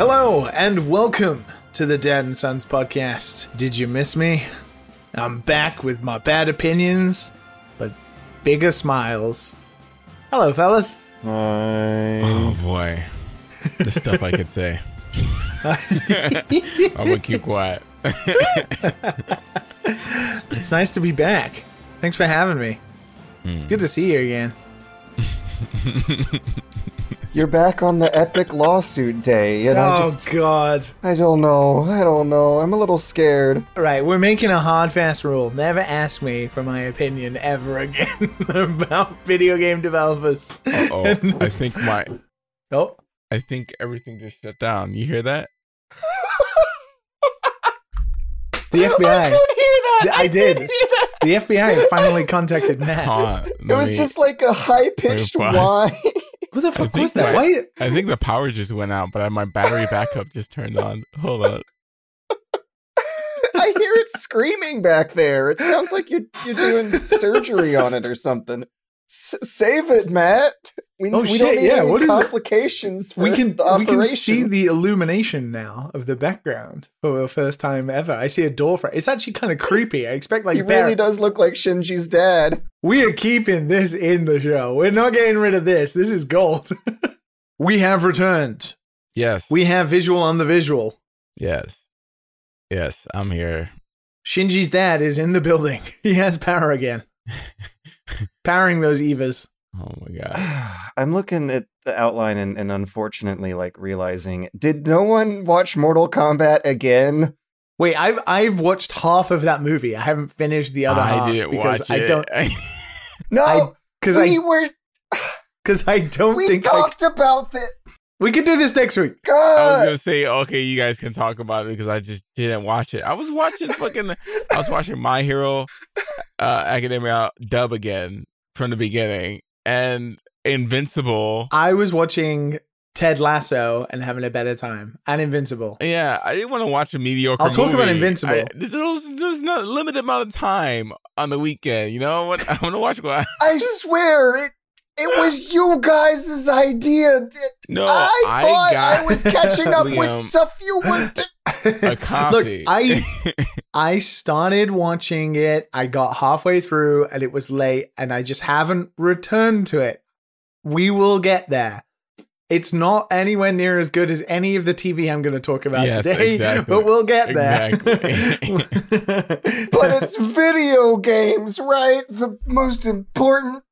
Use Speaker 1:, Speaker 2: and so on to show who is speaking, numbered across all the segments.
Speaker 1: Hello and welcome to the Dad and Sons podcast. Did you miss me? I'm back with my bad opinions, but bigger smiles. Hello, fellas.
Speaker 2: Oh boy, the stuff I could say. I'm gonna keep quiet.
Speaker 1: It's nice to be back. Thanks for having me. It's hmm. good to see you again.
Speaker 3: You're back on the epic lawsuit day, and I
Speaker 1: Oh,
Speaker 3: just.
Speaker 1: God.
Speaker 3: I don't know. I don't know. I'm a little scared.
Speaker 1: All right, we're making a hard, fast rule. Never ask me for my opinion ever again about video game developers.
Speaker 2: Oh, I think my,
Speaker 1: Oh,
Speaker 2: I think everything just shut down. You hear that?
Speaker 1: the FBI.
Speaker 3: I did that.
Speaker 1: I did.
Speaker 3: hear that.
Speaker 1: The FBI finally contacted Matt.
Speaker 2: Hold on,
Speaker 3: It
Speaker 2: let
Speaker 3: was
Speaker 2: me-
Speaker 3: just like a high pitched
Speaker 2: Wait,
Speaker 3: whine.
Speaker 1: What the fuck
Speaker 2: think
Speaker 1: was that?
Speaker 2: that-
Speaker 1: Why?
Speaker 2: I think the power just went out, but my battery backup just turned on. Hold on.
Speaker 3: I hear it screaming back there. It sounds like you're you're doing surgery on it or something. S- save it, Matt. We,
Speaker 1: Oh,
Speaker 3: we
Speaker 1: shit,
Speaker 3: don't need
Speaker 1: yeah,
Speaker 3: any
Speaker 1: what is it?
Speaker 3: complications. For
Speaker 1: We can
Speaker 3: the
Speaker 1: we can see the illumination now of the background for the first time ever. I see a door frame. It's actually kind of creepy. I expect like
Speaker 3: He
Speaker 1: Barry-
Speaker 3: really does look like Shinji's dad.
Speaker 1: We are keeping this in the show. We're not getting rid of this. This is gold. we have returned.
Speaker 2: Yes,
Speaker 1: We have visual on the visual.
Speaker 2: yes, yes. I'm here.
Speaker 1: Shinji's dad is in the building. He has power again. Powering those Evas.
Speaker 2: Oh my god.
Speaker 3: I'm looking at the outline and, and unfortunately like realizing did no one watch Mortal Kombat again?
Speaker 1: Wait, I've I've watched half of that movie. I haven't finished the other half
Speaker 2: I didn't
Speaker 1: because
Speaker 2: watch
Speaker 1: I
Speaker 2: it.
Speaker 1: don't
Speaker 3: No,
Speaker 1: because
Speaker 3: we
Speaker 1: I
Speaker 3: were
Speaker 1: because I don't
Speaker 3: we
Speaker 1: think I,
Speaker 3: talked about it.
Speaker 1: We can do this next week.
Speaker 2: I was gonna say, okay, you guys can talk about it because I just didn't watch it. I was watching fucking, I was watching My Hero uh, Academia dub again from the beginning, and Invincible.
Speaker 1: I was watching Ted Lasso and having a better time, and Invincible.
Speaker 2: Yeah, I didn't want to watch a mediocre.
Speaker 1: I'll talk about. Invincible.
Speaker 2: I, there's, there's, not a limited amount of time on the weekend. You know what? I want to watch.
Speaker 3: I swear it it was you guys' idea.
Speaker 2: No,
Speaker 3: I,
Speaker 2: I,
Speaker 3: thought
Speaker 2: got
Speaker 3: I was catching up
Speaker 2: Liam,
Speaker 3: with stuff you were d-
Speaker 2: a copy.
Speaker 1: Look, I I started watching it. I got halfway through and it was late and I just haven't returned to it. We will get there. It's not anywhere near as good as any of the TV I'm going to talk about
Speaker 2: Yes,
Speaker 1: today,
Speaker 2: exactly.
Speaker 1: but we'll get there.
Speaker 3: but it's video games, right? The most important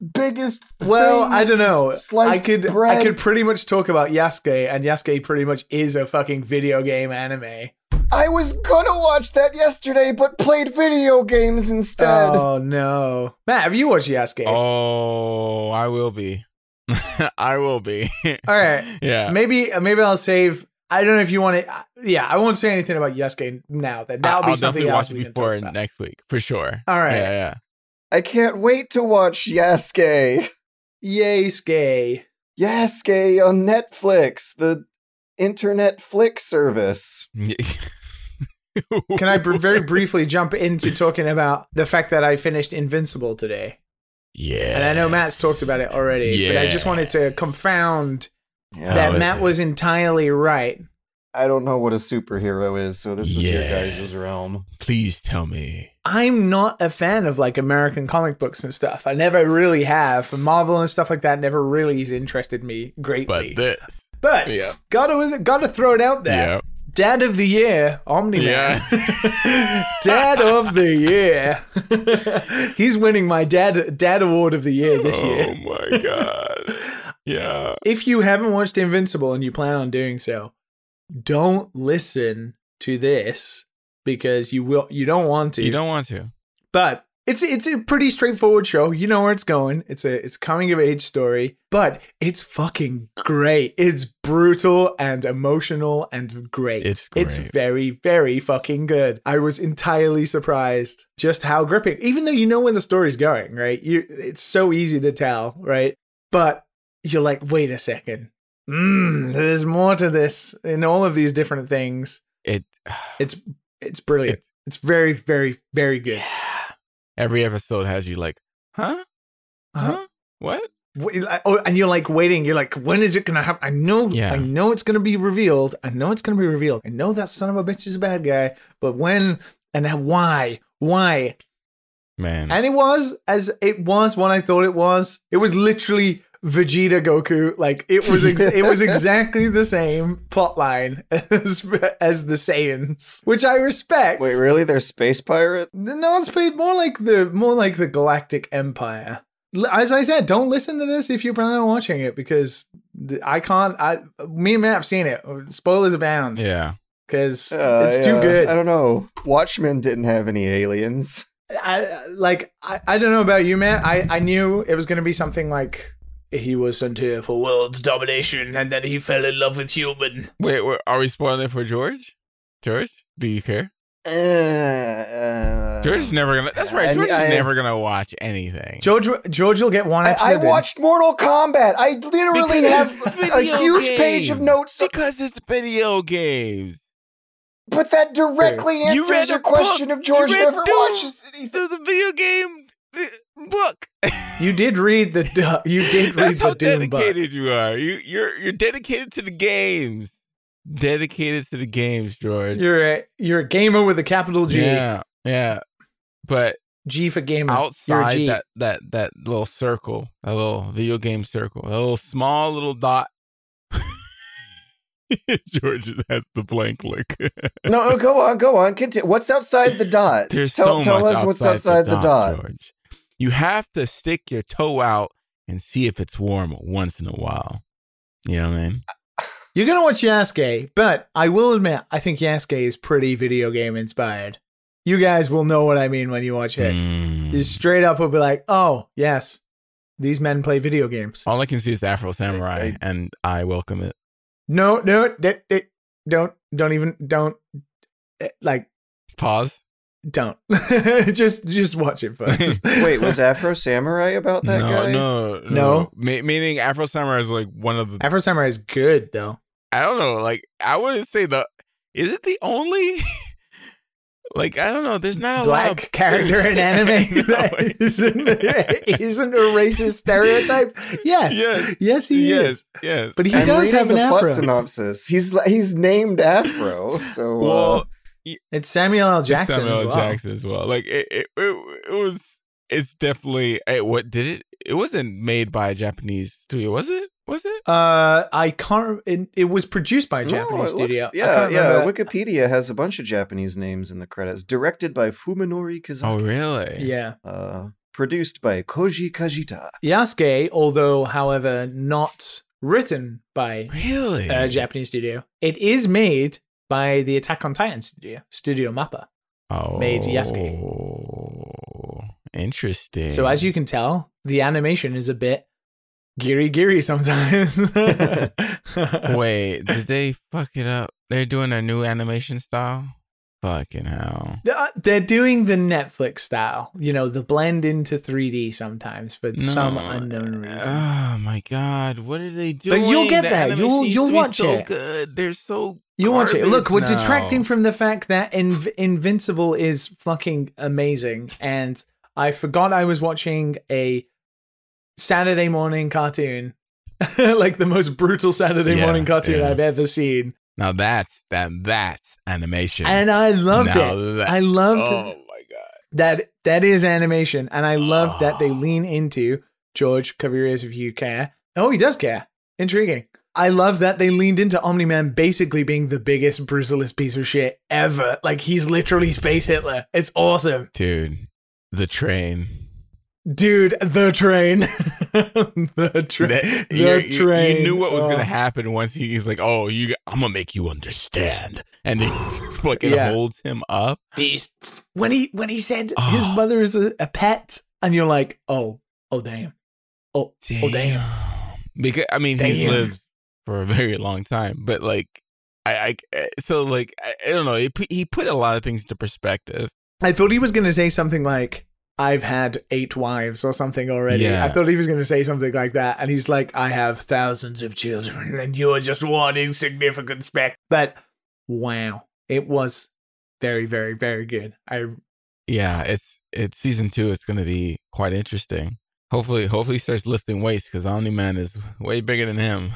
Speaker 3: biggest
Speaker 1: well,
Speaker 3: thing
Speaker 1: I don't know. I could
Speaker 3: bread.
Speaker 1: I could pretty much talk about Yasuke and Yasuke pretty much is a fucking video game anime.
Speaker 3: I was gonna watch that yesterday, but played video games instead.
Speaker 1: Oh no. Matt, have you watched Yasuke?
Speaker 2: oh, I will be. I will be.
Speaker 1: All right.
Speaker 2: yeah.
Speaker 1: Maybe maybe I'll save. I don't know if you want to. Yeah, I won't say anything about Yasuke now. Then that'll
Speaker 2: I'll
Speaker 1: be something
Speaker 2: definitely
Speaker 1: else
Speaker 2: watch
Speaker 1: we
Speaker 2: it
Speaker 1: can
Speaker 2: before
Speaker 1: talk about.
Speaker 2: next week for sure.
Speaker 1: All right.
Speaker 2: Yeah, yeah.
Speaker 3: I can't wait to watch Yasuke.
Speaker 1: Yasuke.
Speaker 3: Yasuke on Netflix, the internet flick service.
Speaker 1: Can I very briefly jump into talking about the fact that I finished Invincible today?
Speaker 2: Yeah.
Speaker 1: And I know Matt's talked about it already, but I just wanted to confound
Speaker 3: Yeah,
Speaker 1: that
Speaker 2: was
Speaker 1: Matt
Speaker 2: it?
Speaker 1: was entirely right.
Speaker 3: I don't know what a superhero is, so this is your guys' realm.
Speaker 2: Please tell me.
Speaker 1: I'm not a fan of like American comic books and stuff. I never really have. Marvel and stuff like that never really has interested me greatly.
Speaker 2: But this.
Speaker 1: But
Speaker 2: Yeah.
Speaker 1: gotta gotta throw it out there.
Speaker 2: Yeah.
Speaker 1: Dad of the year, Omni Man. dad of the year. He's winning my dad dad award of the year this
Speaker 2: oh
Speaker 1: year.
Speaker 2: Oh my god. Yeah.
Speaker 1: If you haven't watched Invincible and you plan on doing so, don't listen to this because you will you don't want to.
Speaker 2: You don't want to.
Speaker 1: But it's it's a pretty straightforward show. You know where it's going. It's a it's a coming of age story, but it's fucking great. It's brutal and emotional and great.
Speaker 2: It's
Speaker 1: It's very very fucking good. I was entirely surprised just how gripping. Even though you know where the story's going, right? You it's so easy to tell, right? But you're like, wait a second. Mm, there's more to this in all of these different things.
Speaker 2: It
Speaker 1: It's it's brilliant.
Speaker 2: It's-
Speaker 1: it's very very very good.
Speaker 2: Yeah. Every episode has you like, huh?
Speaker 1: Uh-huh.
Speaker 2: Huh? What?
Speaker 1: oh, and you're like waiting. You're like, when is it gonna happen? I know,
Speaker 2: Yeah.
Speaker 1: I know it's gonna be revealed. I know it's gonna be revealed. I know that son of a bitch is a bad guy. But when and then why? Why?
Speaker 2: Man.
Speaker 1: And it was as it was what I thought it was. It was literally Vegeta Goku. Like it was, ex- it was exactly the same plot line as as the Saiyans, which I respect.
Speaker 3: Wait, really? They're space pirates?
Speaker 1: No, it's more like the more like the Galactic Empire. As I said, don't listen to this if you're planning on watching it because I can't. I me and Matt have seen it. Spoilers abound
Speaker 2: yeah.
Speaker 1: because
Speaker 3: Uh,
Speaker 1: it's too good.
Speaker 3: I don't know. Watchmen didn't have any aliens.
Speaker 1: I like I, I don't know about you, Matt. I, I knew it was gonna be something like he was sent here for world domination and then he fell in love with human.
Speaker 2: Wait, wait, are we spoiling it for George? George, do you care?
Speaker 3: Uh, uh,
Speaker 2: George is never gonna. That's right.
Speaker 3: I-
Speaker 2: George is never gonna watch anything.
Speaker 1: George George will get one
Speaker 3: I,
Speaker 1: episode.
Speaker 3: I watched Mortal Kombat. I literally
Speaker 2: Because
Speaker 3: have a
Speaker 2: video
Speaker 3: huge page of notes,
Speaker 2: because it's video games.
Speaker 3: but that directly
Speaker 2: You
Speaker 3: answers
Speaker 2: read
Speaker 3: your question
Speaker 2: book.
Speaker 3: if George
Speaker 2: You
Speaker 3: never
Speaker 2: Doom.
Speaker 3: watches anything.
Speaker 2: The, the video game uh, book.
Speaker 1: You did read the you did read
Speaker 2: That's how
Speaker 1: the Doom book.
Speaker 2: dedicated you are. You you're you're dedicated to the games. Dedicated to the games, George.
Speaker 1: You're a you're a gamer with a capital G.
Speaker 2: Yeah, yeah. But
Speaker 1: G for gamer.
Speaker 2: Outside
Speaker 1: G.
Speaker 2: that that that little circle, that little video game circle, a little small little dot. George has the blank look.
Speaker 3: No, oh, go on, go on. Continue. What's outside the dot?
Speaker 2: There's
Speaker 3: tell
Speaker 2: so
Speaker 3: tell
Speaker 2: much
Speaker 3: us what's
Speaker 2: outside
Speaker 3: outside the, dot.
Speaker 2: George. You have to stick your toe out and see if it's warm once in a while. You know what I mean?
Speaker 1: You're gonna watch Yasuke, but I will admit I think Yasuke is pretty video game inspired. You guys will know what I mean when you watch it.
Speaker 2: Mm.
Speaker 1: You straight up will be like, "Oh, yes, these men play video games."
Speaker 2: All I can see is Afro Samurai, and I welcome it.
Speaker 1: No, no, that, that, don't, don't even, don't, eh, like,
Speaker 2: Pause.
Speaker 1: Don't. just, just watch it first.
Speaker 3: Wait, was Afro Samurai about that
Speaker 2: no,
Speaker 3: guy?
Speaker 2: no, no,
Speaker 1: No?
Speaker 2: Ma- meaning Afro Samurai is like one of the.
Speaker 1: Afro Samurai is good though.
Speaker 2: I don't know. Like I wouldn't say the. Is it the only? like I don't know. There's not a lot
Speaker 1: Black
Speaker 2: of
Speaker 1: character in anime
Speaker 2: No,
Speaker 1: that isn't, isn't a racist stereotype. Yes,
Speaker 2: Yes.
Speaker 1: yes, he
Speaker 2: yes,
Speaker 1: is.
Speaker 2: yes.
Speaker 1: But he
Speaker 3: I'm
Speaker 1: does have an
Speaker 3: the plot
Speaker 1: afro.
Speaker 3: synopsis. He's like he's named Afro, so uh,
Speaker 2: Well,
Speaker 1: It's Samuel L. Jackson
Speaker 2: Samuel
Speaker 1: as
Speaker 2: L.
Speaker 1: well.
Speaker 2: Jackson as well. Like it, it, it, it was. It's definitely. It, what did it? It wasn't made by a Japanese studio, was it? Was it?
Speaker 1: Uh, I can't. It, it was produced by a Japanese
Speaker 3: it looks-
Speaker 1: studio. I
Speaker 3: yeah, yeah.
Speaker 1: remember-
Speaker 3: Wikipedia has a bunch of Japanese names in the credits. Directed by Fuminori Kizaki.
Speaker 2: Oh, really?
Speaker 1: yeah.
Speaker 3: Uh, produced by Koji Kajita.
Speaker 1: Yasuke, although, however, not written by
Speaker 2: Really?
Speaker 1: a Japanese studio, it is made by the Attack on Titan studio, Studio Mappa.
Speaker 2: oh,
Speaker 1: made
Speaker 2: Interesting.
Speaker 1: So as you can tell, the animation is a bit geary geary sometimes.
Speaker 2: wait, did they fuck it up? They're doing a new animation style. Fucking hell.
Speaker 1: Uh, They're doing the Netflix style, you know, the blend into 3D sometimes for some unknown reason.
Speaker 2: Oh my god, what are they doing?
Speaker 1: But you'll get
Speaker 2: The
Speaker 1: that. You'll- you'll watch
Speaker 2: so
Speaker 1: it.
Speaker 2: Good. They're so.
Speaker 1: You'll watch it. Look, we're
Speaker 2: garbage
Speaker 1: detracting from the fact that Inv- Invincible is fucking amazing, and I forgot I was watching a Saturday morning cartoon, like the most brutal Saturday
Speaker 2: Yeah,
Speaker 1: morning cartoon
Speaker 2: yeah.
Speaker 1: I've ever seen,
Speaker 2: Now that's that that's animation.
Speaker 1: and I loved
Speaker 2: Now
Speaker 1: it.
Speaker 2: that-
Speaker 1: I loved
Speaker 2: oh my god.
Speaker 1: that. That is animation, and I love that they
Speaker 2: Oh.
Speaker 1: lean into George Cabarrus if you care. Oh, he does care. Intriguing. I love that they leaned into Omni Man basically being the biggest, brutalist piece of shit ever. Like he's literally Space Hitler. It's awesome.
Speaker 2: Dude, the train.
Speaker 1: Dude, the train. the train.
Speaker 2: That-
Speaker 1: The
Speaker 2: you- you-
Speaker 1: train.
Speaker 2: You, knew what was
Speaker 1: Oh.
Speaker 2: gonna happen once he, he's like, "Oh, you, I'm gonna make you understand," and he fucking
Speaker 1: Yeah.
Speaker 2: holds him up.
Speaker 1: These when he when he said his
Speaker 2: Oh.
Speaker 1: mother is a, a pet, and you're like, oh, oh damn. Oh, oh damn.
Speaker 2: Because I mean, he's lived for a very long time, but like, I, I eh, so like, I, I don't know. He put, he put a lot of things into perspective.
Speaker 1: I thought he was gonna say something like, I've had eight wives or something already.
Speaker 2: Yeah.
Speaker 1: I thought he was gonna say something like that. And he's like, I have thousands of children, and you're just one insignificant speck. But wow. It was very, very, very good. I
Speaker 2: Yeah, it's it's season two. It's gonna be quite interesting. Hopefully, hopefully he starts lifting weights because Omni Man is way bigger than him.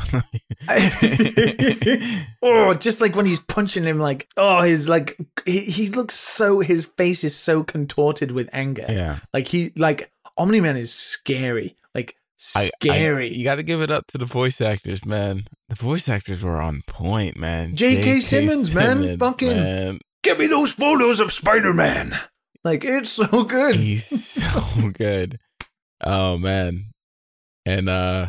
Speaker 1: oh, just like when he's punching him, like oh, his like he, he looks so his face is so contorted with anger.
Speaker 2: yeah,
Speaker 1: Like he like Omni Man is scary, like
Speaker 2: I- I-
Speaker 1: scary.
Speaker 2: you got to give it up to the voice actors, man. The voice actors were on point, man.
Speaker 1: J.K. Simmons, man. Fucking-
Speaker 2: man.
Speaker 1: Give me those photos of Spider Man. Like it's so good.
Speaker 2: He's so good. Oh man. And uh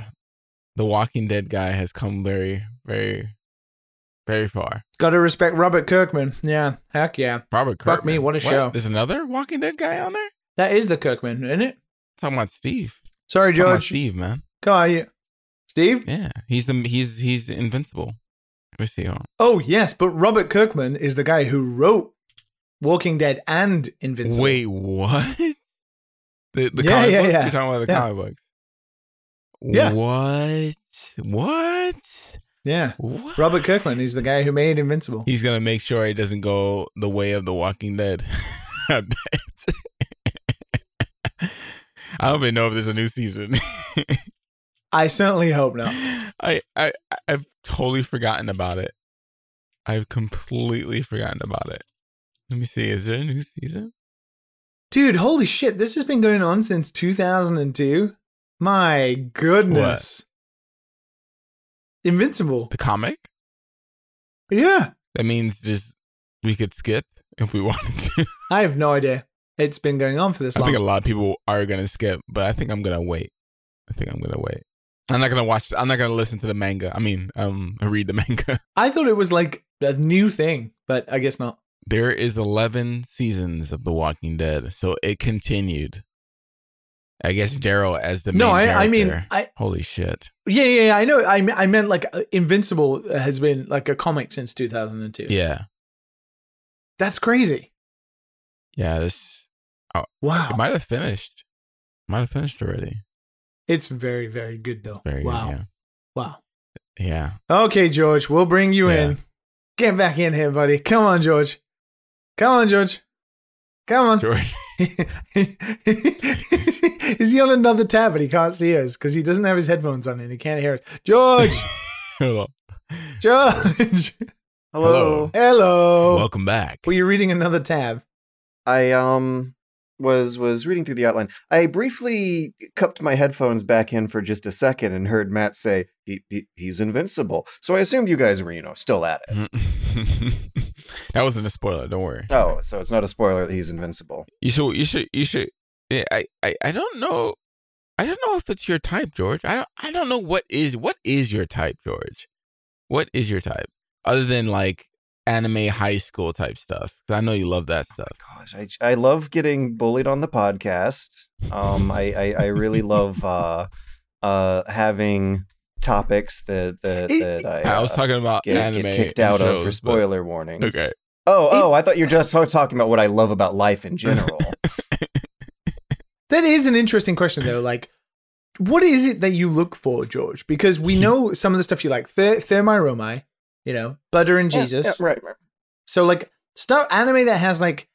Speaker 2: the Walking Dead guy has come very, very, very far.
Speaker 1: Got to respect Robert Kirkman. Yeah, heck yeah.
Speaker 2: Robert Kirkman.
Speaker 1: Fuck me, what a show.
Speaker 2: There's another Walking Dead guy on there?
Speaker 1: That is the Kirkman, isn't it?
Speaker 2: Talking about Steve.
Speaker 1: Sorry,
Speaker 2: Talking about Steve, man.
Speaker 1: Come on, you. Steve?
Speaker 2: Yeah. He's the he's he's invincible. Let me see. On.
Speaker 1: Oh yes, but Robert Kirkman is the guy who wrote Walking Dead and Invincible.
Speaker 2: Wait, what? The the
Speaker 1: Yeah,
Speaker 2: comic
Speaker 1: yeah,
Speaker 2: books?
Speaker 1: yeah.
Speaker 2: You're talking about the
Speaker 1: Yeah.
Speaker 2: comic books.
Speaker 1: Yeah.
Speaker 2: What? What?
Speaker 1: Yeah.
Speaker 2: What?
Speaker 1: Robert Kirkman is the guy who made Invincible.
Speaker 2: He's gonna make sure it doesn't go the way of the Walking Dead. I bet. I don't even know if there's a new season.
Speaker 1: I certainly hope not.
Speaker 2: I, I I've totally forgotten about it. I've completely forgotten about it. Let me see. Is there a new season?
Speaker 1: Dude, holy shit, this has been going on since 2002. My goodness. What? Invincible.
Speaker 2: The comic?
Speaker 1: Yeah.
Speaker 2: That means just we could skip if we wanted to.
Speaker 1: I have no idea. It's been going on for this long.
Speaker 2: I
Speaker 1: long.
Speaker 2: think a lot of people are gonna skip, but I think I'm gonna wait. I think I'm gonna wait. I'm not gonna watch. I'm not gonna listen to the manga. I mean, um, read the manga.
Speaker 1: I thought it was like a new thing, but I guess not.
Speaker 2: There is 11 seasons of The Walking Dead, so it continued. I guess Daryl as the
Speaker 1: No, I, I mean. I
Speaker 2: holy shit.
Speaker 1: yeah, yeah, yeah, I know. I, I meant like uh, Invincible has been like a comic since 2002.
Speaker 2: Yeah,
Speaker 1: That's crazy.
Speaker 2: yeah. This
Speaker 1: Wow.
Speaker 2: it might have finished. Might have finished already.
Speaker 1: It's very, very good though.
Speaker 2: It's very
Speaker 1: wow.
Speaker 2: good.
Speaker 1: Wow.
Speaker 2: Yeah, yeah.
Speaker 1: Okay, George, we'll bring you
Speaker 2: Yeah.
Speaker 1: in. Get back in here, buddy. Come on, George. Come on, George. Come on.
Speaker 2: George.
Speaker 1: Is he on another tab but he can't see us because he doesn't have his headphones on and he can't hear us? George!
Speaker 2: Hello.
Speaker 1: George!
Speaker 3: Hello.
Speaker 1: Hello.
Speaker 2: Welcome back.
Speaker 1: Were you reading another tab?
Speaker 3: I um was was reading through the outline. I briefly cupped my headphones back in for just a second and heard Matt say he, he he's invincible. So I assumed you guys were you know still at it.
Speaker 2: that wasn't a spoiler. Don't worry.
Speaker 3: Oh, so it's not a spoiler that he's invincible.
Speaker 2: You should. You should. You should. yeah, I. I. I don't know. I don't know if it's your type, George. I. Don't, I don't know what is. What is your type, George? What is your type? Other than like anime high school type stuff. I know you love that stuff.
Speaker 3: Gosh, I I love getting bullied on the podcast. Um, I I, I really love uh uh having topics that that,
Speaker 1: It-
Speaker 3: that I,
Speaker 2: I was
Speaker 3: uh,
Speaker 2: talking about
Speaker 3: get,
Speaker 2: anime
Speaker 3: get kicked
Speaker 2: and
Speaker 3: out of for
Speaker 2: shows, but-
Speaker 3: spoiler warnings.
Speaker 2: Okay.
Speaker 3: Oh, oh, I thought you were just talking about what I love about life in general.
Speaker 1: That is an interesting question, though. Like, what is it that you look for, George? Because we know some of the stuff you like. Ther- Thermae Romae, you know, Buddha and
Speaker 3: Yeah,
Speaker 1: Jesus.
Speaker 3: yeah, right, right.
Speaker 1: So, like, stuff anime that has like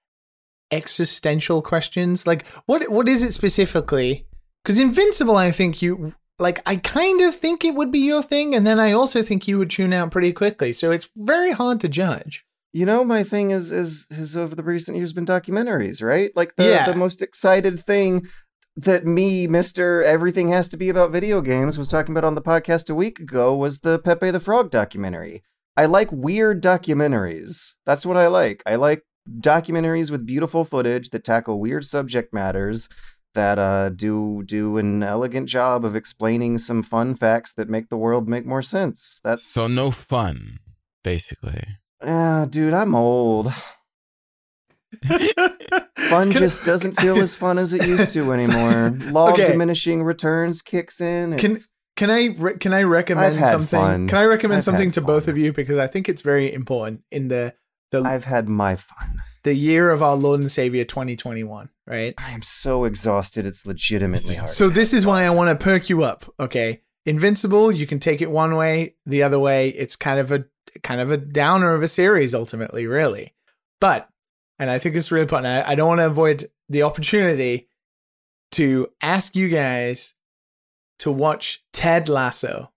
Speaker 1: existential questions. Like, what what is it specifically? Because Invincible, I think you like. I kind of think it would be your thing, and then I also think you would tune out pretty quickly. So it's very hard to judge.
Speaker 3: You know, my thing is is has over the recent years been documentaries, right? Like the
Speaker 1: Yeah.
Speaker 3: the most excited thing that me, Mister Everything Has to Be About Video Games, was talking about on the podcast a week ago was the Pepe the Frog documentary. I like weird documentaries. That's what I like. I like documentaries with beautiful footage that tackle weird subject matters that uh, do do an elegant job of explaining some fun facts that make the world make more sense. That's
Speaker 2: So no fun, basically.
Speaker 3: Ah, dude, I'm old. Fun just doesn't feel as fun as it used to anymore. Law
Speaker 1: Okay.
Speaker 3: of diminishing returns kicks in. It's,
Speaker 1: Can I re- can I recommend something?
Speaker 3: fun.
Speaker 1: Can I recommend
Speaker 3: I've
Speaker 1: something to both of you because I think it's very important in the the
Speaker 3: I've had my fun.
Speaker 1: the year of our Lord and Savior 2021, right?
Speaker 3: I am so exhausted. It's legitimately hard.
Speaker 1: So this is why I want to perk you up, okay? Invincible, you can take it one way, the other way, it's kind of a kind of a downer of a series ultimately, really. But and I think it's really important. I, I don't want to avoid the opportunity. to ask you guys to watch Ted Lasso.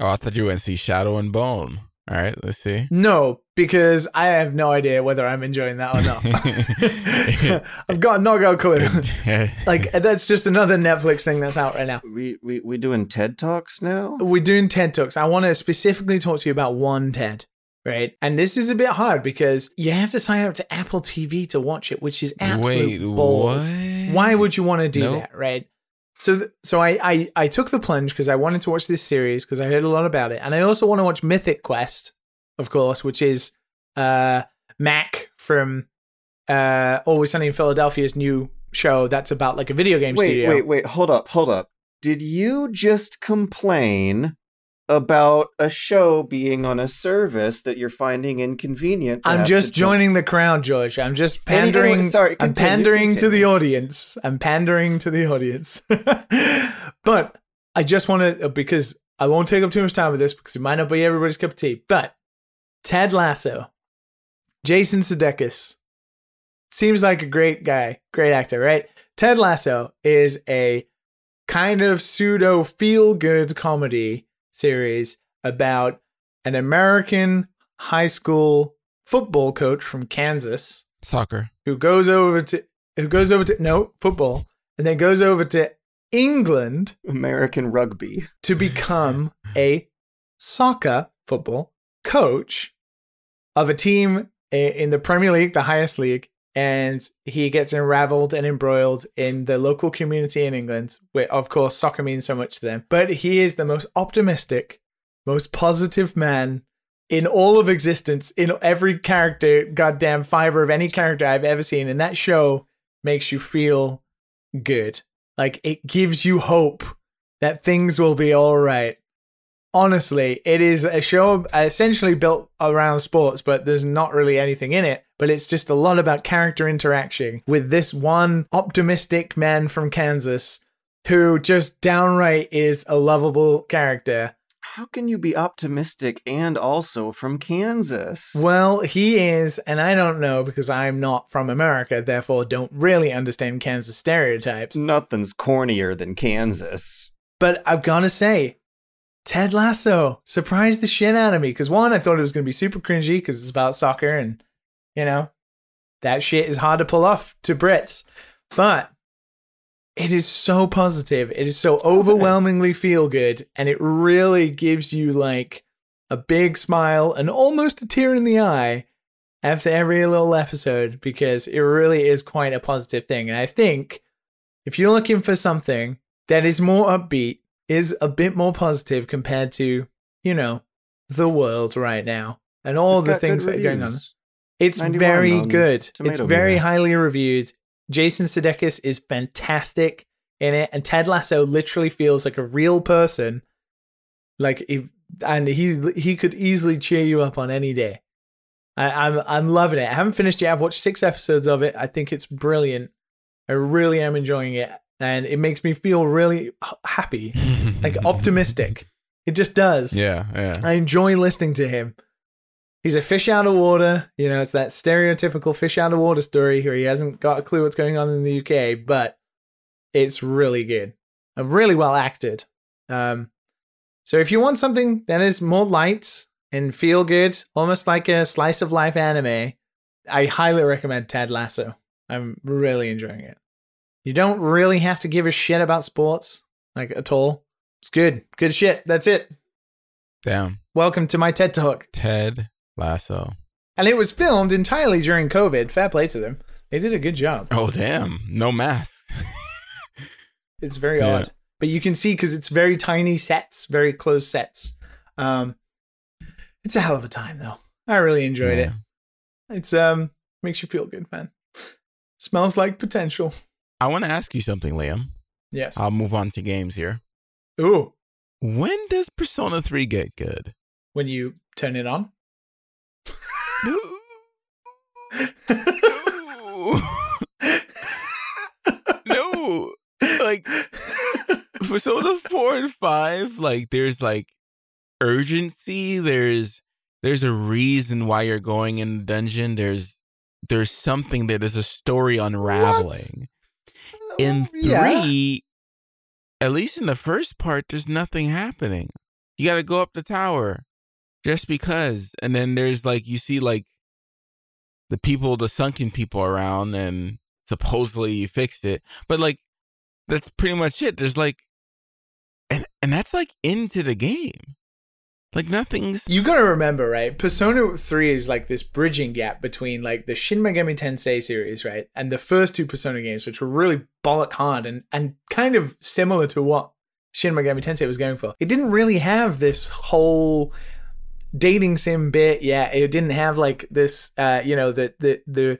Speaker 2: Oh, I thought you went to see Shadow and Bone. All right, let's see.
Speaker 1: No, because I have no idea whether I'm enjoying that or not. I've got no got a clue. like that's just another Netflix thing that's out right now.
Speaker 3: We we we doing TED talks now.
Speaker 1: We're doing TED talks. I want to specifically talk to you about one TED, right? And this is a bit hard because you have to sign up to Apple TV to watch it, which is absolute
Speaker 2: Wait,
Speaker 1: balls.
Speaker 2: what?
Speaker 1: Why would you want to do
Speaker 2: Nope.
Speaker 1: that, right? So, th- so I, I I took the plunge because I wanted to watch this series because I heard a lot about it, and I also want to watch Mythic Quest, of course, which is uh Mac from uh Always Sunny in Philadelphia's new show that's about like a video game
Speaker 3: Wait,
Speaker 1: studio.
Speaker 3: wait, wait. Hold up, hold up. Did you just complain about a show being on a service that you're finding inconvenient?
Speaker 1: I'm just joining the crowd, George. I'm just
Speaker 3: Any- anyway,
Speaker 1: pandering.
Speaker 3: sorry,
Speaker 1: I'm
Speaker 3: continue,
Speaker 1: pandering to the audience. I'm pandering to the audience. but I just want to because I won't take up too much time with this because it might not be everybody's cup of tea. But Ted Lasso, Jason Sudeikis, seems like a great guy, great actor, right? Ted Lasso is a kind of pseudo feel good comedy series about an American high school football coach from Kansas
Speaker 2: Soccer.
Speaker 1: who goes over to who goes over to no football and then goes over to England
Speaker 3: American rugby.
Speaker 1: to become a soccer football coach of a team in the Premier League, the highest league, and he gets unraveled and embroiled in the local community in England, where of course soccer means so much to them. But he is the most optimistic, most positive man in all of existence, in every character, goddamn fiber of any character I've ever seen. And that show makes you feel good. Like it gives you hope that things will be all right. Honestly, it is a show uh, essentially built around sports, but there's not really anything in it. But it's just a lot about character interaction with this one optimistic man from Kansas who just downright is a lovable character.
Speaker 3: How can you be optimistic and also from Kansas?
Speaker 1: Well, he is, and I don't know because I'm not from America, therefore don't really understand Kansas stereotypes.
Speaker 3: Nothing's cornier than Kansas.
Speaker 1: But I've got to say, Ted Lasso surprised the shit out of me. Because one, I thought it was going to be super cringy because it's about soccer and, you know, that shit is hard to pull off to Brits. But it is so positive. It is so overwhelmingly feel good. And it really gives you like a big smile and almost a tear in the eye after every little episode because it really is quite a positive thing. And I think if you're looking for something that is more upbeat, is a bit more positive compared to, you know, the world right now and all
Speaker 3: It's
Speaker 1: the things that are going on. It's very good. It's very highly reviewed. Jason Sudeikis is fantastic in it, and Ted Lasso literally feels like a real person. Like, if, and he he could easily cheer you up on any day. I, I'm I'm loving it. I haven't finished yet. I've watched six episodes of it. I think it's brilliant. I really am enjoying it, and it makes me feel really happy, like optimistic. It just does.
Speaker 2: Yeah, yeah.
Speaker 1: I enjoy listening to him. He's a fish out of water. You know, it's that stereotypical fish out of water story where he hasn't got a clue what's going on in the UK, but it's really good and really well acted. Um, so if you want something that is more light and feel good, almost like a slice of life anime, I highly recommend Ted Lasso. I'm really enjoying it. You don't really have to give a shit about sports, like at all. It's good. Good shit. That's it.
Speaker 2: Damn.
Speaker 1: Welcome to my TED Talk.
Speaker 2: Ted Lasso.
Speaker 1: And it was filmed entirely during COVID. Fair play to them. They did a good job.
Speaker 2: Oh damn. No mask.
Speaker 1: It's very
Speaker 2: Yeah.
Speaker 1: odd. But you can see because it's very tiny sets, very close sets. Um, it's a hell of a time though. I really enjoyed it. It's um makes you feel good, man. Smells like potential.
Speaker 2: I want to ask you something, Liam.
Speaker 1: Yes.
Speaker 2: I'll move on to games here.
Speaker 1: Ooh,
Speaker 2: When does Persona 3 get good?
Speaker 1: when you turn it on.
Speaker 2: No. no. Like Persona 4 and 5, like there's like urgency, there's there's a reason why you're going in the dungeon. There's there's something that is a story unraveling. In
Speaker 1: Yeah.
Speaker 2: three, at least in the first part, there's nothing happening. You got to go up the tower just because, and then there's like you see like the people, the sunken people around, and supposedly you fixed it, but like that's pretty much it. There's like, and and that's like into the game, like nothing's.
Speaker 1: You gotta remember, right? Persona 3 is like this bridging gap between like the Shin Megami Tensei series, right? And the first two Persona games, which were really bollock hard and, and kind of similar to what Shin Megami Tensei was going for. It didn't really have this whole dating sim bit yet. It didn't have like this uh, you know, the the the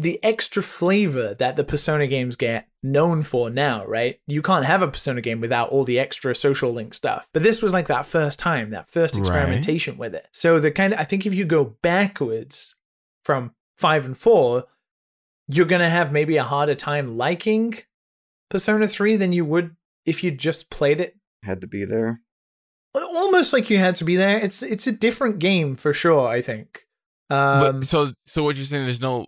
Speaker 1: the extra flavor that the Persona games get known for now, right? You can't have a Persona game without all the extra social link stuff. But this was like that first time, that first
Speaker 2: Right.
Speaker 1: experimentation with it. So the kind of I think if you go backwards from 5 and 4, you're going to have maybe a harder time liking Persona 3 than you would if you just played it
Speaker 3: Had to be there.
Speaker 1: almost like you had to be there. It's it's a different game for sure, I think. Um
Speaker 2: but, so so what you're saying? There's no,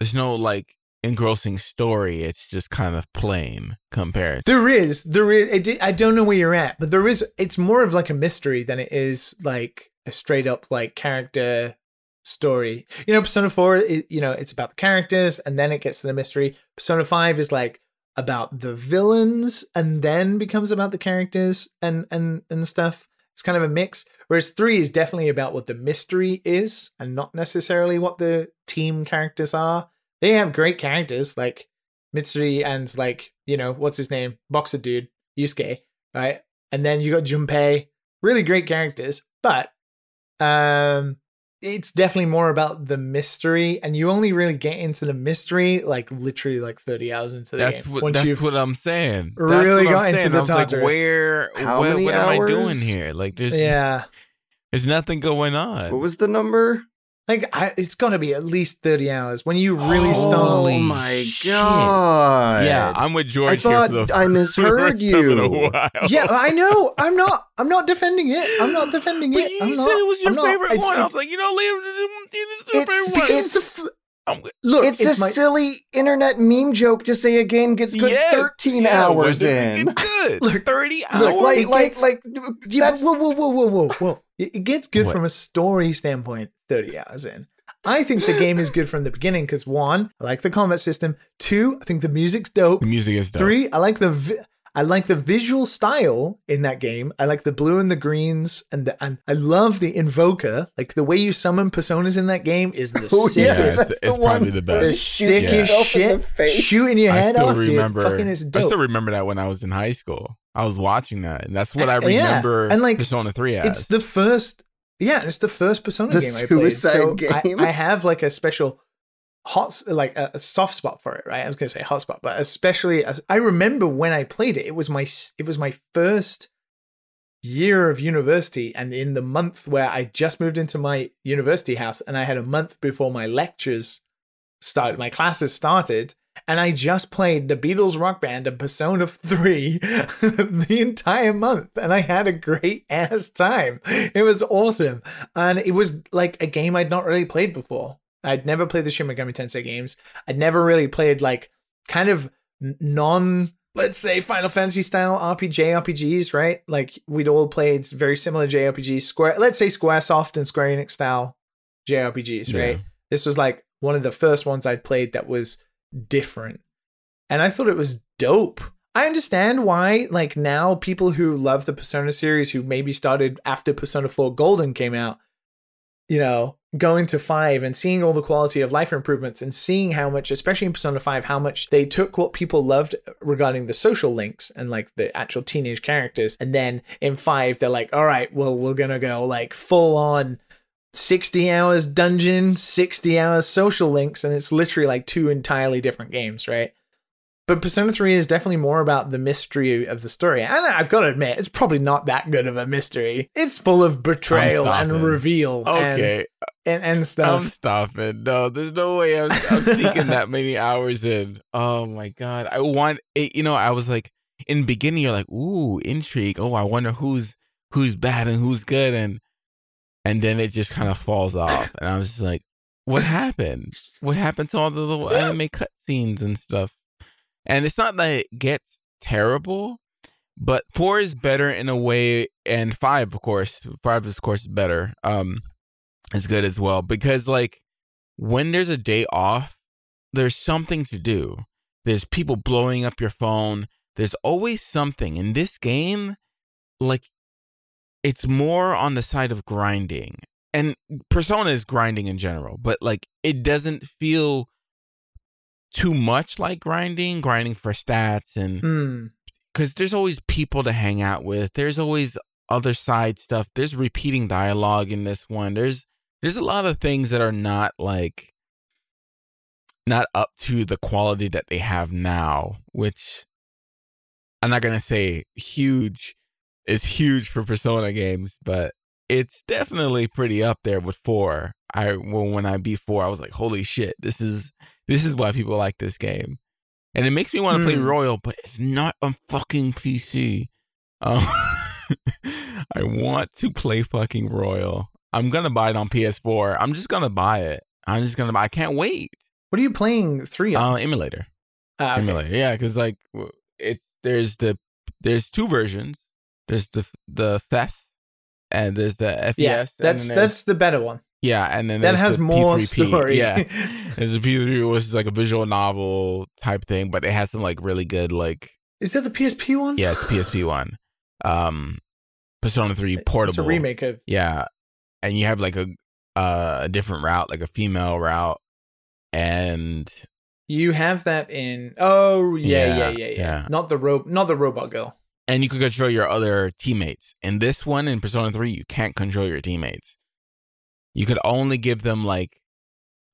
Speaker 2: there's no like engrossing story. It's just kind of plain compared.
Speaker 1: There is, there is. It, I don't know where you're at, but there is. It's more of like a mystery than it is like a straight up like character story. You know, Persona Four. It, you know, it's about the characters, and then it gets to the mystery. Persona Five is like about the villains, and then becomes about the characters and and and stuff. It's kind of a mix. Whereas three is definitely about what the mystery is, and not necessarily what the team characters are. They have great characters like Mitsuru and like you know what's his name, boxer dude Yusuke, right? And then you got Junpei, really great characters, but um, it's definitely more about the mystery, and you only really get into the mystery like literally like thirty hours into the
Speaker 2: That's
Speaker 1: game.
Speaker 2: what
Speaker 1: Once
Speaker 2: that's what I'm saying. That's
Speaker 1: really
Speaker 2: what I'm
Speaker 1: into
Speaker 2: saying.
Speaker 1: the
Speaker 2: I was like, where?
Speaker 3: How
Speaker 2: what
Speaker 3: many
Speaker 2: what am I doing here? Like, there's
Speaker 1: yeah,
Speaker 2: there's nothing going on.
Speaker 3: What was the number?
Speaker 1: Like I, it's got to be at least thirty hours when you really oh
Speaker 2: Holy
Speaker 1: start.
Speaker 3: oh my
Speaker 2: shit.
Speaker 3: god!
Speaker 2: Yeah, I'm with George.
Speaker 3: I thought
Speaker 2: here for the
Speaker 3: I misheard
Speaker 2: first time in a
Speaker 3: you.
Speaker 2: while.
Speaker 1: Yeah, I know. I'm not. I'm not defending it. I'm not defending
Speaker 2: But
Speaker 1: it.
Speaker 2: you
Speaker 1: I'm
Speaker 2: said
Speaker 1: not,
Speaker 2: it was your
Speaker 1: I'm not-
Speaker 2: favorite
Speaker 1: it's-
Speaker 2: one. I was like, you know, Liam, it's your favorite one.
Speaker 1: it's a f-
Speaker 2: I'm,
Speaker 1: look.
Speaker 3: It's,
Speaker 1: It's,
Speaker 3: a
Speaker 1: my
Speaker 3: silly internet meme joke to say a game gets good
Speaker 2: Yes,
Speaker 3: 13
Speaker 2: yeah,
Speaker 3: hours
Speaker 2: it
Speaker 3: in.
Speaker 2: Good.
Speaker 1: Look,
Speaker 2: Thirty hours.
Speaker 1: look,
Speaker 3: like,
Speaker 1: it
Speaker 3: like,
Speaker 1: gets-
Speaker 3: like,
Speaker 1: Yeah,
Speaker 3: that's
Speaker 1: whoa, whoa, whoa, whoa, whoa, whoa! It, it gets good
Speaker 2: What?
Speaker 1: from a story standpoint. Thirty hours in, I think the game is good from the beginning because one, I like the combat system. Two, I think the music's dope.
Speaker 2: the music is dope.
Speaker 1: Three, I like the vi- I like the visual style in that game. I like the blue and the greens, and the, and I love the Evoker. Like the way you summon personas in that game is the
Speaker 3: Oh,
Speaker 1: sickest.
Speaker 2: Yeah,
Speaker 3: yeah,
Speaker 2: it's,
Speaker 3: that's
Speaker 2: it's
Speaker 3: the
Speaker 2: probably
Speaker 3: one
Speaker 2: the
Speaker 3: best.
Speaker 1: the
Speaker 3: you
Speaker 2: best.
Speaker 1: sickest
Speaker 3: yourself in the
Speaker 1: shit,
Speaker 3: face.
Speaker 1: shooting your
Speaker 2: I
Speaker 1: head
Speaker 2: still
Speaker 1: off,
Speaker 2: remember.
Speaker 1: dude. Fucking is
Speaker 2: I still remember that when I was in high school. I was watching that, and that's what I
Speaker 1: Uh, yeah,
Speaker 2: remember.
Speaker 1: and, like,
Speaker 2: Persona Three as.
Speaker 1: It's the first, yeah, it's the first Persona
Speaker 3: The
Speaker 1: game I played.
Speaker 3: Suicide
Speaker 1: So
Speaker 3: game.
Speaker 1: I, I have like a special hot, like a, a soft spot for it, right? I was gonna say hot spot, but especially as I remember when I played it, it was my it was my first year of university, and in the month where I just moved into my university house, and I had a month before my lectures started, my classes started. And I just played the Beatles rock band and Persona 3 the entire month. And I had a great ass time. It was awesome. And it was like a game I'd not really played before. I'd never played the Shin Megami Tensei games. I'd never really played like kind of non, let's say, Final Fantasy style RPG RPGs, right? Like we'd all played very similar JRPGs, Square, let's say Squaresoft and Square Enix style JRPGs, right?
Speaker 2: Yeah.
Speaker 1: This was like one of the first ones I'd played that was different. And I thought it was dope. I understand why, like, now people who love the Persona series, who maybe started after Persona 4 Golden came out, you know, going to 5 and seeing all the quality of life improvements and seeing how much, especially in Persona 5, how much they took what people loved regarding the social links and like the actual teenage characters. And then in 5, they're like, all right, well, we're going to go like full on 60 hours dungeon, 60 hours social links, and it's literally like two entirely different games, right? But Persona 3 is definitely more about the mystery of the story. And I've got to admit, it's probably not that good of a mystery. It's full of betrayal and reveal and,
Speaker 2: Okay,
Speaker 1: and, stuff.
Speaker 2: I'm stopping. No, there's no way I'm, I'm sneaking that many hours in. Oh my god, I want it. You know, I was like in the beginning, you're like, ooh, intrigue. Oh, I wonder who's who's bad and who's good, and and then it just kind of falls off, and I was just like, what happened? What happened to all the little anime cutscenes and stuff? and it's not that it gets terrible, but four is better in a way, and five, of course, five is of course better. Um, is good as well because like when there's a day off, there's something to do. There's people blowing up your phone. There's always something in this game. Like it's more on the side of grinding, and Persona is grinding in general, but like it doesn't feel too much like grinding, grinding for stats and
Speaker 1: Hmm.
Speaker 2: because there's always people to hang out with. There's always other side stuff. There's repeating dialogue in this one. There's there's a lot of things that are not like not up to the quality that they have now, which I'm not gonna say huge is huge for Persona games, but it's definitely pretty up there with four. I well when I beat four, I was like, holy shit, this is this is why people like this game. And it makes me want to play
Speaker 1: Hmm.
Speaker 2: Royal, but it's not on fucking PC. Um, I want to play fucking Royal. I'm gonna buy it on PS4. I'm just gonna buy it. I'm just gonna buy. I can't wait.
Speaker 1: What are you playing three
Speaker 2: Uh,
Speaker 1: on?
Speaker 2: emulator,
Speaker 1: Ah, okay.
Speaker 2: emulator. Yeah, because like it's there's the there's two versions. There's the the FES and there's the FES.
Speaker 1: Yeah, that's that's the better one.
Speaker 2: yeah, and then
Speaker 1: That has
Speaker 2: the
Speaker 1: more
Speaker 2: P3P.
Speaker 1: story.
Speaker 2: Yeah, there's a P3, which is like a visual novel type thing, but it has some like really good like
Speaker 1: Is that the PSP one?
Speaker 2: yeah, it's PSP one. Um, Persona Three portable.
Speaker 1: It's a remake of.
Speaker 2: Yeah, and you have like a uh, a different route, like a female route, and
Speaker 1: You have that in. Oh yeah,
Speaker 2: Yeah,
Speaker 1: yeah, yeah, yeah.
Speaker 2: yeah.
Speaker 1: Not the ro- not the robot girl.
Speaker 2: And you can control your other teammates. In this one, in Persona Three, you can't control your teammates. You could only give them like,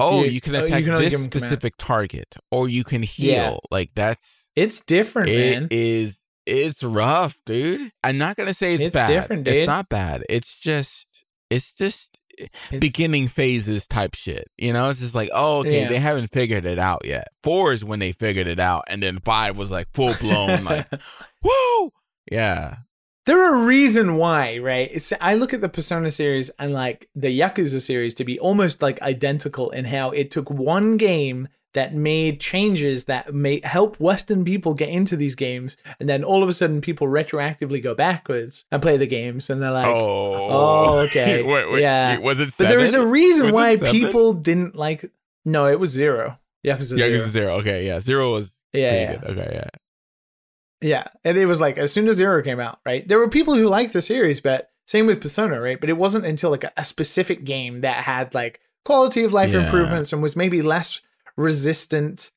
Speaker 2: oh,
Speaker 1: You-
Speaker 2: you, can
Speaker 1: oh, you
Speaker 2: attack
Speaker 1: can
Speaker 2: this
Speaker 1: give 'em command.
Speaker 2: specific target, or you can heal.
Speaker 1: Yeah.
Speaker 2: Like that's
Speaker 1: It's different,
Speaker 2: It
Speaker 1: man.
Speaker 2: is. It's rough, dude. I'm not gonna say it's,
Speaker 1: It's
Speaker 2: bad.
Speaker 1: different, dude.
Speaker 2: It's not bad. It's just. It's just
Speaker 1: It's-
Speaker 2: beginning phases type shit. You know, it's just like, oh, okay,
Speaker 1: Yeah.
Speaker 2: they haven't figured it out yet. Four is when they figured it out, and then five was like full blown, like, whoa, yeah,
Speaker 1: there are a reason why, right? It's I look at the Persona series and like the Yakuza series to be almost like identical in how it took one game that made changes that may help Western people get into these games, and then all of a sudden people retroactively go backwards and play the games, and they're like,
Speaker 2: oh,
Speaker 1: oh, okay.
Speaker 2: wait, wait,
Speaker 1: Yeah.
Speaker 2: was it?
Speaker 1: but there is a reason
Speaker 2: Was
Speaker 1: why people didn't like. No, it was zero. Yakuza
Speaker 2: Yeah,
Speaker 1: zero.
Speaker 2: it's zero. Okay, yeah, zero was
Speaker 1: Yeah,
Speaker 2: pretty
Speaker 1: yeah.
Speaker 2: good. Okay, yeah.
Speaker 1: Yeah, and it was like as soon as Zero came out, right? There were people who liked the series, but same with Persona, right? But it wasn't until like a, a specific game that had like quality of life
Speaker 2: Yeah.
Speaker 1: improvements and was maybe less resistant.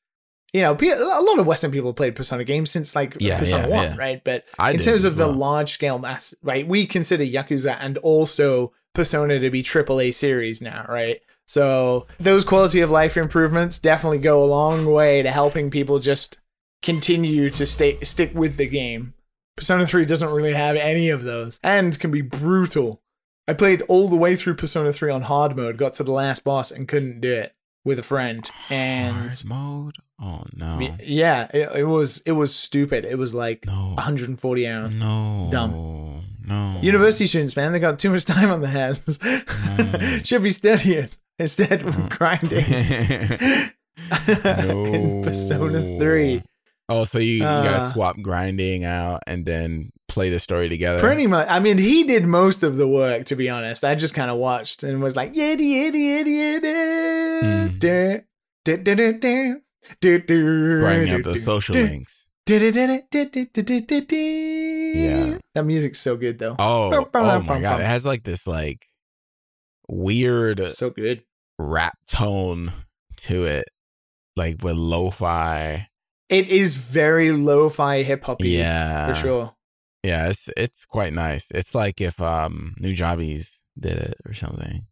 Speaker 1: You know, a lot of Western people played Persona games since like
Speaker 2: Yeah,
Speaker 1: Persona
Speaker 2: yeah,
Speaker 1: One, right? But
Speaker 2: I
Speaker 1: in terms of the
Speaker 2: well.
Speaker 1: large scale mass, right? We consider Yakuza and also Persona to be AAA series now, right? So those quality of life improvements definitely go a long way to helping people just continue to stay stick with the game. Persona 3 doesn't really have any of those and can be brutal. I played all the way through Persona 3 on hard mode, got to the last boss and couldn't do it with a friend. And
Speaker 2: Hard mode. Oh no,
Speaker 1: yeah, it, it was it was stupid. It was like
Speaker 2: no,
Speaker 1: 140 hours.
Speaker 2: no,
Speaker 1: Dumb.
Speaker 2: no.
Speaker 1: University students, man, they got too much time on their hands.
Speaker 2: Mm.
Speaker 1: Should be studying instead of
Speaker 2: Mm.
Speaker 1: grinding. In Persona 3.
Speaker 2: Oh, so you, uh, you guys swap grinding out and then play the story together.
Speaker 1: Pretty much. I mean, he did most of the work, to be honest. I just kind of watched and was like, yeah, yeah, yiddy, yiddy.
Speaker 2: Mm. Up
Speaker 1: the
Speaker 2: social links. Yeah.
Speaker 1: That music's so good, though.
Speaker 2: Oh, oh my God. It has like this like weird
Speaker 1: so good
Speaker 2: rap tone to it, like with lo-fi
Speaker 1: it is very lo-fi hip hop.
Speaker 2: Yeah,
Speaker 1: for sure.
Speaker 2: Yeah, it's it's quite nice. It's like if um Nujabes did it or something.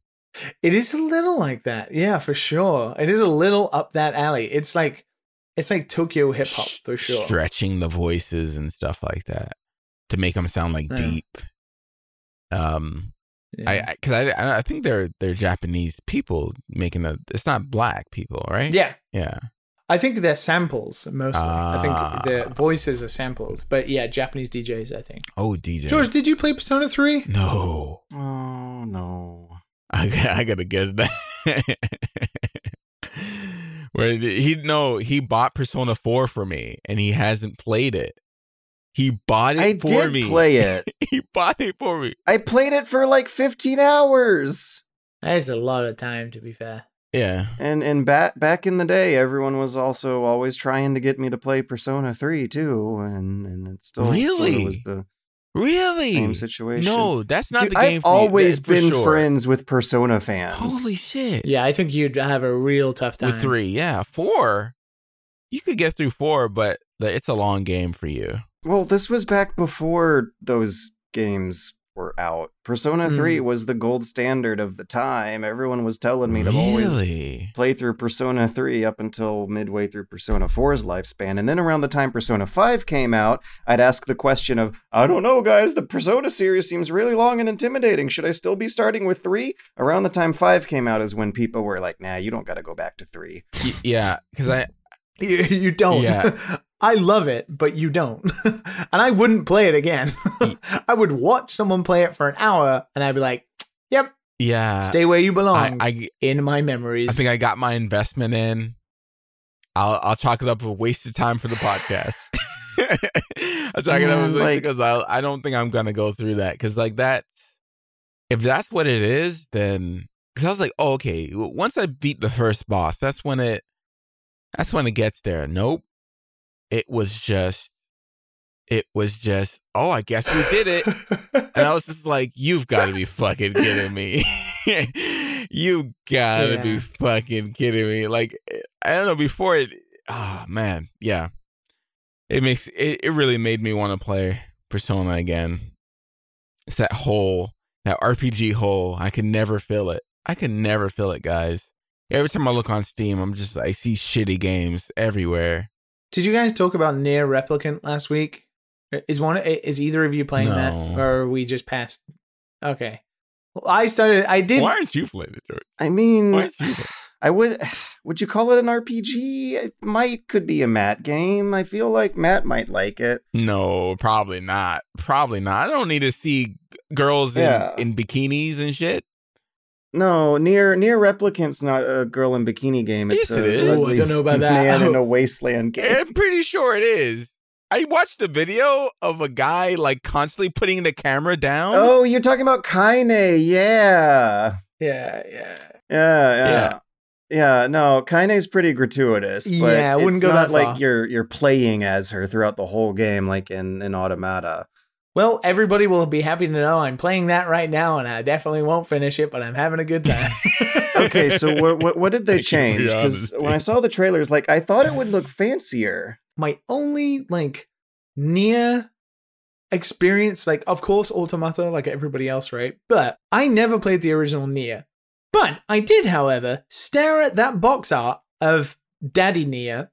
Speaker 1: It is a little like that. Yeah, for sure. It is a little up that alley. It's like it's like Tokyo hip hop for sure.
Speaker 2: Stretching the voices and stuff like that to make them sound like
Speaker 1: Yeah.
Speaker 2: deep. Um,
Speaker 1: Yeah.
Speaker 2: I because I, I I think they're they're Japanese people making a. It's not black people, right?
Speaker 1: yeah.
Speaker 2: yeah.
Speaker 1: I think they're samples mostly. I
Speaker 2: Ah.
Speaker 1: think the voices are samples, but yeah, Japanese DJs. I think.
Speaker 2: Oh, DJ.
Speaker 1: George, did you play Persona Three?
Speaker 2: No,
Speaker 3: Oh no.
Speaker 2: I got- I gotta guess that. Where he no, he bought Persona 4 for me and he hasn't played it. He bought it
Speaker 3: I
Speaker 2: for
Speaker 3: did
Speaker 2: me.
Speaker 3: play it.
Speaker 2: he bought it for me.
Speaker 3: I played it for like 15 hours.
Speaker 1: That is a lot of time, to be fair.
Speaker 2: Yeah.
Speaker 3: And and back back in the day, everyone was also always trying to get me to play Persona 3 too, and and it still sorta
Speaker 2: Really?
Speaker 3: was the
Speaker 2: Really?
Speaker 3: same situation.
Speaker 2: No, that's not
Speaker 3: Dude,
Speaker 2: the game
Speaker 3: I've
Speaker 2: for you,
Speaker 3: always
Speaker 2: that- for
Speaker 3: been
Speaker 2: sure.
Speaker 3: friends with Persona fans.
Speaker 2: Holy shit.
Speaker 1: Yeah, I think you'd have a real tough time.
Speaker 2: With three, yeah. Four, you could get through four, but it's a long game for you.
Speaker 3: Well, this was back before those games were out. Persona
Speaker 1: Hmm.
Speaker 3: 3 was the gold standard of the time. Everyone was telling me to always play through Persona 3 up until midway through Persona 4's lifespan. And then around the time Persona 5 came out, I'd ask the question of, I don't know, guys, the Persona series seems really long and intimidating. Should I still be starting with 3? Around the time 5 came out is when people were like, nah, you don't got to go back to 3.
Speaker 2: Y- yeah, because I
Speaker 1: You, you don't.
Speaker 2: Yeah.
Speaker 1: I love it, but you don't. and I wouldn't play it again. I would watch someone play it for an hour and I'd be like, yep,
Speaker 2: yeah.
Speaker 1: stay where you belong
Speaker 2: I
Speaker 1: in my memories.
Speaker 2: I think I got my investment in. I'll I'll chalk it up a wasted time for the podcast. I'll chalk it up
Speaker 3: like-
Speaker 2: because I I don't think I'm gonna go through that because like that if that's what it is then because I was like oh, okay once I beat the first boss that's when it that's when it gets there. Nope, it was just it was just oh I guess we did it. And I was just like, you've got to be fucking kidding me. you gotta
Speaker 1: Yeah.
Speaker 2: be fucking kidding me. Like, I don't know, before it, ah, man, yeah. It makes, it, it really made me want to play Persona again. It's that hole, that RPG hole. I can never fill it. I can never fill it, guys. Every time I look on Steam, I'm just, I see shitty games everywhere.
Speaker 1: Did you guys talk about Nier Replicant last week? Is one is either of you playing that, or are we just passed? Okay. Well, I started. I did.
Speaker 2: Why aren't you playing it, George?
Speaker 3: I mean,
Speaker 2: Why aren't you playing
Speaker 3: I would would you call it an RPG? It might could be a Matt game. I feel like Matt might like it.
Speaker 2: No, probably not. Probably not. I don't need to see g- girls in,
Speaker 3: Yeah.
Speaker 2: in bikinis and shit.
Speaker 3: No, Nier Nier Replicant's not a girl in bikini game. It's
Speaker 2: Yes, it
Speaker 3: a
Speaker 2: is.
Speaker 1: Ooh, I don't know about that.
Speaker 3: Man in a wasteland game.
Speaker 2: I'm pretty sure it is. I watched a video of a guy like constantly putting the camera down.
Speaker 3: Oh, you're talking about Kaine. Yeah.
Speaker 1: Yeah, yeah.
Speaker 3: Yeah, yeah.
Speaker 2: Yeah.
Speaker 3: Yeah, no, Kaine's pretty gratuitous. But
Speaker 1: Yeah, I wouldn't
Speaker 3: it's
Speaker 1: go
Speaker 3: not
Speaker 1: that
Speaker 3: like you're you're playing as her throughout the whole game, like in in Automata.
Speaker 1: Well, everybody will be happy to know I'm playing that right now, and I definitely won't finish it, but I'm having a good time.
Speaker 3: Okay, so what what, what did they
Speaker 2: I
Speaker 3: change? Because when I saw the trailers, like I thought it would look fancier.
Speaker 1: my only like near experience, like of course Automata, like everybody else, right? But I never played the original Nier. But I did, however, stare at that box art of Daddy Nier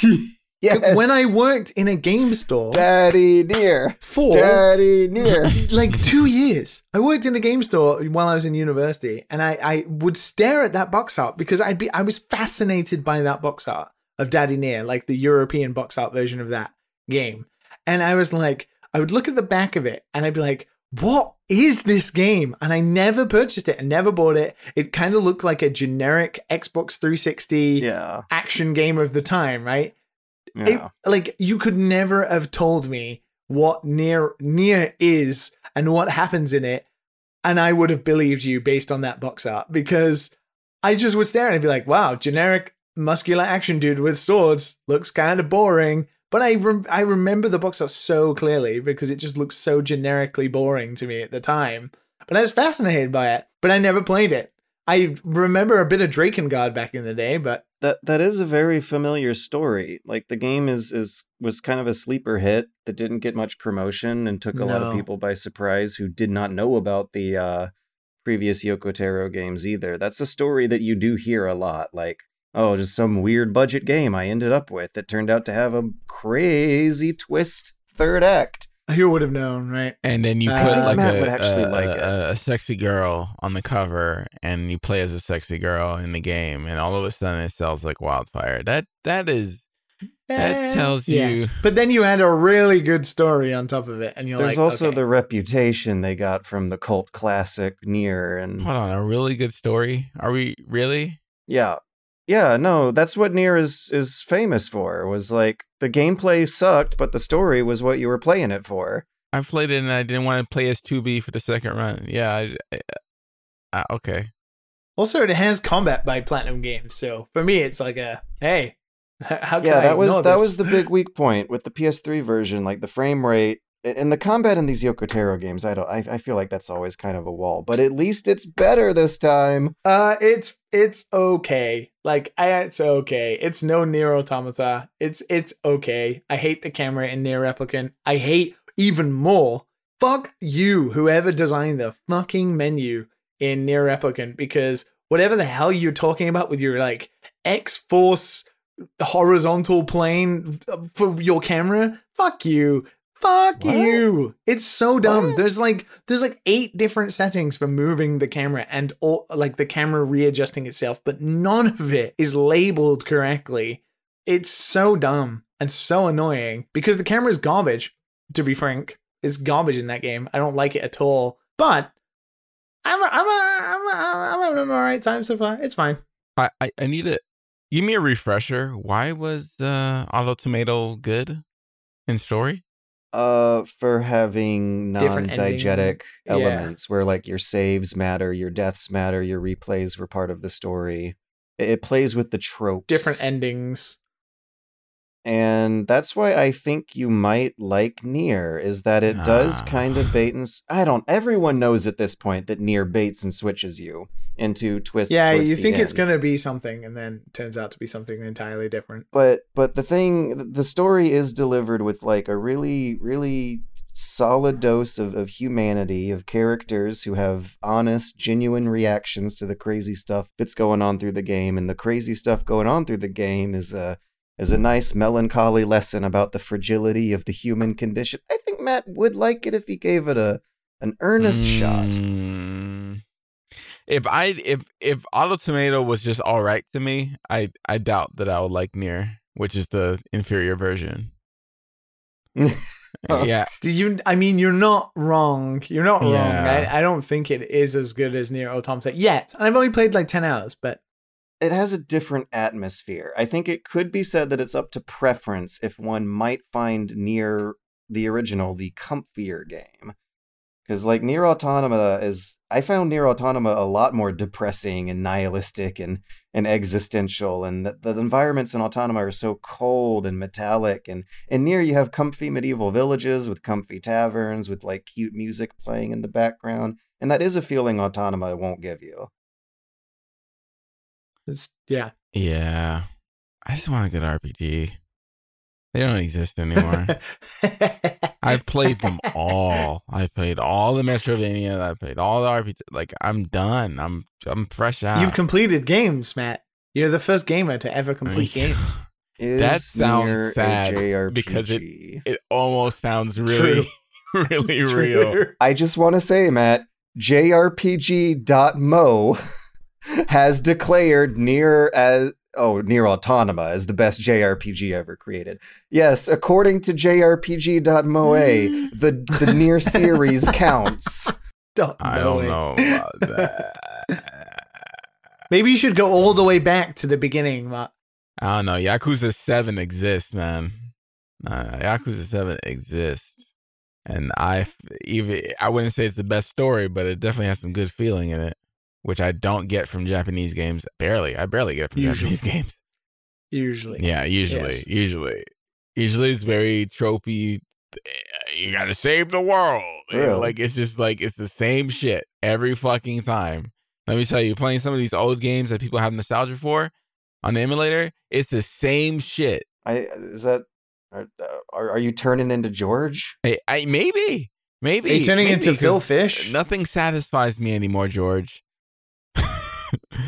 Speaker 3: Yes.
Speaker 1: when I worked in a game store
Speaker 3: Daddy Nier.
Speaker 1: for
Speaker 3: Daddy Nier.
Speaker 1: like two years. I worked in a game store while I was in university, and I, I would stare at that box art because I'd be I was fascinated by that box art of Daddy Nier, like the European box art version of that game. And I was like, I would look at the back of it, and I'd be like, "What is this game?" And I never purchased it and never bought it. It kind of looked like a generic Xbox 360
Speaker 3: Yeah.
Speaker 1: action game of the time, right?
Speaker 3: Yeah.
Speaker 1: it, like you could never have told me what Nier Nier is and what happens in it and i would have believed you based on that box art because i just would stare and be like wow generic muscular action dude with swords looks kind of boring. But I, rem- I remember the box art so clearly because it just looks so generically boring to me at the time. But i was fascinated by it but i never played it i remember a bit of Drakengard back in the day but
Speaker 3: that that is a very familiar story. Like the game is is was kind of a sleeper hit that didn't get much promotion and took a lot of people by surprise who did not know about the uh, previous Yoko Taro games either. That's a story that you do hear a lot. Like, oh, just some weird budget game I ended up with that turned out to have a crazy twist third act.
Speaker 1: Who would have known right
Speaker 2: And then you put
Speaker 1: think
Speaker 2: like a, a,
Speaker 3: like
Speaker 2: a, a, a sexy girl on the cover, and you play as a sexy girl in the game, and all of a sudden it sells like wildfire. That that is That tells you-
Speaker 1: But then you had a really good story on top of it, and you're
Speaker 3: There's
Speaker 1: like,
Speaker 3: also
Speaker 1: okay.
Speaker 3: the reputation they got from the cult classic Nier and
Speaker 2: hold on a really good story. Are we really?
Speaker 3: yeah, Yeah, no, that's what Nier is is famous for. Was like the gameplay sucked, but the story was what you were playing it for.
Speaker 2: I played it and I didn't want to play as 2B for the second run. Yeah, I, I, uh, okay.
Speaker 1: Also, it has combat by Platinum Games, so for me, it's like a hey, how can
Speaker 3: yeah,
Speaker 1: I
Speaker 3: that was that
Speaker 1: this?
Speaker 3: was the big weak point with the PS3 version. Like the frame rate and the combat in these Yoko Taro games. I don't. I, I feel like that's always kind of a wall, but at least it's better this time.
Speaker 1: Uh, it's it's okay. Like I, it's okay. It's no Nier Automata. It's it's okay. I hate the camera in Nier Replicant. I hate even more. Fuck you, whoever designed the fucking menu in Nier Replicant, because whatever the hell you're talking about with your like X Force horizontal plane for your camera, fuck you. Fuck
Speaker 3: What?
Speaker 1: you. It's so dumb.
Speaker 3: What?
Speaker 1: There's like there's like eight different settings for moving the camera and all like the camera readjusting itself, but none of it is labeled correctly. It's so dumb and so annoying because the camera is garbage, to be frank. It's garbage in that game. I don't like it at all. But I'm a, I'm a, I'm a, I'm having an alright time so far. It's fine.
Speaker 2: I, I, I need to give me a refresher. Why was uh, Auto Tomato good in story?
Speaker 3: Uh, for having non-diegetic
Speaker 1: ending. Yeah.
Speaker 3: elements where like your saves matter, your deaths matter, your replays were part of the story. It, it plays with the tropes.
Speaker 1: Different endings.
Speaker 3: And that's why I think you might like Nier is that it does
Speaker 2: Ah.
Speaker 3: kind of bait and I don't. Everyone knows at this point that Nier baits and switches you into twists.
Speaker 1: Yeah, you think it's gonna be something, and then turns out to be something entirely different.
Speaker 3: but but the thing the story is delivered with like a really really solid dose of, of humanity of characters who have honest genuine reactions to the crazy stuff that's going on through the game and the crazy stuff going on through the game is a is a nice melancholy lesson about the fragility of the human condition i think matt would like it if he gave it a an earnest shot
Speaker 2: Mm. If I if if Auto Tomato was just all right to me, I I doubt that I would like Nier, which is the inferior version. yeah,
Speaker 1: Do you? I mean, you're not wrong. You're not wrong. I, I don't think it is as good as Nier Automata yet. And I've only played like ten hours, but
Speaker 3: it has a different atmosphere. I think it could be said that it's up to preference if one might find Nier the original the comfier game. Because like Nier Automata is I found Nier Automata a lot more depressing and nihilistic and, and existential and the, the environments in Automata are so cold and metallic and in Nier you have comfy medieval villages with comfy taverns with like cute music playing in the background. And that is a feeling Automata won't give you.
Speaker 1: It's yeah.
Speaker 2: yeah. I just want a good RPG. They don't exist anymore. I've played them all. I played all the Metroidvania. I played all the RPG. Like I'm done. I'm I'm fresh out.
Speaker 1: You've completed games, Matt. You're the first gamer to ever complete games.
Speaker 2: That sounds
Speaker 3: Nier a
Speaker 2: sad,
Speaker 3: JRPG?
Speaker 2: because it- It almost sounds really, really real.
Speaker 3: I just want to say, Matt, JRPG.mo has declared Nier as oh Nier Automata as the best JRPG ever created. Yes, according to JRPG.moe, the the Nier series counts.
Speaker 1: Don't
Speaker 2: I don't
Speaker 1: it.
Speaker 2: know about that.
Speaker 1: Maybe you should go all the way back to the beginning, Matt.
Speaker 2: I don't know. Yakuza Seven exists, man. Uh, Yakuza Seven exists, and I f- even I wouldn't say it's the best story, but it definitely has some good feeling in it, which I don't get from Japanese games. Barely, I barely get from
Speaker 1: Usually.
Speaker 2: Japanese games.
Speaker 1: Usually.
Speaker 2: Yeah, usually,
Speaker 1: Yes.
Speaker 2: usually, usually it's very tropey. Eh, you got to save the world. You know, Like it's just like it's the same shit every fucking time. Let me tell you, playing some of these old games that people have nostalgia for on the emulator, it's the same shit.
Speaker 3: I is that are, uh, are, are you turning into George?
Speaker 2: I, I maybe, maybe
Speaker 1: Are you turning
Speaker 2: maybe,
Speaker 1: into Phil Fish?
Speaker 2: Nothing satisfies me anymore, George.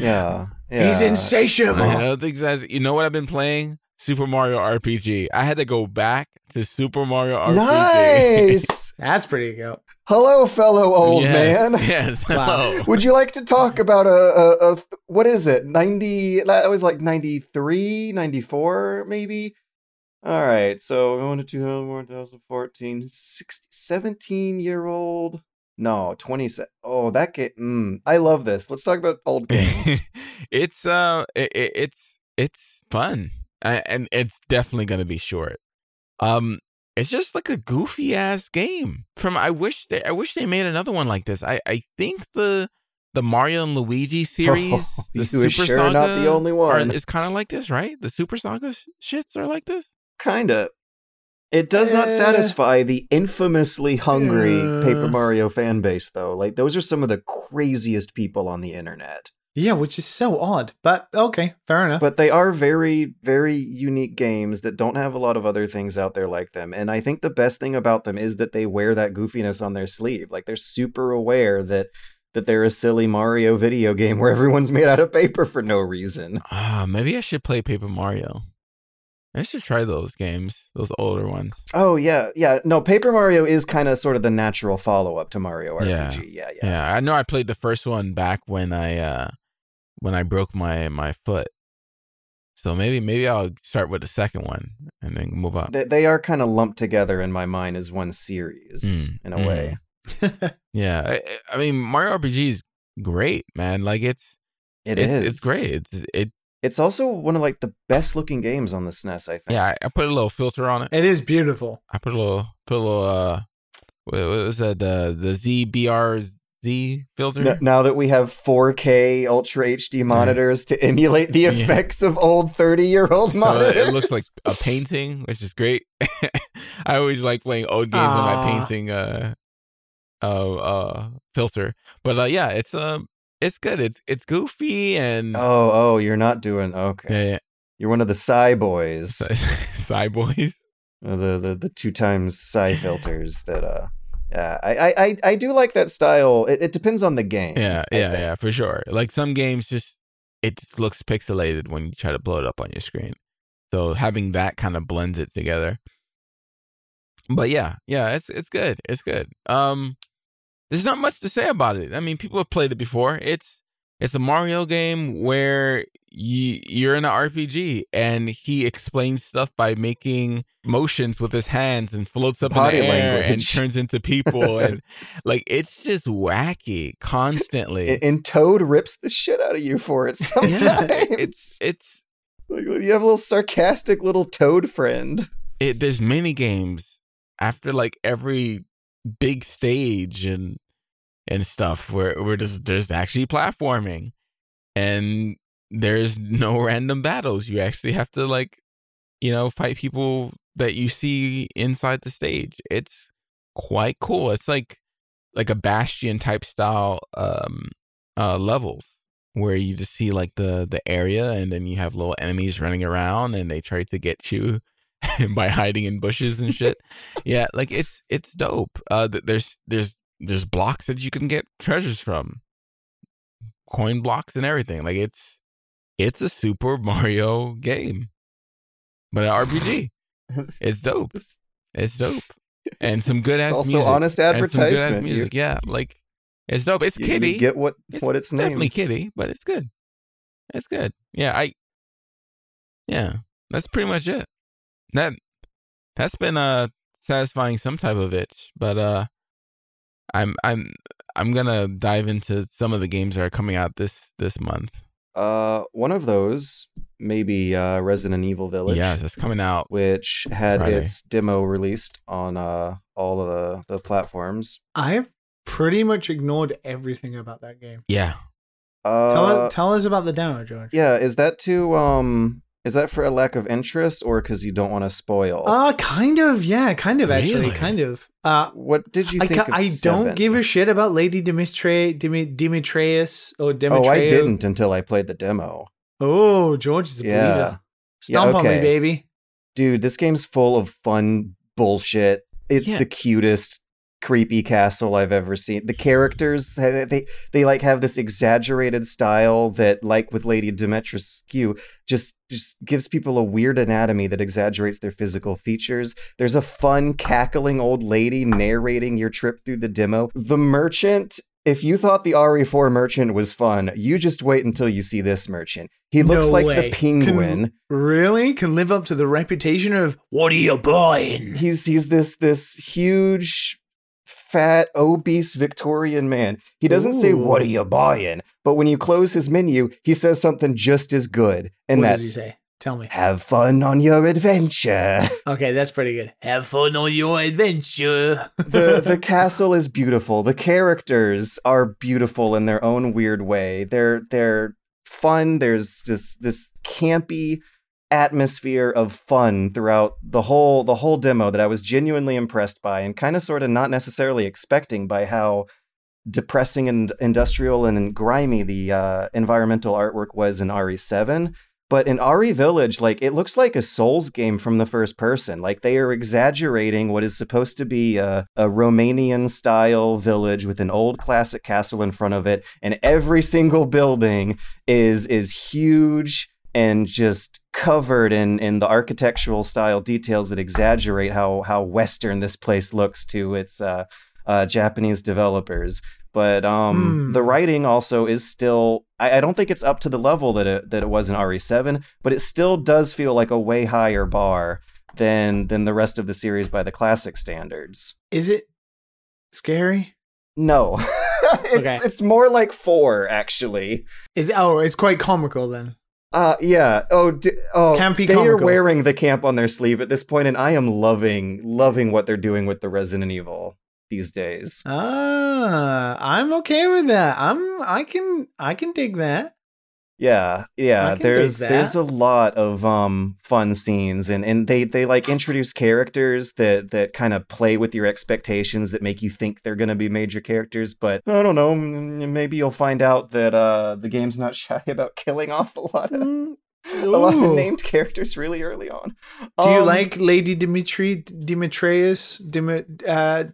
Speaker 3: Yeah, yeah.
Speaker 1: He's insatiable.
Speaker 2: Nothing satis- You know what I've been playing? Super Mario RPG. I had to go back to Super Mario RPG.
Speaker 3: Nice.
Speaker 1: That's pretty good.
Speaker 3: Hello, fellow old
Speaker 2: Yes,
Speaker 3: man.
Speaker 2: Yes.
Speaker 1: Wow.
Speaker 2: Hello.
Speaker 3: Would you like to talk about a, a, a what is it? 90 that was like 93, 94 maybe. All right. So going to 2014 60, 17 year old No, 20 se- Oh, that game. Mm, I love this. Let's talk about old games.
Speaker 2: it's uh, it, it- it's it's fun, uh, and it's definitely gonna be short. Um, it's just like a goofy ass game. From I wish they I wish they made another one like this. I I think the the Mario and Luigi series,
Speaker 3: Oh,
Speaker 2: the Super
Speaker 3: is sure
Speaker 2: Saga,
Speaker 3: not the only
Speaker 2: are,
Speaker 3: one.
Speaker 2: is kind of like this, right? The Super Saga sh- shits are like this.
Speaker 3: Kinda. It does not
Speaker 1: Eh.
Speaker 3: satisfy the infamously hungry
Speaker 1: Uh.
Speaker 3: Paper Mario fan base, though. Like, those are some of the craziest people on the internet.
Speaker 1: Yeah, which is so odd. But okay, fair enough.
Speaker 3: But they are very, very unique games that don't have a lot of other things out there like them. And I think the best thing about them is that they wear that goofiness on their sleeve. Like, they're super aware that. That they're a silly Mario video game where everyone's made out of paper for no reason.
Speaker 2: Ah, maybe I should play Paper Mario. I should try those games, those older ones.
Speaker 3: Oh yeah, yeah. No, Paper Mario is kind of sort of the natural follow up to Mario RPG.
Speaker 2: Yeah.
Speaker 3: Yeah, yeah.
Speaker 2: Yeah, I know I played the first one back when I uh when I broke my my foot. So maybe maybe I'll start with the second one and then move up.
Speaker 3: They, they are kind of lumped together in my mind as one series
Speaker 2: Mm,
Speaker 3: in a way.
Speaker 2: Yeah, I, I mean Mario RPG is great, man. Like it's
Speaker 3: It
Speaker 2: it's,
Speaker 3: is.
Speaker 2: it's great. It's it
Speaker 3: It's also one of like the best looking games on the SNES. I think.
Speaker 2: yeah. I, I put a little filter on it.
Speaker 1: it is beautiful.
Speaker 2: I put a little put a little uh what, what was that the the xBRZ filter?
Speaker 3: N- now that we have 4K Ultra HD monitors to emulate the
Speaker 2: Yeah.
Speaker 3: effects of old 30 year old
Speaker 2: So
Speaker 3: monitors,
Speaker 2: it looks like a painting, which is great. I always like playing old games on my painting uh uh uh filter. But uh yeah, it's um it's good. It's it's goofy and
Speaker 3: Oh, oh, you're not doing okay.
Speaker 2: yeah, yeah.
Speaker 3: You're one of the Psy boys,
Speaker 2: Side boys.
Speaker 3: Uh, the the the two times Psy filters that uh. Yeah, I, I, I- I do like that style. It, it depends on the game.
Speaker 2: Yeah,
Speaker 3: I
Speaker 2: yeah,
Speaker 3: think.
Speaker 2: yeah, for sure. Like some games just it just looks pixelated when you try to blow it up on your screen. So having that kind of blends it together. But yeah, yeah, it's it's good. It's good. Um there's not much to say about it. I mean, people have played it before. It's it's a Mario game where you you're in an RPG and he explains stuff by making motions with his hands and floats up
Speaker 3: Body
Speaker 2: in the air and turns into people and like it's just wacky constantly.
Speaker 3: And- and Toad rips the shit out of you for it sometimes.
Speaker 2: yeah, it's it's
Speaker 3: like, you have a little sarcastic little Toad friend.
Speaker 2: it. There's mini games after like every big stage and and stuff where where there's there's actually platforming and there's no random battles. You actually have to like you know fight people that you see inside the stage. It's quite cool. It's like like a bastion type style um uh levels where you just see like the the area and then you have little enemies running around and they try to get you by hiding in bushes and shit. yeah, like it's it's dope. Uh there's there's there's blocks that you can get treasures from. Coin blocks and everything. Like it's it's a Super Mario game. But an RPG. It's dope. It's dope. And some good ass
Speaker 3: also
Speaker 2: music.
Speaker 3: honest
Speaker 2: and some good ass music.
Speaker 3: You-
Speaker 2: yeah, like it's dope. It's
Speaker 3: you, you get what
Speaker 2: It's
Speaker 3: what it's
Speaker 2: definitely
Speaker 3: named.
Speaker 2: kiddie, but it's good. It's good. Yeah, I. Yeah, that's pretty much it. That that's been uh satisfying some type of itch, but uh, I'm I'm I'm gonna dive into some of the games that are coming out this this month.
Speaker 3: Uh, one of those maybe uh, Resident Evil Village.
Speaker 2: Yes, it's coming out.
Speaker 3: which had
Speaker 2: Friday.
Speaker 3: its demo released on uh, all of the, the platforms.
Speaker 1: I've pretty much ignored everything about that game.
Speaker 2: Yeah,
Speaker 3: Uh,
Speaker 1: Tell, tell us about the demo, George.
Speaker 3: yeah, is that to um, is that for a lack of interest or because you don't want to spoil?
Speaker 1: Uh, kind of, yeah, kind of actually,
Speaker 2: Really?
Speaker 1: kind of. Uh,
Speaker 3: what did you
Speaker 1: I,
Speaker 3: think?
Speaker 1: ca-
Speaker 3: of
Speaker 1: I don't give a shit about Lady Dimitri, Dimi, Dimitrius or
Speaker 3: Oh, I didn't until I played the demo.
Speaker 1: Oh, George is a
Speaker 3: Yeah.
Speaker 1: believer. Stomp on me, baby.
Speaker 3: Dude, this game's full of fun bullshit. It's
Speaker 2: Yeah.
Speaker 3: the cutest creepy castle I've ever seen. The characters they, they like have this exaggerated style that like with Lady Dimitrescu just just gives people a weird anatomy that exaggerates their physical features. There's a fun cackling old lady narrating your trip through the demo. The merchant if you thought the RE4 merchant was fun, you just wait until you see this merchant. He looks
Speaker 1: No
Speaker 3: like
Speaker 1: way.
Speaker 3: the penguin.
Speaker 1: Really? Can live up to the reputation of what are you buying?
Speaker 3: he's he's this this huge fat, obese Victorian man. He doesn't say, What are you buying? But when you close his menu, he says something just as good. And
Speaker 1: what
Speaker 3: that's
Speaker 1: does he say? Tell me.
Speaker 3: have fun on your adventure.
Speaker 1: Okay, that's pretty good. Have fun on your adventure.
Speaker 3: the the castle is beautiful. The characters are beautiful in their own weird way. They're they're fun. There's just this campy atmosphere of fun throughout the whole the whole demo that I was genuinely impressed by and kind of sort of not necessarily expecting by how depressing and industrial and grimy the uh, environmental artwork was in RE7. But in RE Village, like it looks like a Souls game from the first person. Like they are exaggerating what is supposed to be a, a Romanian style village with an old classic castle in front of it, and every single building is is huge and just covered in in the architectural style details that exaggerate how how western this place looks to its uh, uh, Japanese developers. But um,
Speaker 1: Hmm.
Speaker 3: the writing also is still. I, I don't think it's up to the level that it that it was in RE7, but it still does feel like a way higher bar than than the rest of the series by the classic standards.
Speaker 1: Is it scary?
Speaker 3: No, it's
Speaker 1: Okay.
Speaker 3: it's more like four actually.
Speaker 1: Is oh, it's quite comical then.
Speaker 3: Uh yeah. Oh, d- oh.
Speaker 1: Campy
Speaker 3: they are wearing the camp on their sleeve at this point, and I am loving loving what they're doing with the Resident Evil these days.
Speaker 1: Ah, I'm okay with that. I'm I can I can dig that.
Speaker 3: Yeah, yeah. There's there's a lot of um fun scenes, and and they they like introduce characters that that kind of play with your expectations that make you think they're gonna be major characters. But I don't know. Maybe you'll find out that uh the game's not shy about killing off a lot of
Speaker 1: Mm,
Speaker 3: a lot of named characters really early on.
Speaker 1: Do you
Speaker 3: Um,
Speaker 1: like Lady Dimitri Dimitrius Dimi, uh,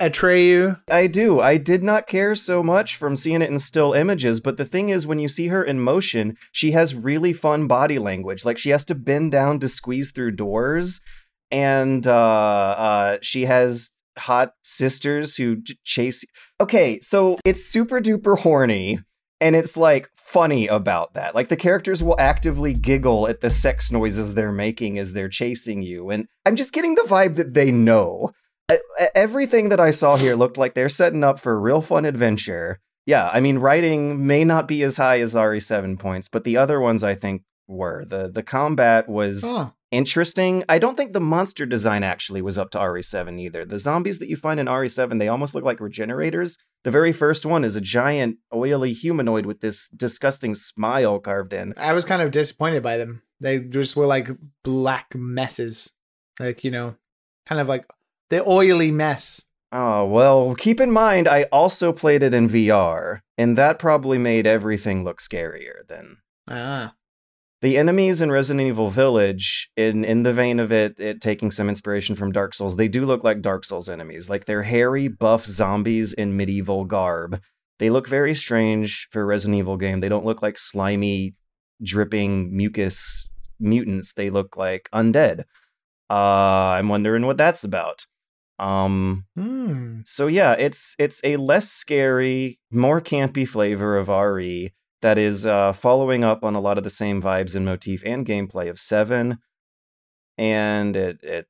Speaker 1: Atreyu?
Speaker 3: I do. I did not care so much from seeing it in still images, but the thing is, when you see her in motion, she has really fun body language. Like she has to bend down to squeeze through doors, and uh, uh, she has hot sisters who j- chase. Okay, so it's super duper horny, and it's like funny about that. Like the characters will actively giggle at the sex noises they're making as they're chasing you, and I'm just getting the vibe that they know everything that I saw here looked like they're setting up for a real fun adventure. Yeah, I mean, writing may not be as high as RE7 points, but the other ones I think were. The the combat was
Speaker 1: Oh,
Speaker 3: interesting. I don't think the monster design actually was up to RE7 either. The zombies that you find in RE7, they almost look like regenerators. The very first one is a giant oily humanoid with this disgusting smile carved in.
Speaker 1: I was kind of disappointed by them. They just were like black messes, like you know, kind of like the oily mess.
Speaker 3: Oh, well, keep in mind, I also played it in VR, and that probably made everything look scarier than
Speaker 1: Ah,
Speaker 3: the enemies in Resident Evil Village, in in the vein of it, it taking some inspiration from Dark Souls, they do look like Dark Souls enemies. Like they're hairy, buff zombies in medieval garb. They look very strange for a Resident Evil game. They don't look like slimy, dripping mucus mutants. They look like undead. Uh, I'm wondering what that's about. Um,
Speaker 1: hmm.
Speaker 3: so yeah, it's it's a less scary, more campy flavor of RE that is uh, following up on a lot of the same vibes and motif and gameplay of Seven, and it it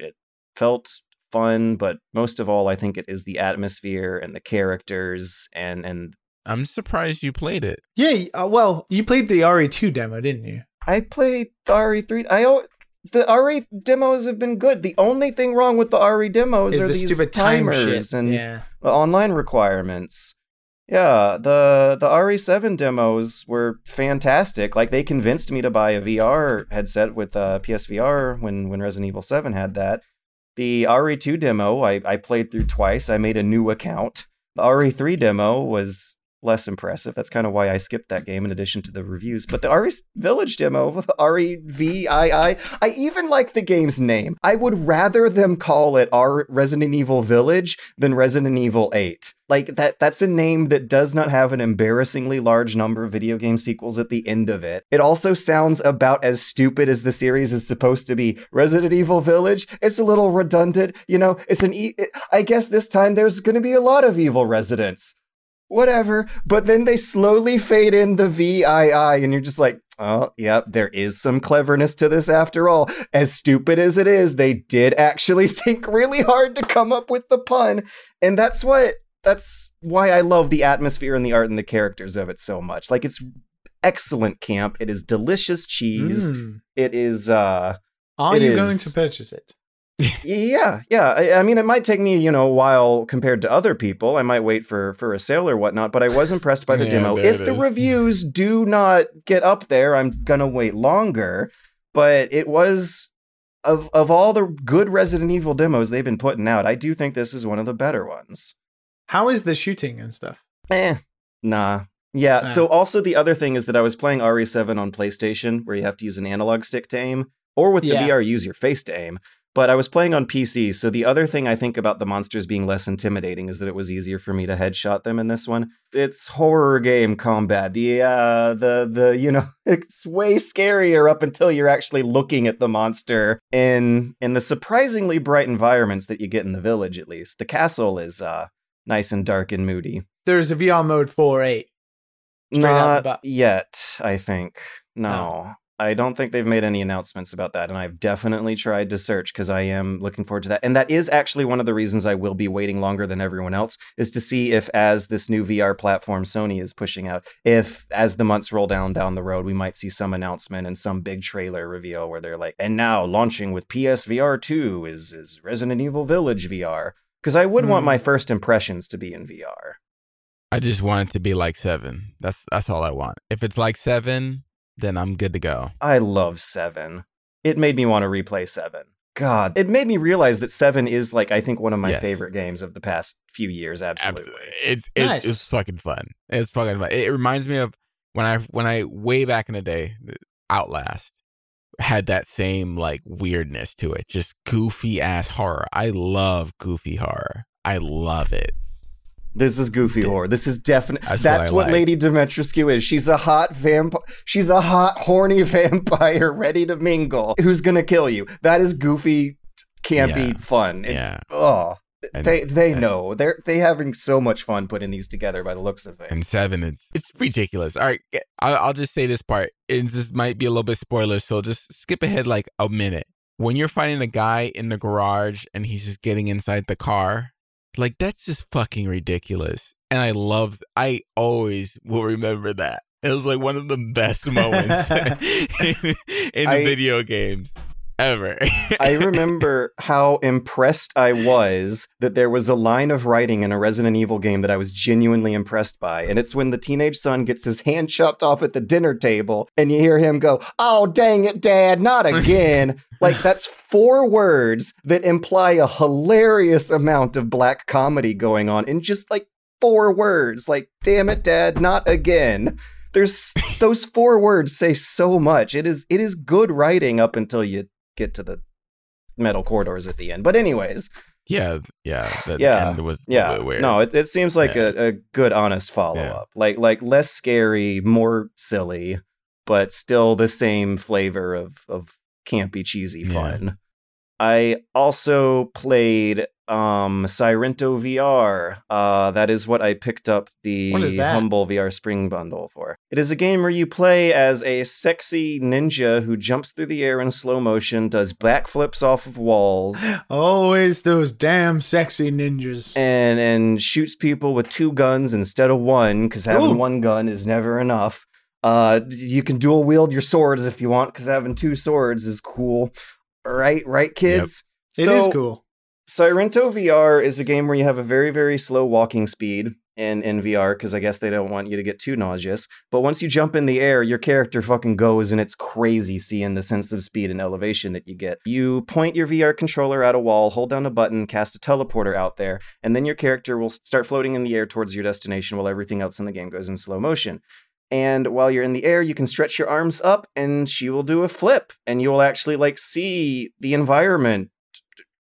Speaker 3: it felt fun, but most of all, I think it is the atmosphere and the characters and and
Speaker 2: I'm surprised you played it.
Speaker 1: Yeah. Uh, well, you played the RE2 demo, didn't you?
Speaker 3: I played the RE3. I al- the RE demos have been good. The only thing wrong with the RE demos
Speaker 1: Is
Speaker 3: are
Speaker 1: the
Speaker 3: these
Speaker 1: stupid time
Speaker 3: timers
Speaker 1: shit?
Speaker 3: and
Speaker 1: yeah.
Speaker 3: the online requirements. Yeah, the the RE7 demos were fantastic. Like they convinced me to buy a VR headset with uh, PSVR when when Resident Evil 7 had that. The RE2 demo I, I played through twice. I made a new account. The RE3 demo was less impressive. That's kind of why I skipped that game in addition to the reviews. But the RE Village demo, REVII, I even like the game's name. I would rather them call it R Resident Evil Village than Resident Evil 8. Like that that's a name that does not have an embarrassingly large number of video game sequels at the end of it. It also sounds about as stupid as the series is supposed to be. Resident Evil Village, it's a little redundant, you know, it's an e- I guess this time there's going to be a lot of evil residents whatever. But then they slowly fade in the VII, and you're just like, Oh, yep, there is some cleverness to this after all. As stupid as it is, they did actually think really hard to come up with the pun. And that's what that's why I love the atmosphere and the art and the characters of it so much. Like it's excellent camp. It is delicious cheese.
Speaker 1: Mm.
Speaker 3: It is uh
Speaker 1: Are
Speaker 3: It
Speaker 1: you
Speaker 3: is.
Speaker 1: going to purchase it?
Speaker 3: Yeah, yeah. I, I mean, it might take me, you know, a while compared to other people. I might wait for for a sale or whatnot, but I was impressed by the
Speaker 2: Yeah,
Speaker 3: demo. If the
Speaker 2: is.
Speaker 3: reviews do not get up there, I'm gonna wait longer. But it was of of all the good Resident Evil demos they've been putting out, I do think this is one of the better ones.
Speaker 1: How is the shooting and stuff?
Speaker 3: Eh, nah. Yeah.
Speaker 1: Nah.
Speaker 3: So also the other thing is that I was playing RE7 on PlayStation, where you have to use an analog stick to aim, or with the
Speaker 1: Yeah.
Speaker 3: VR, use your face to aim. But I was playing on PC, so the other thing I think about the monsters being less intimidating is that it was easier for me to headshot them in this one. It's horror game combat. The uh the the you know it's way scarier up until you're actually looking at the monster in in the surprisingly bright environments that you get in the village at least. The castle is uh nice and dark and moody.
Speaker 1: There's a VR mode 4.8. Straight out the
Speaker 3: Not yet, I think. No.
Speaker 1: Oh.
Speaker 3: I don't think they've made any announcements about that, and I've definitely tried to search because I am looking forward to that. And that is actually one of the reasons I will be waiting longer than everyone else, is to see if, as this new VR platform Sony is pushing out, if as the months roll down down the road, we might see some announcement and some big trailer reveal where they're like, and now launching with PSVR 2 is is Resident Evil Village VR. Because I would want
Speaker 1: Hmm.
Speaker 3: my first impressions to be in VR.
Speaker 2: I just want it to be like seven. That's that's all I want. If it's like seven, then I'm good to go.
Speaker 3: I love Seven. It made me want to replay Seven. God, it made me realize that Seven is like I think one of my
Speaker 2: Yes.
Speaker 3: favorite games of the past few years. Absolutely.
Speaker 2: Absolutely. It's it,
Speaker 1: Nice.
Speaker 2: it's fucking fun. It's fucking fun. It reminds me of when I when I way back in the day, Outlast had that same like weirdness to it. Just goofy ass horror. I love goofy horror. I love it.
Speaker 3: This is goofy horror. This is definitely
Speaker 2: That's
Speaker 3: that's,
Speaker 2: what
Speaker 3: what,
Speaker 2: like.
Speaker 3: Lady Dimitrescu is. She's a hot vampire. She's a hot, horny vampire ready to mingle. Who's gonna kill you? That is goofy, campy
Speaker 2: Yeah.
Speaker 3: fun. It's,
Speaker 2: Yeah.
Speaker 3: Oh,
Speaker 2: And,
Speaker 3: they they
Speaker 2: and-
Speaker 3: know they're they having so much fun putting these together by the looks of it.
Speaker 2: and seven, it's it's ridiculous. All right, I'll, I'll just say this part. And this might be a little bit spoiler, so just skip ahead like a minute. When you're finding a guy in the garage and he's just getting inside the car, like that's just fucking ridiculous. And I love. I always will remember that. It was like one of the best moments in, in
Speaker 3: I-
Speaker 2: video games ever.
Speaker 3: I remember how impressed I was that there was a line of writing in a Resident Evil game that I was genuinely impressed by. And it's when the teenage son gets his hand chopped off at the dinner table and you hear him go, Oh, dang it, dad, not again. like, that's four words that imply a hilarious amount of black comedy going on in just like four words. Like, damn it, dad, not again. There's those four words say so much. It is it is good writing up until you get to the metal corridors at the end. But anyways,
Speaker 2: yeah, yeah, the
Speaker 3: Yeah,
Speaker 2: end was
Speaker 3: yeah,
Speaker 2: weird.
Speaker 3: no, it, it seems like
Speaker 2: Yeah.
Speaker 3: a, a good, honest follow up. Like like less scary, more silly, but still the same flavor of of campy, cheesy
Speaker 2: Yeah.
Speaker 3: fun. I also played um Sairento VR. Uh that is what I picked up the
Speaker 1: What is that?
Speaker 3: Humble VR Spring bundle for. It is a game where you play as a sexy ninja who jumps through the air in slow motion, does backflips off of walls,
Speaker 1: Always those damn sexy ninjas.
Speaker 3: and and shoots people with two guns instead of one because having
Speaker 1: Ooh.
Speaker 3: one gun is never enough. Uh, you can dual wield your swords if you want because having two swords is cool. Right, right, kids.
Speaker 1: It is cool.
Speaker 3: Sairento VR is a game where you have a very, very slow walking speed in, in VR because I guess they don't want you to get too nauseous. But once you jump in the air, your character fucking goes and it's crazy seeing the sense of speed and elevation that you get. You point your VR controller at a wall, hold down a button, cast a teleporter out there, and then your character will start floating in the air towards your destination while everything else in the game goes in slow motion. And while you're in the air, you can stretch your arms up and she will do a flip and you will actually like see the environment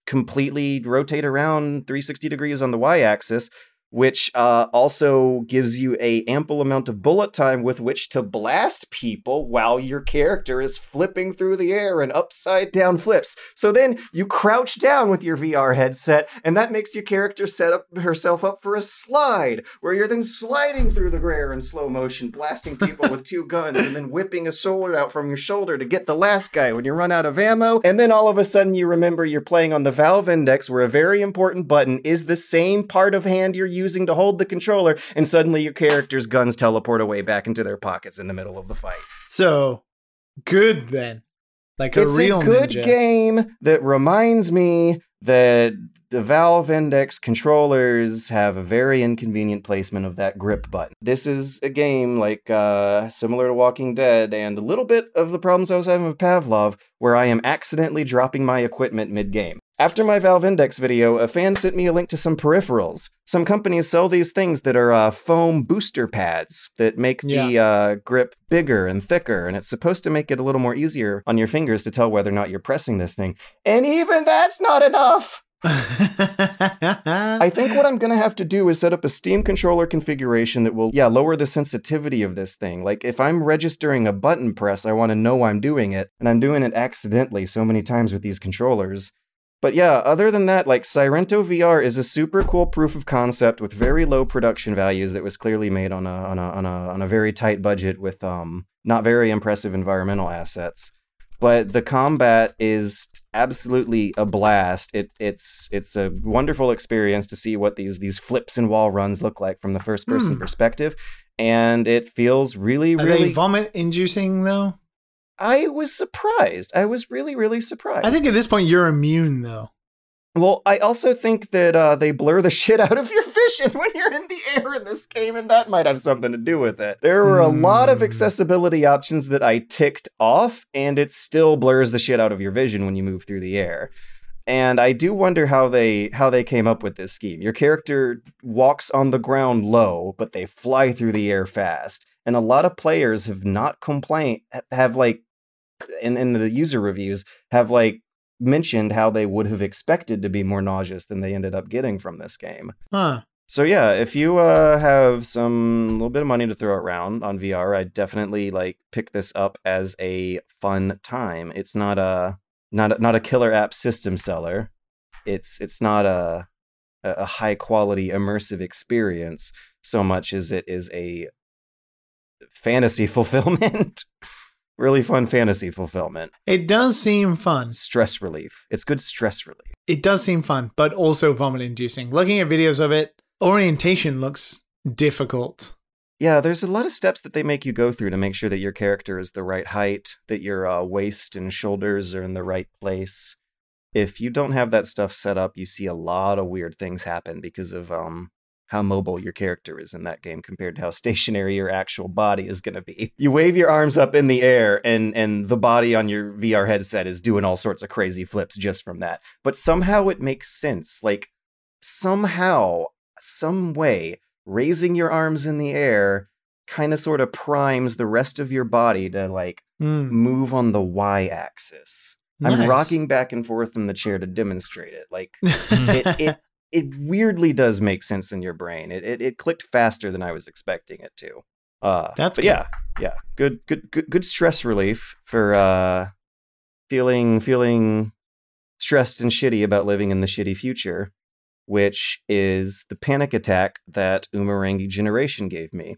Speaker 3: completely rotate around 360 degrees on the y axis which uh, also gives you a ample amount of bullet time with which to blast people while your character is flipping through the air and upside down flips. So then you crouch down with your VR headset, and that makes your character set up herself up for a slide, where you're then sliding through the air in slow motion, blasting people with two guns, and then whipping a sword out from your shoulder to get the last guy when you run out of ammo. And then all of a sudden you remember you're playing on the Valve Index, where a very important button is the same part of hand you're using using to hold the controller, and suddenly your character's guns teleport away back into their pockets in the middle of the fight.
Speaker 1: So good then. Like a
Speaker 3: it's
Speaker 1: real
Speaker 3: a good
Speaker 1: ninja.
Speaker 3: game that reminds me that the Valve Index controllers have a very inconvenient placement of that grip button. This is a game like uh, similar to Walking Dead and a little bit of the problems I was having with Pavlov, where I am accidentally dropping my equipment mid game. After my Valve Index video, a fan sent me a link to some peripherals. Some companies sell these things that are uh, foam booster pads that make the uh, grip bigger and thicker, and it's supposed to make it a little more easier on your fingers to tell whether or not you're pressing this thing. And even that's not enough! I think what I'm going to have to do is set up a Steam controller configuration that will, yeah, lower the sensitivity of this thing. Like, if I'm registering a button press, I want to know I'm doing it, and I'm doing it accidentally so many times with these controllers. But yeah, other than that, like Sairento VR is a super cool proof of concept with very low production values that was clearly made on a on a on a on a very tight budget with um not very impressive environmental assets. But the combat is absolutely a blast. It it's it's a wonderful experience to see what these these flips and wall runs look like from the first person
Speaker 1: Hmm.
Speaker 3: perspective, and it feels really
Speaker 1: Are
Speaker 3: really.
Speaker 1: they vomit inducing though?
Speaker 3: I was surprised. I was really really surprised.
Speaker 1: I think at this point you're immune though.
Speaker 3: Well, I also think that uh, they blur the shit out of your vision when you're in the air in this game, and that might have something to do with it. There were a lot of
Speaker 1: Hmm.
Speaker 3: accessibility options that I ticked off, and it still blurs the shit out of your vision when you move through the air. And I do wonder how they how they came up with this scheme. Your character walks on the ground low, but they fly through the air fast. And a lot of players have not complained have like in, in the user reviews have like mentioned how they would have expected to be more nauseous than they ended up getting from this game.
Speaker 1: Huh.
Speaker 3: So yeah, if you uh, have some little bit of money to throw around on VR, I'd definitely like pick this up as a fun time. It's not a not a, not a killer app system seller. It's it's not a a high quality immersive experience so much as it is a fantasy fulfillment. Really fun fantasy fulfillment.
Speaker 1: It does seem fun.
Speaker 3: Stress relief. It's good stress relief.
Speaker 1: It does seem fun, but also vomit inducing. Looking at videos of it, orientation looks difficult.
Speaker 3: Yeah, there's a lot of steps that they make you go through to make sure that your character is the right height, that your uh, waist and shoulders are in the right place. If you don't have that stuff set up, you see a lot of weird things happen because of um how mobile your character is in that game compared to how stationary your actual body is going to be. You wave your arms up in the air and and the body on your VR headset is doing all sorts of crazy flips just from that. But somehow it makes sense. Like somehow, some way, raising your arms in the air kind of sort of primes the rest of your body to like
Speaker 1: Hmm.
Speaker 3: move on the y axis. I'm rocking back and forth in the chair to demonstrate it. Like it, it it weirdly does make sense in your brain. It, it it clicked faster than I was expecting it to. Uh,
Speaker 1: That's
Speaker 3: but
Speaker 1: good.
Speaker 3: yeah, yeah, good good good good stress relief for uh, feeling feeling stressed and shitty about living in the shitty future, which is the panic attack that Umurangi Generation gave me.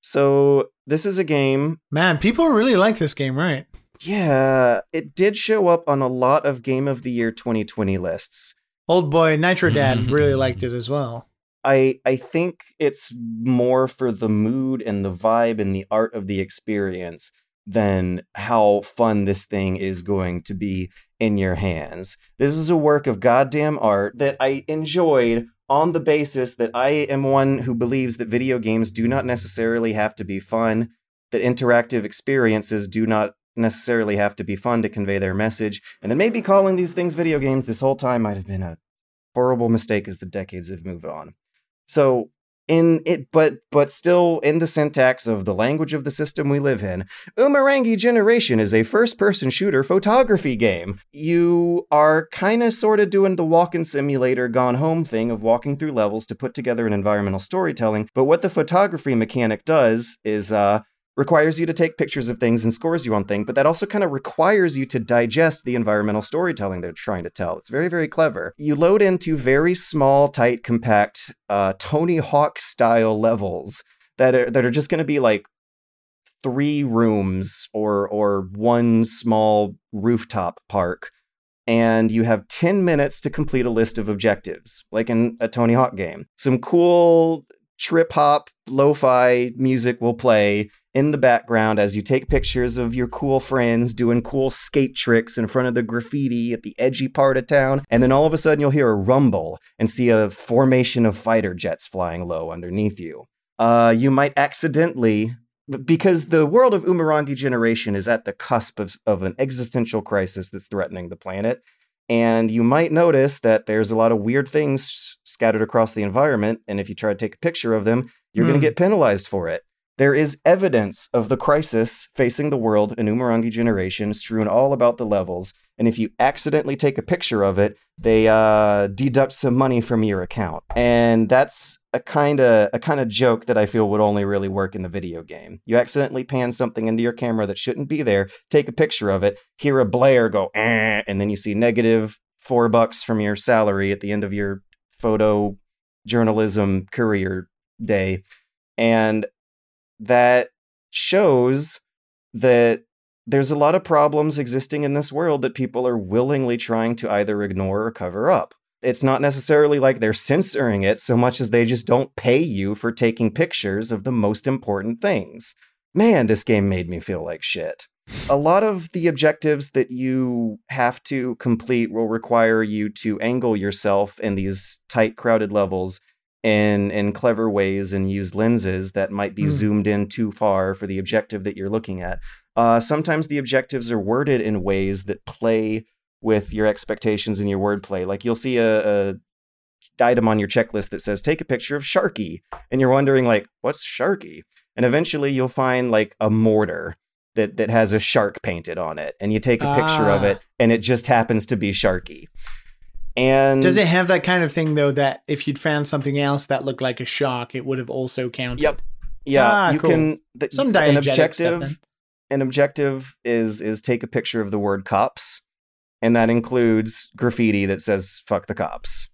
Speaker 3: So this is a game
Speaker 1: Man, people really like this game, right?
Speaker 3: yeah, it did show up on a lot of Game of the Year 2020 lists.
Speaker 1: Old boy Nitro Dad really liked it as well.
Speaker 3: I I think it's more for the mood and the vibe and the art of the experience than how fun this thing is going to be in your hands. This is a work of goddamn art that I enjoyed on the basis that I am one who believes that video games do not necessarily have to be fun, that interactive experiences do not necessarily have to be fun to convey their message, and that maybe calling these things video games this whole time might have been a horrible mistake as the decades have moved on. So in it but but still in the syntax of the language of the system we live in Umurangi Generation is a first person shooter photography game you are kind of sort of doing the walking simulator gone home thing of walking through levels to put together an environmental storytelling but what the photography mechanic does is uh requires you to take pictures of things and scores you on things, but that also kind of requires you to digest the environmental storytelling they're trying to tell. It's very, very clever. You load into very small, tight, compact, uh, Tony Hawk style levels that are that are just going to be like three rooms or or one small rooftop park. And you have 10 minutes to complete a list of objectives, like in a Tony Hawk game. Some cool trip hop lo fi music will play in the background as you take pictures of your cool friends doing cool skate tricks in front of the graffiti at the edgy part of town. And then all of a sudden you'll hear a rumble and see a formation of fighter jets flying low underneath you. Uh, you might accidentally, because the world of Umurangi Generation is at the cusp of, of an existential crisis that's threatening the planet. And you might notice that there's a lot of weird things scattered across the environment. And if you try to take a picture of them, you're mm. going to get penalized for it. There is evidence of the crisis facing the world in Umurangi Generation strewn all about the levels, and if you accidentally take a picture of it, they uh, deduct some money from your account. And that's a kind of a kind of joke that I feel would only really work in the video game. You accidentally pan something into your camera that shouldn't be there, take a picture of it, hear a blare go, eh, and then you see negative four bucks from your salary at the end of your photo journalism career day. And that shows that there's a lot of problems existing in this world that people are willingly trying to either ignore or cover up. It's not necessarily like they're censoring it so much as they just don't pay you for taking pictures of the most important things. Man, this game made me feel like shit. A lot of the objectives that you have to complete will require you to angle yourself in these tight, crowded levels in in clever ways and use lenses that might be mm. zoomed in too far for the objective that you're looking at. Uh, sometimes the objectives are worded in ways that play with your expectations and your wordplay. Like you'll see a, a item on your checklist that says take a picture of Sharky, and you're wondering like what's Sharky, and eventually you'll find like a mortar that that has a shark painted on it, and you take a picture of it, ah. and it just happens to be Sharky. And
Speaker 1: does it have that kind of thing though that if you'd found something else that looked like a shark, it would have also counted?
Speaker 3: Yep. Yeah, ah, you cool. can the,
Speaker 1: some an objective. Stuff,
Speaker 3: an objective is is take a picture of the word cops, and that includes graffiti that says "fuck the cops."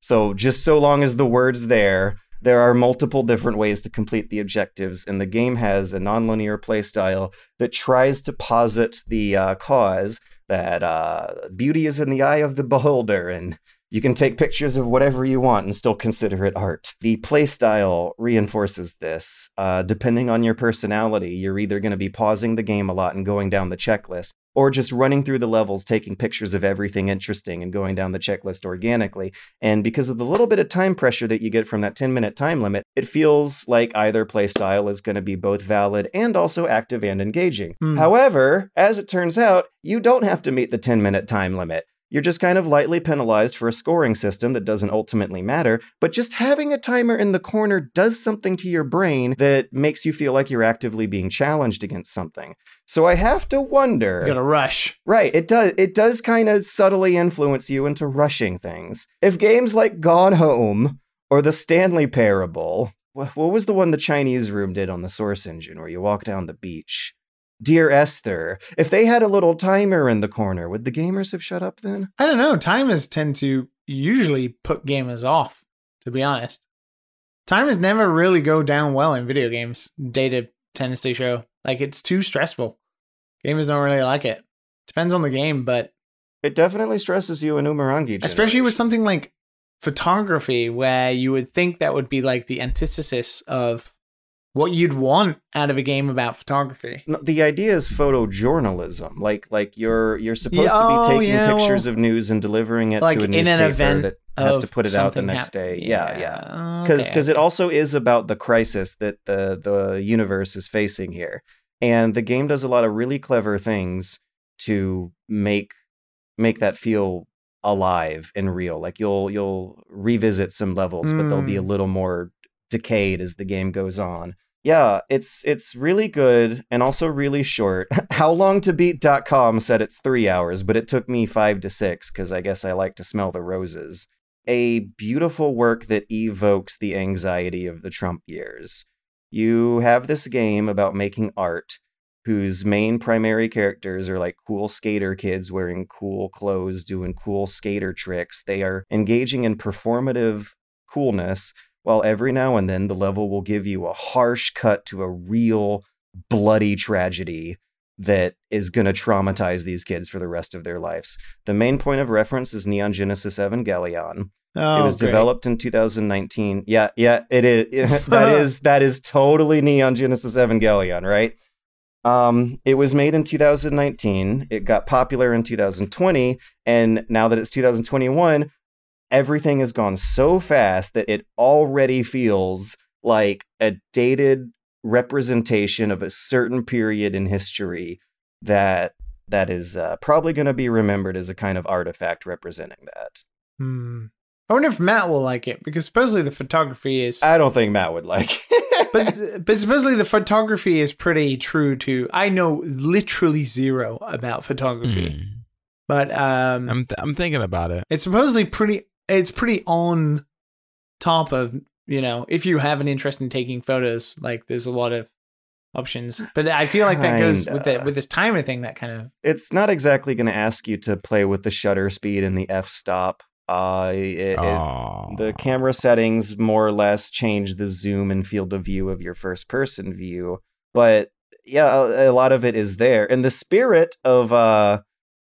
Speaker 3: So just so long as the word's there, there are multiple different ways to complete the objectives, and the game has a nonlinear playstyle that tries to posit the uh, cause that uh, beauty is in the eye of the beholder and you can take pictures of whatever you want and still consider it art. The playstyle reinforces this. Uh, depending on your personality, you're either going to be pausing the game a lot and going down the checklist, or just running through the levels, taking pictures of everything interesting and going down the checklist organically. And because of the little bit of time pressure that you get from that 10 minute time limit, it feels like either playstyle is going to be both valid and also active and engaging. Mm. However, as it turns out, you don't have to meet the 10 minute time limit. You're just kind of lightly penalized for a scoring system that doesn't ultimately matter, but just having a timer in the corner does something to your brain that makes you feel like you're actively being challenged against something. So I have to wonder.
Speaker 1: You gotta rush.
Speaker 3: Right, it does it does kind of subtly influence you into rushing things. If games like Gone Home or the Stanley Parable, what was the one the Chinese room did on the Source engine where you walk down the beach? Dear Esther, if they had a little timer in the corner, would the gamers have shut up then?
Speaker 1: I don't know. Timers tend to usually put gamers off, to be honest. Timers never really go down well in video games, data tends to show. Like, it's too stressful. Gamers don't really like it. Depends on the game, but.
Speaker 3: It definitely stresses you in Umurangi.
Speaker 1: Especially with something like photography, where you would think that would be like the antithesis of what you'd want out of a game about photography.
Speaker 3: No, the idea is photojournalism. Like like you're you're supposed yeah, to be oh, taking yeah, pictures well, of news and delivering it
Speaker 1: like
Speaker 3: to a newspaper
Speaker 1: an event
Speaker 3: that has to put it out the next day. Yeah, yeah. Because
Speaker 1: okay,
Speaker 3: because
Speaker 1: okay.
Speaker 3: it also is about the crisis that the the universe is facing here. And the game does a lot of really clever things to make make that feel alive and real. Like you'll you'll revisit some levels, mm. but they'll be a hmm. little more decayed as the game goes on. Yeah, it's it's really good and also really short. How long to beat.com said it's 3 hours, but it took me 5 to 6 cuz I guess I like to smell the roses. A beautiful work that evokes the anxiety of the Trump years. You have this game about making art whose main primary characters are like cool skater kids wearing cool clothes, doing cool skater tricks. They are engaging in performative coolness while every now and then the level will give you a harsh cut to a real bloody tragedy that is going to traumatize these kids for the rest of their lives. The main point of reference is Neon Genesis Evangelion.
Speaker 1: Oh,
Speaker 3: it was
Speaker 1: great.
Speaker 3: developed in 2019. Yeah, yeah, it is. that is that is totally Neon Genesis Evangelion, right? Um, it was made in 2019. It got popular in 2020, and now that it's 2021, everything has gone so fast that it already feels like a dated representation of a certain period in history that that is uh, probably going to be remembered as a kind of artifact representing that.
Speaker 1: Hmm. I wonder if Matt will like it because supposedly the photography is,
Speaker 3: I don't think Matt would like.
Speaker 1: but but supposedly the photography is pretty true to. I know literally zero about photography,
Speaker 2: Hmm.
Speaker 1: but um,
Speaker 2: I'm th- I'm thinking about it.
Speaker 1: it's supposedly pretty. It's pretty on top of you know if you have an interest in taking photos. Like there's a lot of options, but I feel like that goes with the with this timer thing. That kind of
Speaker 3: it's not exactly going to ask you to play with the shutter speed and the f stop. Uh, it, it- the camera settings more or less change the zoom and field of view of your first person view, but yeah, a, a lot of it is there, and the spirit of uh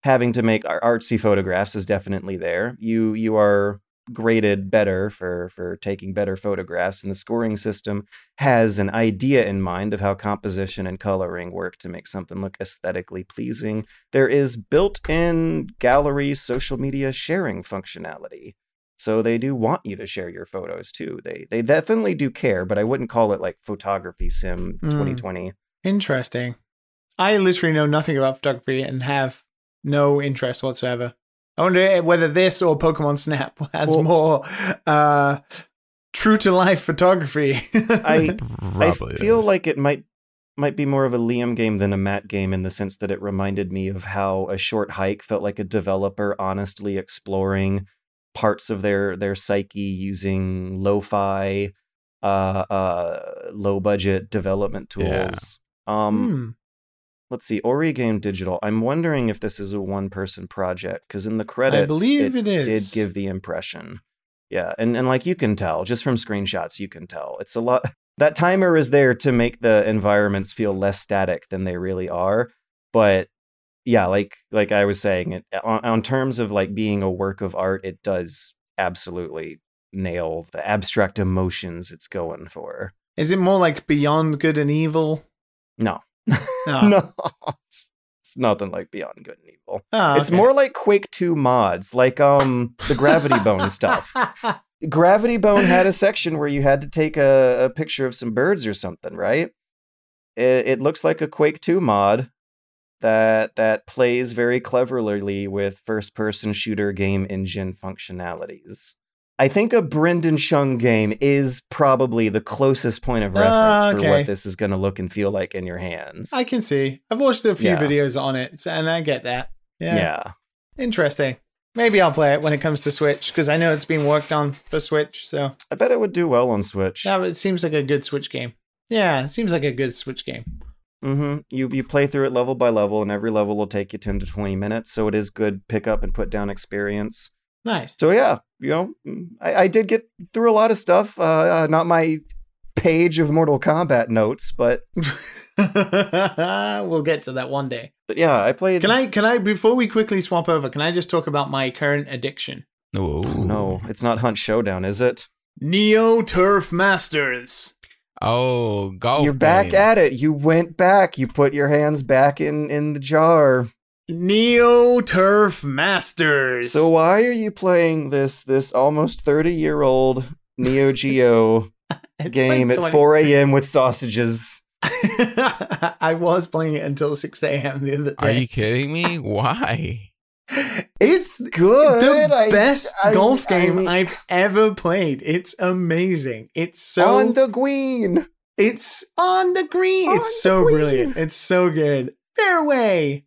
Speaker 3: having to make ar- artsy photographs is definitely there. You you are graded better for for taking better photographs and the scoring system has an idea in mind of how composition and coloring work to make something look aesthetically pleasing there is built-in gallery social media sharing functionality so they do want you to share your photos too they they definitely do care but i wouldn't call it like photography sim
Speaker 1: Mm.
Speaker 3: 2020
Speaker 1: interesting. I literally know nothing about photography and have no interest whatsoever. I wonder whether this or Pokemon Snap has
Speaker 3: Well-
Speaker 1: more uh, true to life photography.
Speaker 3: I- I feel
Speaker 2: is.
Speaker 3: like it might might be more of a Liam game than a Matt game in the sense that it reminded me of how a short hike felt like a developer honestly exploring parts of their their psyche using lo-fi uh uh low budget development tools.
Speaker 2: Yeah.
Speaker 3: Um
Speaker 1: Hmm.
Speaker 3: Let's see Origame Digital. I'm wondering if this is a one person project cuz in the credits
Speaker 1: I believe it is.
Speaker 3: did give the impression. Yeah, and and like you can tell just from screenshots, you can tell it's a lot. That timer is there to make the environments feel less static than they really are. But yeah, like like I was saying, it on, on terms of like being a work of art, it does absolutely nail the abstract emotions it's going for.
Speaker 1: Is it more like Beyond Good and Evil?
Speaker 3: No,
Speaker 1: Oh,
Speaker 3: no, it's, it's nothing like Beyond Good and Evil.
Speaker 1: Oh,
Speaker 3: It's
Speaker 1: okay.
Speaker 3: more like Quake Two mods, like um the Gravity Bone stuff. Gravity Bone had a section where you had to take a, a picture of some birds or something, right? It, it looks like a Quake 2 mod that that plays very cleverly with first-person shooter game engine functionalities. I think a Brendon Chung game is probably the closest point of reference
Speaker 1: Ah,
Speaker 3: for what this is going to look and feel like in your hands.
Speaker 1: I can see. I've watched a few
Speaker 3: Yeah.
Speaker 1: videos on it, and I get that. Yeah.
Speaker 3: yeah.
Speaker 1: Interesting. Maybe I'll play it when it comes to Switch because I know it's being worked on for Switch. So
Speaker 3: I bet it would do well on Switch.
Speaker 1: yeah, it seems like a good Switch game. Yeah, it seems like a good Switch game.
Speaker 3: Mm-hmm. You you play through it level by level, and every level will take you ten to twenty minutes. So it is good pick up and put down experience.
Speaker 1: Nice.
Speaker 3: So yeah, you know, mm, I, I did get through a lot of stuff. Uh, uh, not my page of Mortal Kombat notes, but
Speaker 1: we'll get to that one day.
Speaker 3: but yeah, I played.
Speaker 1: Can I? Can I? Before we quickly swap over, can I just talk about my current addiction?
Speaker 2: Ooh.
Speaker 3: No, it's not Hunt Showdown, is it?
Speaker 1: Neo Turf Masters.
Speaker 2: Oh, golf.
Speaker 3: You're back
Speaker 2: games.
Speaker 3: at it. You went back. You put your hands back in in the jar.
Speaker 1: Neo Turf Masters.
Speaker 3: So why are you playing this this almost thirty year old Neo Geo game
Speaker 1: like
Speaker 3: at four a.m. with sausages?
Speaker 1: I was playing it until 6 a.m. the other day.
Speaker 2: Are you kidding me? Why?
Speaker 1: It's
Speaker 3: Good.
Speaker 1: the
Speaker 3: I-
Speaker 1: best
Speaker 3: I-
Speaker 1: golf
Speaker 3: I
Speaker 1: game
Speaker 3: mean-
Speaker 1: I've ever played. It's amazing. It's so
Speaker 3: on the green.
Speaker 1: it's on the green.
Speaker 3: On
Speaker 1: it's
Speaker 3: the
Speaker 1: so
Speaker 3: green.
Speaker 1: brilliant. It's so good. Fairway.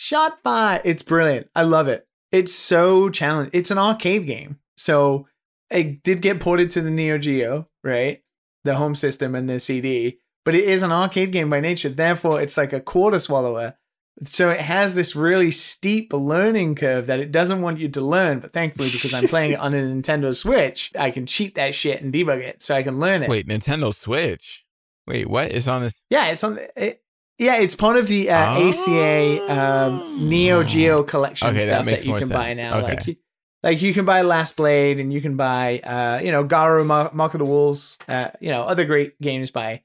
Speaker 1: Shot five. It's brilliant. I love it. It's so challenging. It's an arcade game. So it did get ported to the Neo Geo, right? The home system and the CD. But it is an arcade game by nature. Therefore, it's like a quarter swallower. So it has this really steep learning curve that it doesn't want you to learn. But thankfully, because I'm playing it on a Nintendo Switch, I can cheat that shit and debug it so I can learn it.
Speaker 2: Wait, Nintendo Switch. Wait, what? It's on the.
Speaker 1: Yeah, it's on. It, yeah, it's part of the uh, ACA um, Neo Geo collection
Speaker 2: Oh. Okay,
Speaker 1: stuff that,
Speaker 2: makes
Speaker 1: you can buy now.
Speaker 2: Okay.
Speaker 1: Like, you, like you can buy Last Blade, and you can buy, uh, you know, Garou, Mar- Mark of the Wolves, uh, you know, other great games by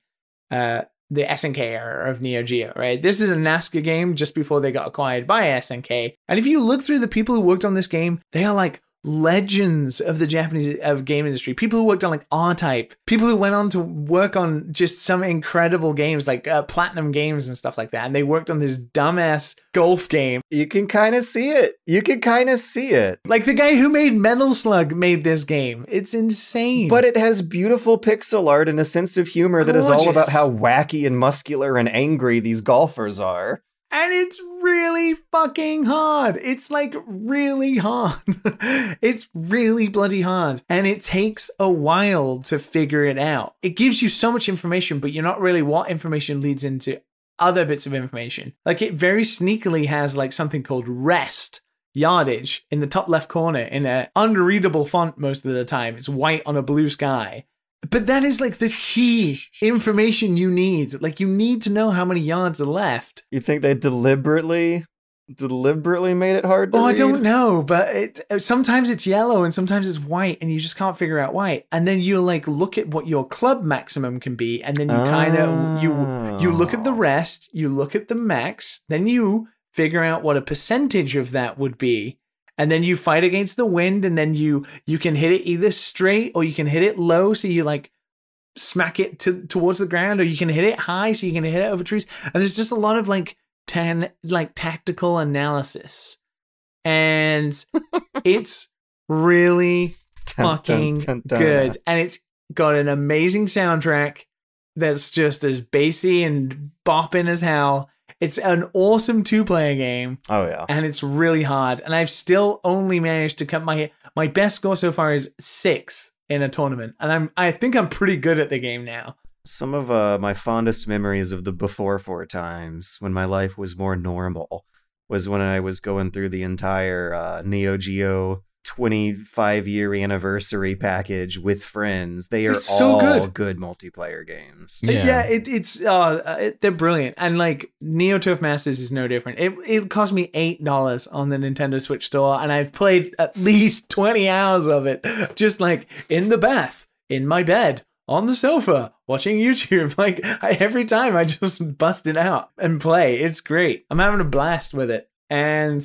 Speaker 1: uh, the SNK era of Neo Geo. Right, this is a Nazca game just before they got acquired by SNK. And if you look through the people who worked on this game, they are like legends of the Japanese of game industry. People who worked on like R-Type, people who went on to work on just some incredible games like uh, Platinum Games and stuff like that. And they worked on this dumbass golf game.
Speaker 3: You can kind of see it. You can kind of see it.
Speaker 1: Like the guy who made Metal Slug made this game. It's insane.
Speaker 3: But it has beautiful pixel art and a sense of humor that is all about how wacky and muscular and angry these golfers are.
Speaker 1: and it's really fucking hard. It's like really hard. it's really bloody hard. And it takes a while to figure it out. It gives you so much information, but you're not really what information leads into other bits of information. Like it very sneakily has like something called rest yardage in the top left corner in a unreadable font most of the time. It's white on a blue sky. But that is like the key information you need. Like you need to know how many yards are left.
Speaker 3: You think they deliberately, deliberately made it hard to
Speaker 1: Oh, I don't know, but it, sometimes it's yellow and sometimes it's white, and you just can't figure out why. And then you like look at what your club maximum can be, and then you kind of you you look at the
Speaker 3: Oh.
Speaker 1: rest, you look at the max, then you figure out what a percentage of that would be, and then you fight against the wind, and then you you can hit it either straight or you can hit it low, so you like smack it to, towards the ground, or you can hit it high, so you can hit it over trees. And there's just a lot of like ten like tactical analysis, and it's really
Speaker 3: Dun, dun,
Speaker 1: fucking
Speaker 3: dun, dun.
Speaker 1: good. And it's got an amazing soundtrack that's just as bassy and bopping as hell. It's an awesome two player game
Speaker 3: Oh yeah.
Speaker 1: and it's really hard. And I've still only managed to cut my my best score so far is six in a tournament. And I'm I think I'm pretty good at the game now.
Speaker 3: Some of uh, my fondest memories of the before four times when my life was more normal was when I was going through the entire uh, Neo Geo 25 year anniversary package with friends. They are
Speaker 1: so
Speaker 3: all
Speaker 1: good.
Speaker 3: good multiplayer games.
Speaker 1: Yeah, it, it's uh, it, they're brilliant, and like Neo Turf Masters is no different. It it cost me eight dollars on the Nintendo Switch store, and I've played at least twenty hours of it, just like in the bath, in my bed, on the sofa, watching YouTube. Like I, every time, I just bust it out and play. It's great. I'm having a blast with it, and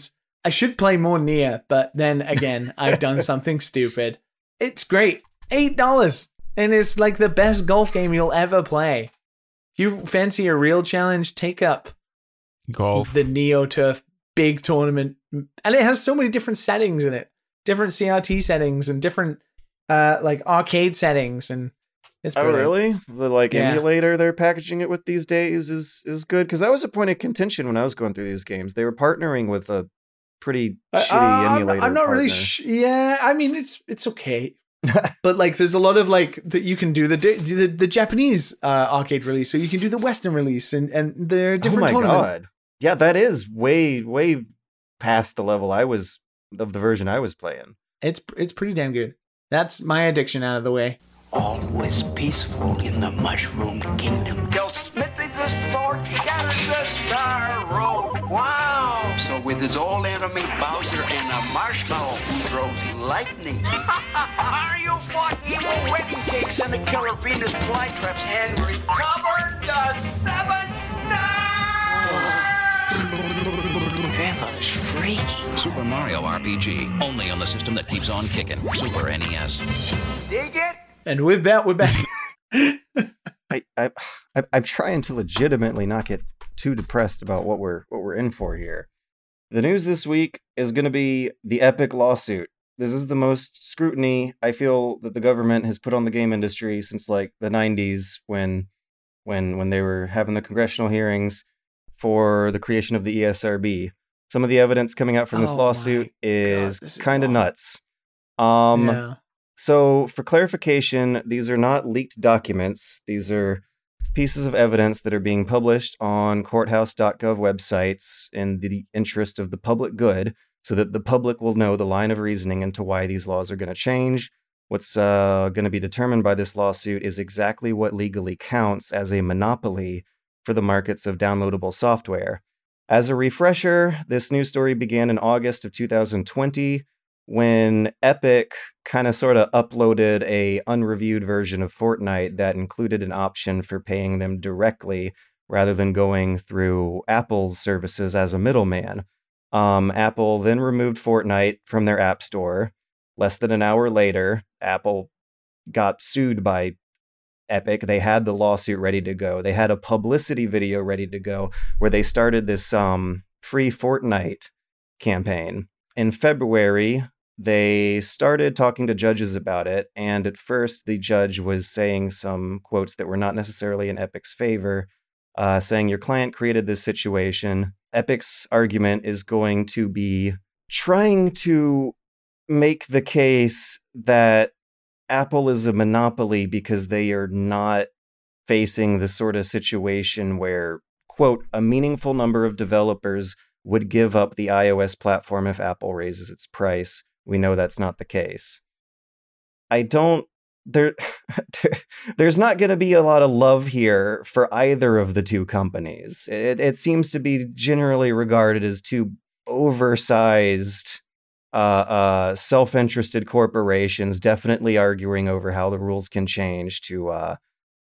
Speaker 1: I should play more Nier, but then again, I've done something stupid. It's great. Eight dollars. And it's like the best golf game you'll ever play. If you fancy a real challenge, take up
Speaker 2: Golf.
Speaker 1: the Neo Turf big tournament. And it has so many different settings in it. Different CRT settings and different uh like arcade settings and it's
Speaker 3: Oh
Speaker 1: brilliant.
Speaker 3: really? The like
Speaker 1: Yeah.
Speaker 3: emulator they're packaging it with these days is is good because that was a point of contention when I was going through these games. They were partnering with a pretty
Speaker 1: Uh,
Speaker 3: shitty
Speaker 1: uh, I'm-
Speaker 3: emulator.
Speaker 1: I'm, not really
Speaker 3: partner.
Speaker 1: sh- yeah, I mean it's it's okay. but like there's a lot of like that you can do the do the, the Japanese uh, arcade release, so you can do the Western release, and and they're different.
Speaker 3: oh
Speaker 1: different
Speaker 3: my
Speaker 1: tournament.
Speaker 3: god! Yeah, that is way way past the level I was of the version I was playing.
Speaker 1: It's it's pretty damn good. That's my addiction out of the way.
Speaker 4: All was peaceful in the Mushroom Kingdom. Till Smithy the sword shattered the Star Road. Wow! So with his old enemy Bowser and a marshmallow who throws lightning. Mario fought evil wedding cakes and a killer Venus flytraps and recovered the seven stars!
Speaker 5: Grandfather's freaky.
Speaker 6: Super Mario RPG, only on the system that keeps on kicking. Super NES.
Speaker 4: Dig it?
Speaker 1: And with that, we're back.
Speaker 3: I, I I I'm trying to legitimately not get too depressed about what we're what we're in for here. The news this week is going to be the Epic lawsuit. This is the most scrutiny I feel that the government has put on the game industry since like the 90s when when when they were having the congressional hearings for the creation of the ESRB. Some of the evidence coming out from this
Speaker 1: Oh
Speaker 3: lawsuit is,
Speaker 1: is
Speaker 3: kind of nuts. Um
Speaker 1: yeah.
Speaker 3: so, for clarification, these are not leaked documents. These are pieces of evidence that are being published on courthouse.gov websites in the interest of the public good so that the public will know the line of reasoning into why these laws are going to change. What's uh, going to be determined by this lawsuit is exactly what legally counts as a monopoly for the markets of downloadable software. As a refresher, this news story began in August of 2020 when Epic kind of sort of uploaded a unreviewed version of Fortnite that included an option for paying them directly rather than going through Apple's services as a middleman. Um, Apple then removed Fortnite from their App Store. Less than an hour later, Apple got sued by Epic. They had the lawsuit ready to go. They had a publicity video ready to go where they started this um, free Fortnite campaign. In February, they started talking to judges about it. And at first, the judge was saying some quotes that were not necessarily in Epic's favor, uh, saying, Your client created this situation. Epic's argument is going to be trying to make the case that Apple is a monopoly because they are not facing the sort of situation where, quote, a meaningful number of developers would give up the iOS platform if Apple raises its price. We know that's not the case. I don't there there's not going to be a lot of love here for either of the two companies. It it seems to be generally regarded as two oversized uh, uh, self-interested corporations definitely arguing over how the rules can change to uh,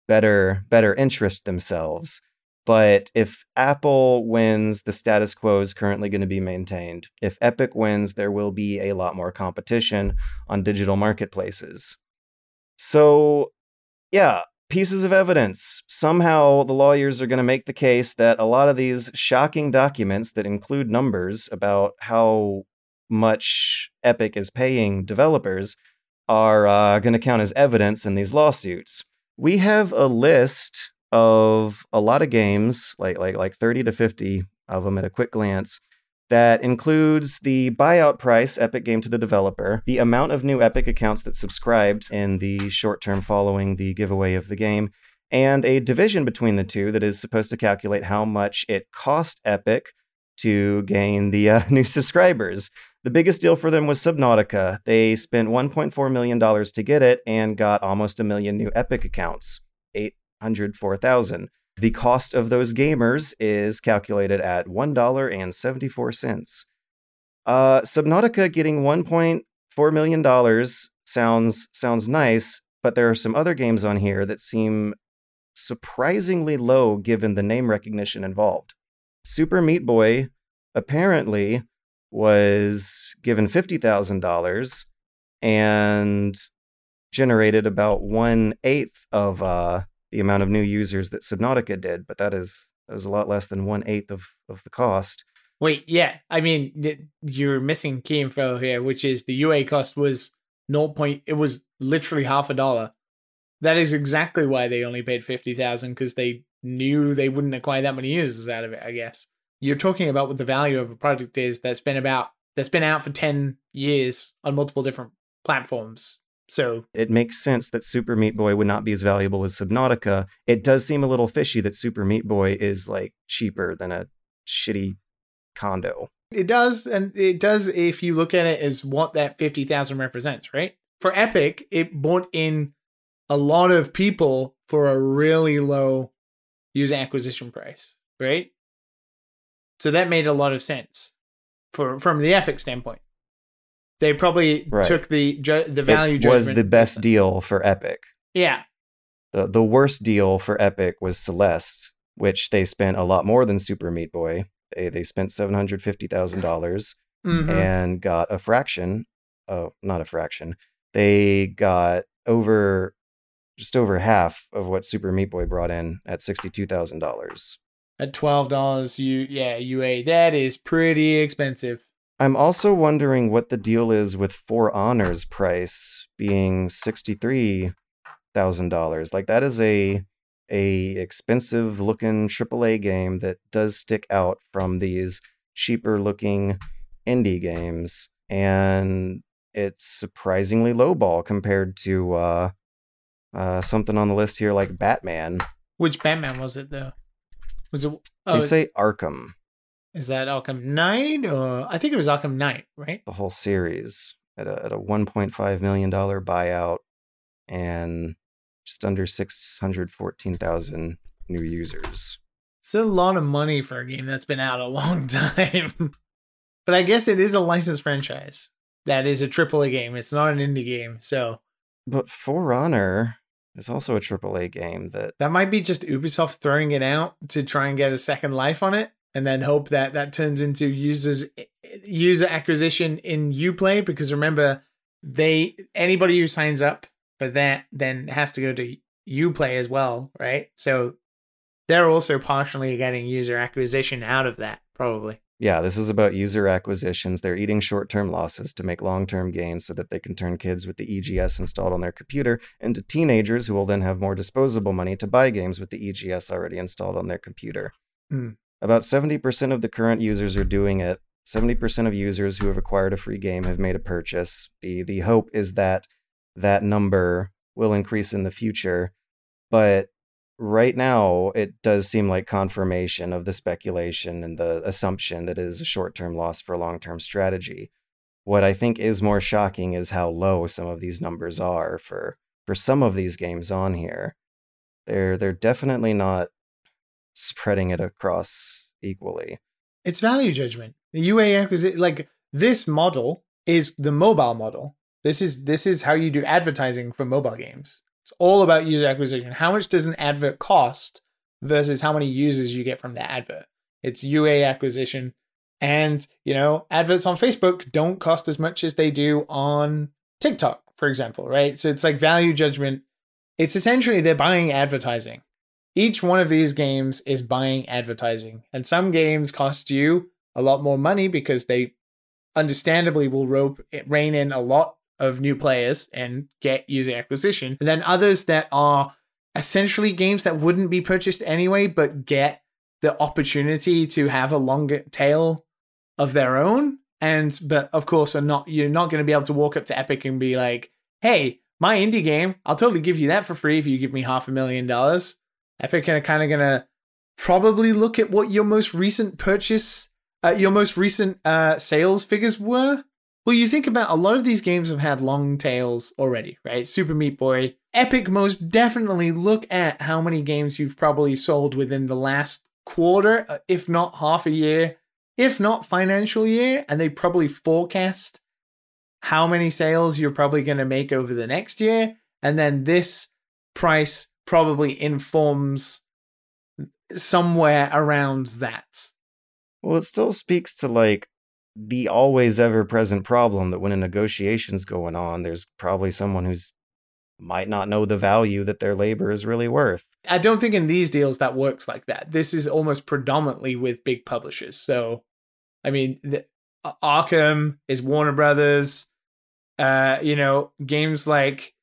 Speaker 3: better better interest themselves. But if Apple wins, the status quo is currently going to be maintained. If Epic wins, there will be a lot more competition on digital marketplaces. So, yeah, pieces of evidence. Somehow the lawyers are going to make the case that a lot of these shocking documents that include numbers about how much Epic is paying developers are uh, going to count as evidence in these lawsuits. We have a list of a lot of games, like like like 30 to 50 of them at a quick glance, that includes the buyout price Epic gave to the developer, the amount of new Epic accounts that subscribed in the short term following the giveaway of the game, and a division between the two that is supposed to calculate how much it cost Epic to gain the uh, new subscribers. The biggest deal for them was Subnautica. They spent $1.4 million to get it and got almost a million new Epic accounts. 804,000. The cost of those gamers is calculated at $1.74. Uh, Subnautica getting $1.4 million sounds sounds nice, but there are some other games on here that seem surprisingly low given the name recognition involved. Super Meat Boy apparently was given $50,000 and generated about one eighth of uh, the amount of new users that Subnautica did, but that is that is a lot less than one eighth of, of the cost.
Speaker 1: Wait, yeah. I mean, you're missing key info here, which is the UA cost was 0. Point, it was literally half a dollar. That is exactly why they only paid 50,000 because they knew they wouldn't acquire that many users out of it, I guess. You're talking about what the value of a product is that's been about that's been out for 10 years on multiple different platforms. So,
Speaker 3: It makes sense that Super Meat Boy would not be as valuable as Subnautica. It does seem a little fishy that Super Meat Boy is like cheaper than a shitty condo.
Speaker 1: It does, and it does if you look at it as what that 50,000 represents, right? For Epic, it brought in a lot of people for a really low user acquisition price, right? So that made a lot of sense for from the Epic standpoint. They probably
Speaker 3: Right.
Speaker 1: took the ju- the value
Speaker 3: it was the best deal for Epic.
Speaker 1: Yeah,
Speaker 3: The the worst deal for Epic was Celeste, which they spent a lot more than Super Meat Boy. They they spent seven hundred fifty thousand dollars
Speaker 1: Mhm.
Speaker 3: and got a fraction. Oh, not a fraction. They got over just over half of what Super Meat Boy brought in at sixty two thousand dollars.
Speaker 1: at twelve dollars. You yeah UA that is pretty expensive.
Speaker 3: I'm also wondering what the deal is with For Honor's price being sixty three thousand dollars. Like that is a a expensive looking AAA game that does stick out from these cheaper looking indie games, and it's surprisingly lowball compared to uh, uh, something on the list here like Batman.
Speaker 1: Which Batman was it though? Was it?
Speaker 3: They
Speaker 1: Oh,
Speaker 3: say Arkham,
Speaker 1: is that Arkham Knight uh, or I think it was Arkham Knight, right?
Speaker 3: the whole series, at a at a 1.5 million dollar buyout, and just under 614,000 new users.
Speaker 1: It's a lot of money for a game that's been out a long time. but I guess it is a licensed franchise. That is a AAA game. It's not an indie game. So
Speaker 3: But For Honor is also a AAA game that
Speaker 1: that might be just Ubisoft throwing it out to try and get a second life on it and then hope that that turns into users user acquisition in Uplay because remember they anybody who signs up for that then has to go to Uplay as well, right? So they're also partially getting user acquisition out of that probably.
Speaker 3: Yeah, this is about user acquisitions. They're eating short term losses to make long term gains so that they can turn kids with the EGS installed on their computer into teenagers who will then have more disposable money to buy games with the EGS already installed on their computer.
Speaker 1: Hmm.
Speaker 3: About 70% of the current users are doing it. 70% of users who have acquired a free game have made a purchase. The, the hope is that that number will increase in the future. But right now it does seem like confirmation of the speculation and the assumption that it is a short-term loss for a long-term strategy. What I think is more shocking is how low some of these numbers are for for some of these games on here. They're they're definitely not spreading it across equally.
Speaker 1: It's value judgment. The UA acquisition, like this model, is the mobile model. This is this is how you do advertising for mobile games. It's all about user acquisition. How much does an advert cost versus how many users you get from the advert? It's UA acquisition, and you know, adverts on Facebook don't cost as much as they do on TikTok, for example, right? So it's like value judgment. It's essentially they're buying advertising each one of these games is buying advertising and some games cost you a lot more money because they understandably will rope eh, rein in a lot of new players and get user acquisition. And then others that are essentially games that wouldn't be purchased anyway but get the opportunity to have a longer tail of their own. And but of course are not you're not going to be able to walk up to epic and be like hey my indie game i'll totally give you that for free if you give me half a million dollars Epic are kind of gonna probably look at what your most recent purchase, uh, your most recent uh, sales figures were. Well, you think about a lot of these games have had long tails already, right? Super Meat Boy. Epic most definitely look at how many games you've probably sold within the last quarter, uh, if not half a year, if not financial year, and they probably forecast how many sales you're probably going to make over the next year. And then this price probably informs somewhere around that.
Speaker 3: Well, it still speaks to like the always ever present problem that when a negotiation's going on, there's probably someone who's might not know the value that their labor is really worth.
Speaker 1: I don't think in these deals that works like that. This is almost predominantly with big publishers. So, I mean, the, Arkham is Warner Brothers. Uh, you know, games like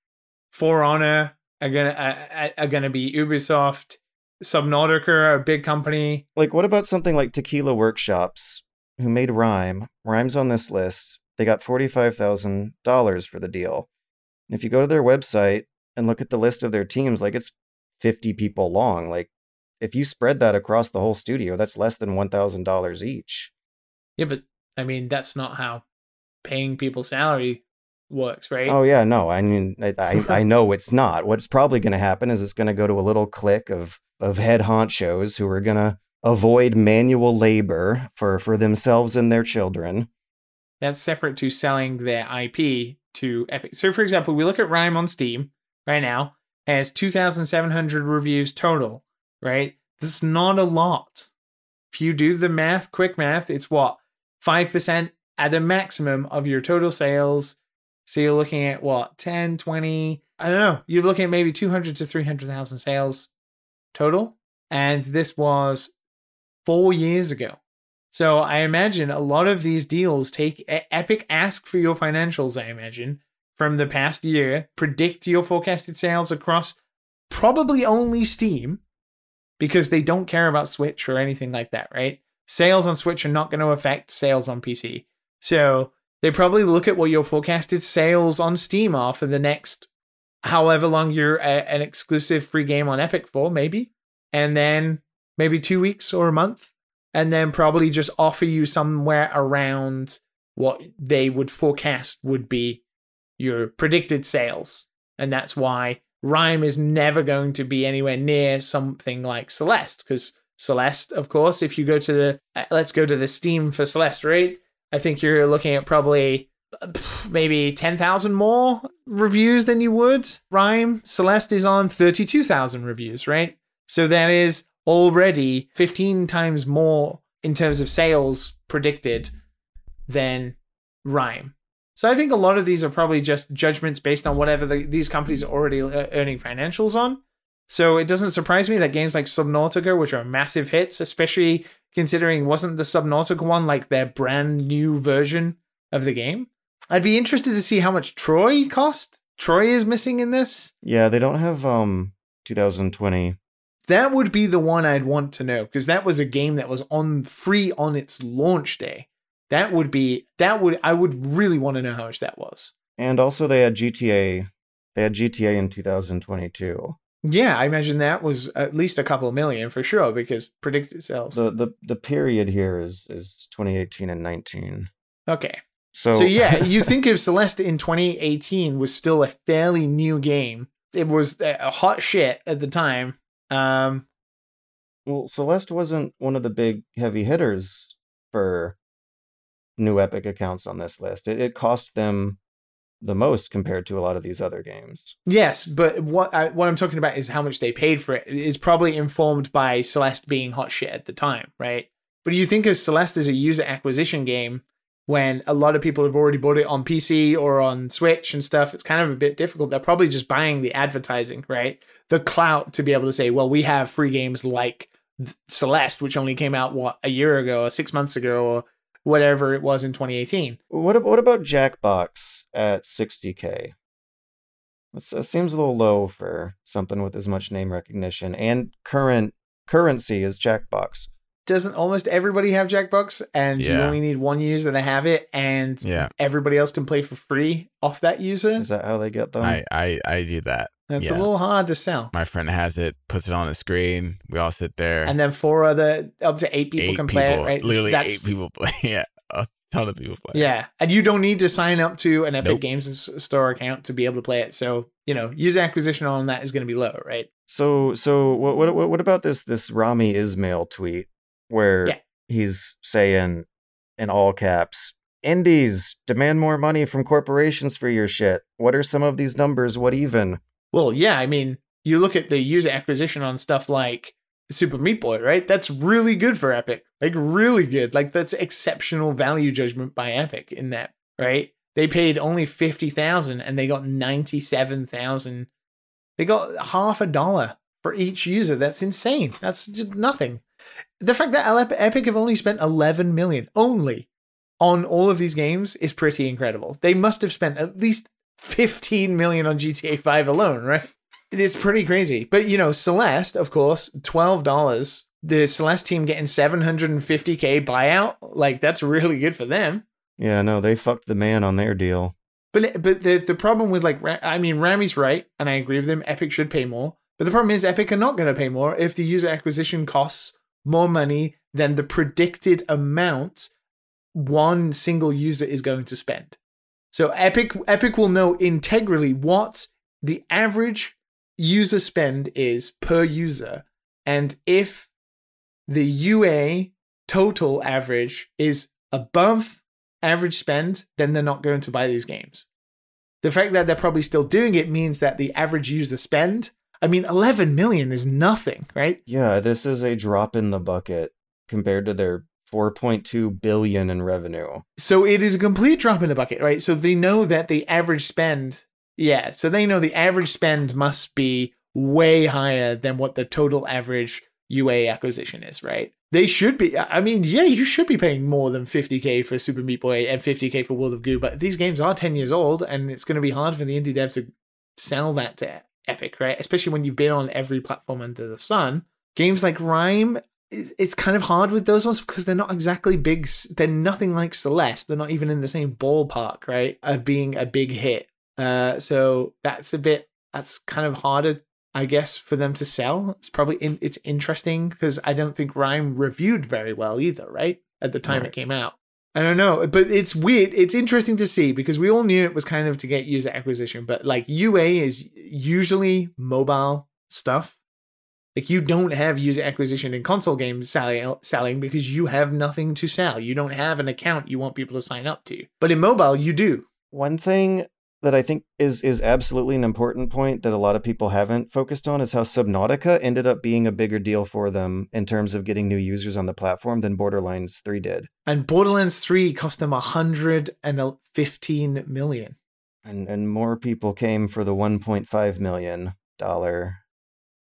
Speaker 1: For Honor are gonna uh, are gonna be Ubisoft. Subnautica a big company.
Speaker 3: Like, what about something like Tequila Workshops, who made RiME? RiME's on this list. They got $45,000 for the deal. And if you go to their website and look at the list of their teams, like it's 50 people long. Like, if you spread that across the whole studio, that's less than $1,000 each.
Speaker 1: Yeah, but I mean that's not how paying people salary works, right?
Speaker 3: Oh yeah, no. I mean, I I, I know it's not. What's probably going to happen is it's going to go to a little clique of of head honchos who are going to avoid manual labor for for themselves and their children.
Speaker 1: That's separate to selling their IP to Epic. So, for example, we look at RiME on Steam right now has 2,700 reviews total. Right, that's not a lot. If you do the math, quick math, it's what five percent at a maximum of your total sales. So you're looking at what 10, 20. I don't know. You're looking at maybe 200 to 300,000 sales total. And this was four years ago. So I imagine a lot of these deals take Epic ask for your financials, I imagine, from the past year, predict your forecasted sales across probably only Steam because they don't care about Switch or anything like that, right? Sales on Switch are not going to affect sales on PC. So they probably look at what your forecasted sales on Steam are for the next however long you're a, an exclusive free game on Epic for, maybe, and then maybe two weeks or a month, and then probably just offer you somewhere around what they would forecast would be your predicted sales. And that's why RiME is never going to be anywhere near something like Celeste, because Celeste, of course, if you go to the, uh, let's go to the Steam for Celeste, right? I think you're looking at probably uh, maybe 10,000 more reviews than you would RiME. Celeste is on 32,000 reviews, right? So that is already 15 times more in terms of sales predicted than Rhyme. So I think a lot of these are probably just judgments based on whatever the, these companies are already uh, earning financials on. So it doesn't surprise me that games like Subnautica, which are massive hits, especially considering wasn't the Subnautica one like their brand new version of the game? I'd be interested to see how much Troy cost. Troy is missing in this.
Speaker 3: Yeah, they don't have um 2020.
Speaker 1: That would be the one I'd want to know because that was a game that was on free on its launch day. That would be that would I would really want to know how much that was.
Speaker 3: And also they had GTA. They had GTA in 2022.
Speaker 1: Yeah, I imagine that was at least a couple million for sure because predicted sales.
Speaker 3: The the the period here is is 2018 and 19.
Speaker 1: okay.
Speaker 3: So
Speaker 1: So yeah, you think of Celeste in 2018 was still a fairly new game. It was a hot shit at the time. Um,
Speaker 3: well, Celeste wasn't one of the big heavy hitters for new Epic accounts on this list. It, it cost them the most compared to a lot of these other games.
Speaker 1: yes, but what I, what I'm talking about is how much they paid for it is probably informed by Celeste being hot shit at the time, right? But you think of Celeste as a user acquisition game when a lot of people have already bought it on PC or on Switch and stuff, it's kind of a bit difficult. They're probably just buying the advertising, right? The clout to be able to say, well, we have free games like Celeste, which only came out, what, a year ago or six months ago or whatever it was in 2018.
Speaker 3: What what about Jackbox at 60k? That's, that seems a little low for something with as much name recognition and current currency as Jackbox.
Speaker 1: Doesn't almost everybody have Jackbox and you only need one user to have it and
Speaker 2: Yeah,
Speaker 1: everybody else can play for free off that user?
Speaker 3: Is that how they get them?
Speaker 2: I, I I do that.
Speaker 1: That's
Speaker 2: yeah.
Speaker 1: a little hard to sell.
Speaker 2: My friend has it, puts it on the screen. We all sit there.
Speaker 1: And then four other, up to eight people
Speaker 2: eight
Speaker 1: can play it, right?
Speaker 2: Literally
Speaker 1: That's-
Speaker 2: eight people play. Yeah, a ton of people play.
Speaker 1: Yeah, and you don't need to sign up to an Epic
Speaker 2: Nope.
Speaker 1: Games Store account to be able to play it. So you know, user acquisition on that is going to be low, right?
Speaker 3: So so what what what- what about this this Rami Ismail tweet where
Speaker 1: Yeah.
Speaker 3: he's saying in all caps indies demand more money from corporations for your shit. What are some of these numbers? What even?
Speaker 1: Well, yeah, I mean, you look at the user acquisition on stuff like Super Meat Boy, right? That's really good for Epic, like really good. Like that's exceptional value judgment by Epic in that, right? They paid only fifty thousand and they got ninety seven thousand. They got half a dollar for each user. That's insane. That's just nothing. The fact that Epic have only spent 11 million only on all of these games is pretty incredible. They must have spent at least 15 million on GTA 5 alone, right? It's pretty crazy. But you know, Celeste, of course, $12. The Celeste team getting 750k buyout, like that's really good for them.
Speaker 3: Yeah, no, they fucked the man on their deal.
Speaker 1: But but the the problem with like I mean Rami's right, and I agree with him. Epic should pay more, but the problem is Epic are not going to pay more if the user acquisition costs more money than the predicted amount one single user is going to spend. So Epic Epic will know integrally what the average user spend is per user, and if the UA total average is above average spend, then they're not going to buy these games. The fact that they're probably still doing it means that the average user spend, I mean, 11 million is nothing, right?
Speaker 3: Yeah, this is a drop in the bucket compared to their 4.2 billion in revenue.
Speaker 1: So it is a complete drop in the bucket, right? So they know that the average spend, yeah, so they know the average spend must be way higher than what the total average UA acquisition is, right? They should be. I mean, yeah, you should be paying more than 50k for Super Meat Boy and 50k for World of Goo, but these games are 10 years old, and it's going to be hard for the indie dev to sell that to Epic, right? Especially when you've been on every platform under the sun. Games like RiME, it's it's kind of hard with those ones because they're not exactly big. They're nothing like Celeste. They're not even in the same ballpark, right? Of being a big hit. Uh, so that's a bit. That's kind of harder, I guess, for them to sell. It's probably in, it's interesting because I don't think RiME reviewed very well either, right? At the time
Speaker 3: Right.
Speaker 1: it came out. I don't know, but it's weird. It's interesting to see because we all knew it was kind of to get user acquisition, but like UA is usually mobile stuff. Like you don't have user acquisition in console games selling, selling because you have nothing to sell. You don't have an account you want people to sign up to. But in mobile, you do.
Speaker 3: One thing that I think is is absolutely an important point that a lot of people haven't focused on is how Subnautica ended up being a bigger deal for them in terms of getting new users on the platform than Borderlands 3 did.
Speaker 1: And Borderlands 3 cost them 115 million.
Speaker 3: And and more people came for the 1.5 million dollar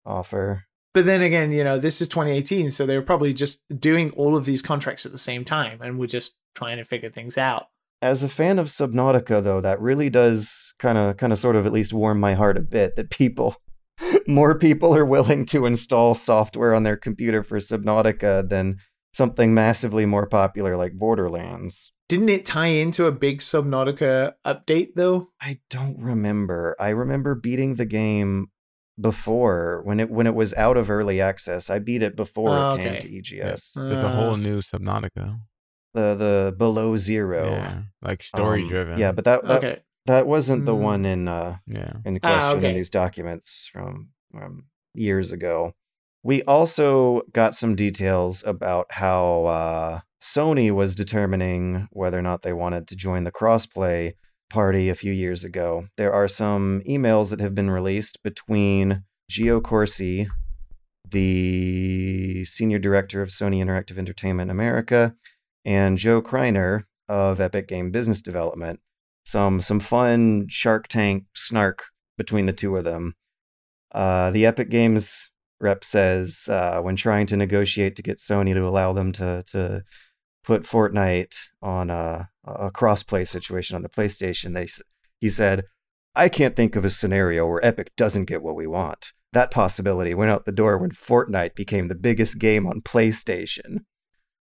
Speaker 3: offer.
Speaker 1: But then again, you know, this is 2018, so they were probably just doing all of these contracts at the same time and were just trying to figure things out.
Speaker 3: As a fan of Subnautica though, that really does kind of kind of sort of at least warm my heart a bit that people more people are willing to install software on their computer for Subnautica than something massively more popular like Borderlands.
Speaker 1: Didn't it tie into a big Subnautica update though?
Speaker 3: I don't remember. I remember beating the game before when it when it was out of early access. I beat it before
Speaker 1: Oh,
Speaker 3: it came
Speaker 1: okay.
Speaker 3: to EGS.
Speaker 2: There's a
Speaker 1: Uh,
Speaker 2: whole new Subnautica.
Speaker 3: The the below zero.
Speaker 2: Yeah, like story
Speaker 3: um,
Speaker 2: driven.
Speaker 3: Yeah, but that that,
Speaker 1: Okay.
Speaker 3: that wasn't the
Speaker 1: Mm.
Speaker 3: one in uh
Speaker 2: yeah,
Speaker 3: in
Speaker 1: Ah,
Speaker 3: question in these documents from um, years ago. We also got some details about how uh, Sony was determining whether or not they wanted to join the crossplay party a few years ago. There are some emails that have been released between Gio Corsi, the senior director of Sony Interactive Entertainment America, and Joe Kreiner of Epic Game Business Development. Some some fun Shark Tank snark between the two of them. Uh, the Epic Games rep says uh, when trying to negotiate to get Sony to allow them to to put Fortnite on a, a crossplay situation on the PlayStation, they he said, "I can't think of a scenario where Epic doesn't get what we want. That possibility went out the door when Fortnite became the biggest game on PlayStation."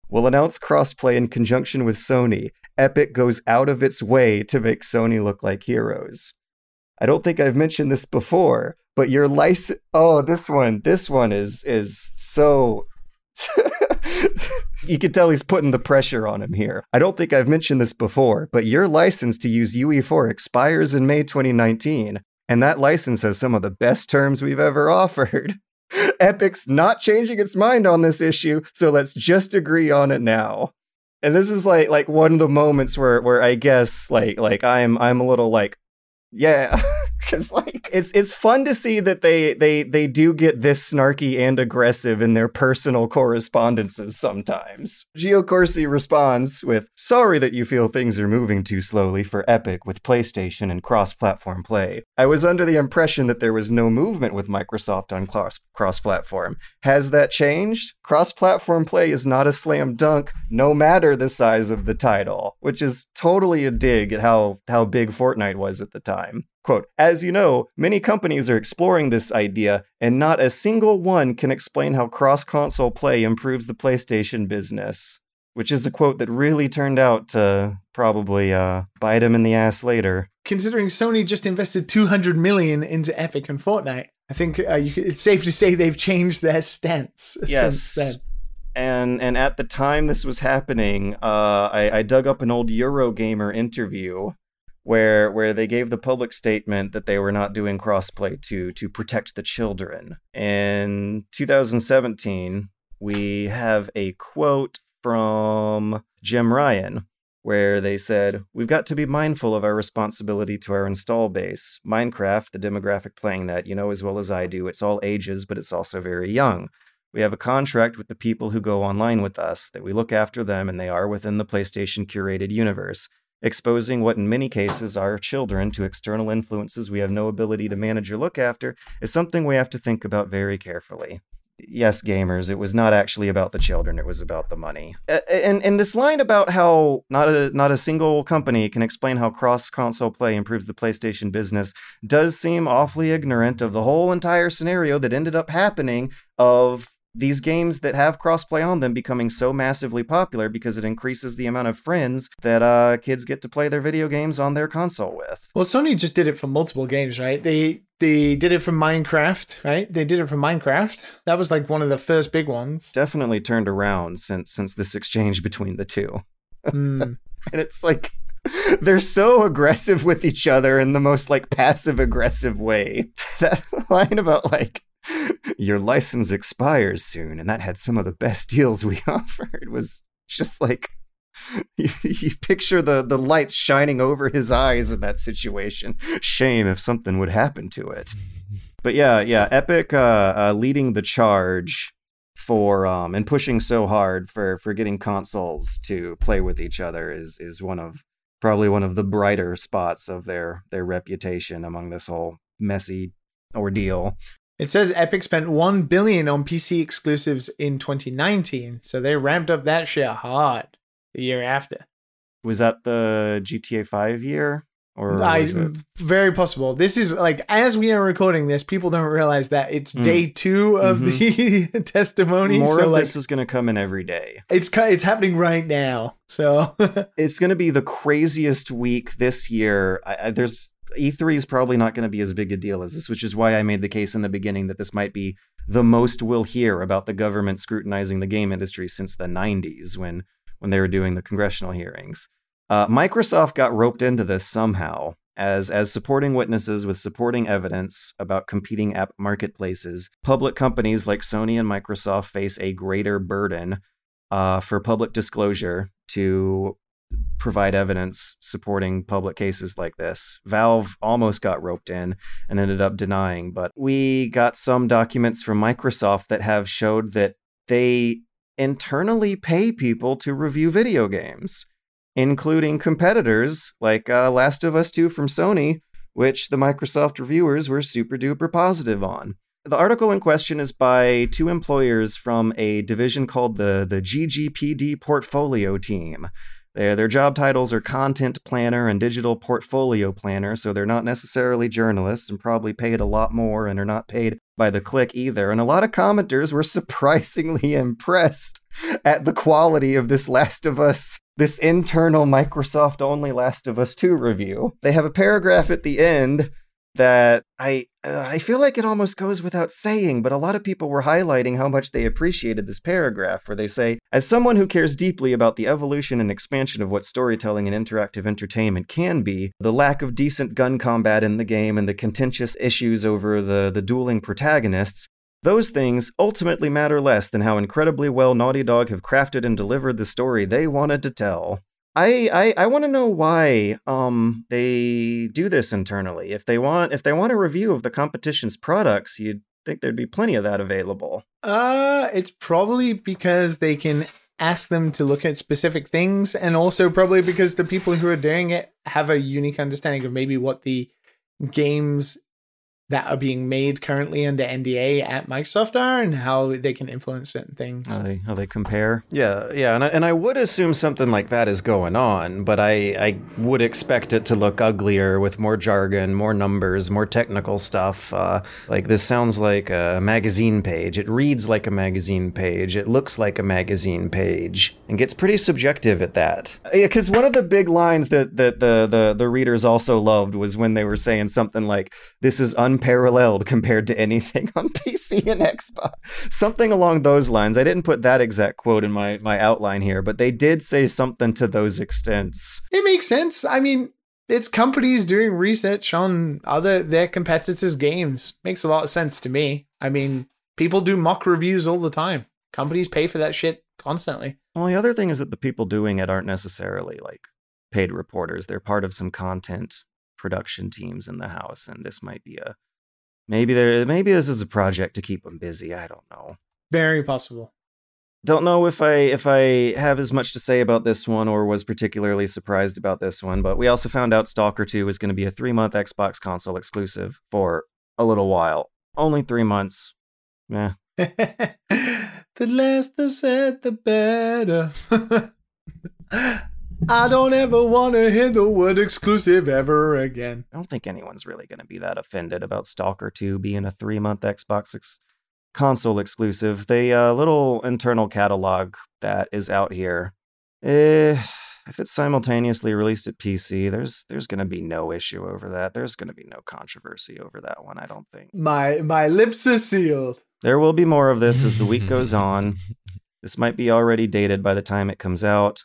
Speaker 3: We'll announce crossplay in conjunction with Sony. Epic goes out of its way to make Sony look like heroes. I don't think I've mentioned this before, but your license oh, this one, this one is is so you can tell he's putting the pressure on him here. I don't think I've mentioned this before, but your license to use UE4 expires in May 2019, and that license has some of the best terms we've ever offered. Epic's not changing its mind on this issue, so let's just agree on it now. And this is like like one of the moments where where I guess like like I'm I'm a little like yeah because like it's it's fun to see that they they they do get this snarky and aggressive in their personal correspondences sometimes. Gio corsi responds with sorry that you feel things are moving too slowly for epic with playstation and cross-platform play. I was under the impression that there was no movement with microsoft on cross cross-platform. Has that changed? Cross-platform play is not a slam dunk no matter the size of the title which is totally a dig at how how big fortnite was at the time Quote, as you know, many companies are exploring this idea, and not a single one can explain how cross console play improves the PlayStation business. Which is a quote that really turned out to probably uh, bite him in the ass later.
Speaker 1: Considering Sony just invested 200 million into Epic and Fortnite, I think uh, you could, it's safe to say they've changed their stance since then.
Speaker 3: And and at the time this was happening, uh, I, I dug up an old Eurogamer interview where where they gave the public statement that they were not doing crossplay to to protect the children. In 2017, we have a quote from Jim Ryan where they said, We've got to be mindful of our responsibility to our install base. Minecraft, the demographic playing that, you know as well as I do, it's all ages, but it's also very young. We have a contract with the people who go online with us, that we look after them and they are within the PlayStation curated universe. Exposing what in many cases are children to external influences we have no ability to manage or look after is something we have to think about very carefully. yes, gamers, it was not actually about the children; it was about the money. And and this line about how not a not a single company can explain how cross console play improves the PlayStation business does seem awfully ignorant of the whole entire scenario that ended up happening of these games that have crossplay on them becoming so massively popular because it increases the amount of friends that uh, kids get to play their video games on their console with.
Speaker 1: Well, Sony just did it for multiple games, right? They they did it for Minecraft, right? They did it for Minecraft. That was like one of the first big ones.
Speaker 3: Definitely turned around since since this exchange between the two.
Speaker 1: Hmm.
Speaker 3: and it's like they're so aggressive with each other in the most like passive aggressive way. That line about like your license expires soon, and that had some of the best deals we offered was just like you, you picture the the lights shining over his eyes in that situation. Shame if something would happen to it. But yeah, yeah, Epic uh, uh, leading the charge for um and pushing so hard for for getting consoles to play with each other is is one of probably one of the brighter spots of their their reputation among this whole messy ordeal.
Speaker 1: It says Epic spent 1 billion on PC exclusives in 2019, so they ramped up that shit hard the year after.
Speaker 3: Was that the GTA 5 year or
Speaker 1: I, very possible. This is like as we are recording this, people don't realize that it's
Speaker 3: Mm.
Speaker 1: day 2 of the testimony,
Speaker 3: more
Speaker 1: so
Speaker 3: of
Speaker 1: like
Speaker 3: this is going to come in every day.
Speaker 1: it's it's happening right now. So
Speaker 3: It's going to be the craziest week this year. I, I, there's E3 is probably not going to be as big a deal as this, which is why I made the case in the beginning that this might be the most we'll hear about the government scrutinizing the game industry since the 90s when when they were doing the congressional hearings. Uh, Microsoft got roped into this somehow as as supporting witnesses with supporting evidence about competing app marketplaces. Public companies like Sony and Microsoft face a greater burden uh, for public disclosure to provide evidence supporting public cases like this. Valve almost got roped in and ended up denying, but we got some documents from Microsoft that have showed that they internally pay people to review video games, including competitors like uh, Last of Us 2 from Sony, which the Microsoft reviewers were super duper positive on. The article in question is by two employers from a division called the, the GGPD Portfolio Team. Their, their job titles are content planner and digital portfolio planner, so they're not necessarily journalists and probably paid a lot more and are not paid by the click either. And a lot of commenters were surprisingly impressed at the quality of this Last of Us, this internal Microsoft only Last of Us 2 review. They have a paragraph at the end that I uh, I feel like it almost goes without saying, but a lot of people were highlighting how much they appreciated this paragraph where they say, as someone who cares deeply about the evolution and expansion of what storytelling and interactive entertainment can be, the lack of decent gun combat in the game and the contentious issues over the the dueling protagonists, those things ultimately matter less than how incredibly well Naughty Dog have crafted and delivered the story they wanted to tell. I I, I want to know why um they do this internally. If they want if they want a review of the competition's products, you'd think there'd be plenty of that available.
Speaker 1: Uh, it's probably because they can ask them to look at specific things, and also probably because the people who are doing it have a unique understanding of maybe what the games that are being made currently under NDA at Microsoft are and how they can influence certain things.
Speaker 3: How they how they compare? Yeah, yeah, and I, and I would assume something like that is going on, but I I would expect it to look uglier with more jargon, more numbers, more technical stuff. Uh, like this sounds like a magazine page. It reads like a magazine page. It looks like a magazine page, and gets pretty subjective at that. Yeah, because one of the big lines that that the the the readers also loved was when they were saying something like, "This is unparalleled compared to anything on PC and Xbox." Something along those lines. I didn't put that exact quote in my my outline here, but they did say something to those extents.
Speaker 1: It makes sense. I mean, it's companies doing research on other their competitors' games. Makes a lot of sense to me. I mean, people do mock reviews all the time. Companies pay for that shit constantly.
Speaker 3: Well, the other thing is that the people doing it aren't necessarily like paid reporters. They're part of some content production teams in the house, and this might be a maybe there maybe this is a project to keep them busy. I don't know.
Speaker 1: Very possible.
Speaker 3: Don't know if I if I have as much to say about this one or was particularly surprised about this one, but we also found out Stalker 2 is going to be a 3-month Xbox console exclusive for a little while. Only 3 months. Eh,
Speaker 1: the less the said, the better. I don't ever want to hear the word exclusive ever again.
Speaker 3: I don't think anyone's really going to be that offended about Stalker 2 being a three month Xbox ex- console exclusive. The uh, little internal catalog that is out here, eh, if it's simultaneously released at PC, there's there's going to be no issue over that. There's going to be no controversy over that one. I don't think.
Speaker 1: My my lips are sealed.
Speaker 3: There will be more of this as the week goes on. This might be already dated by the time it comes out.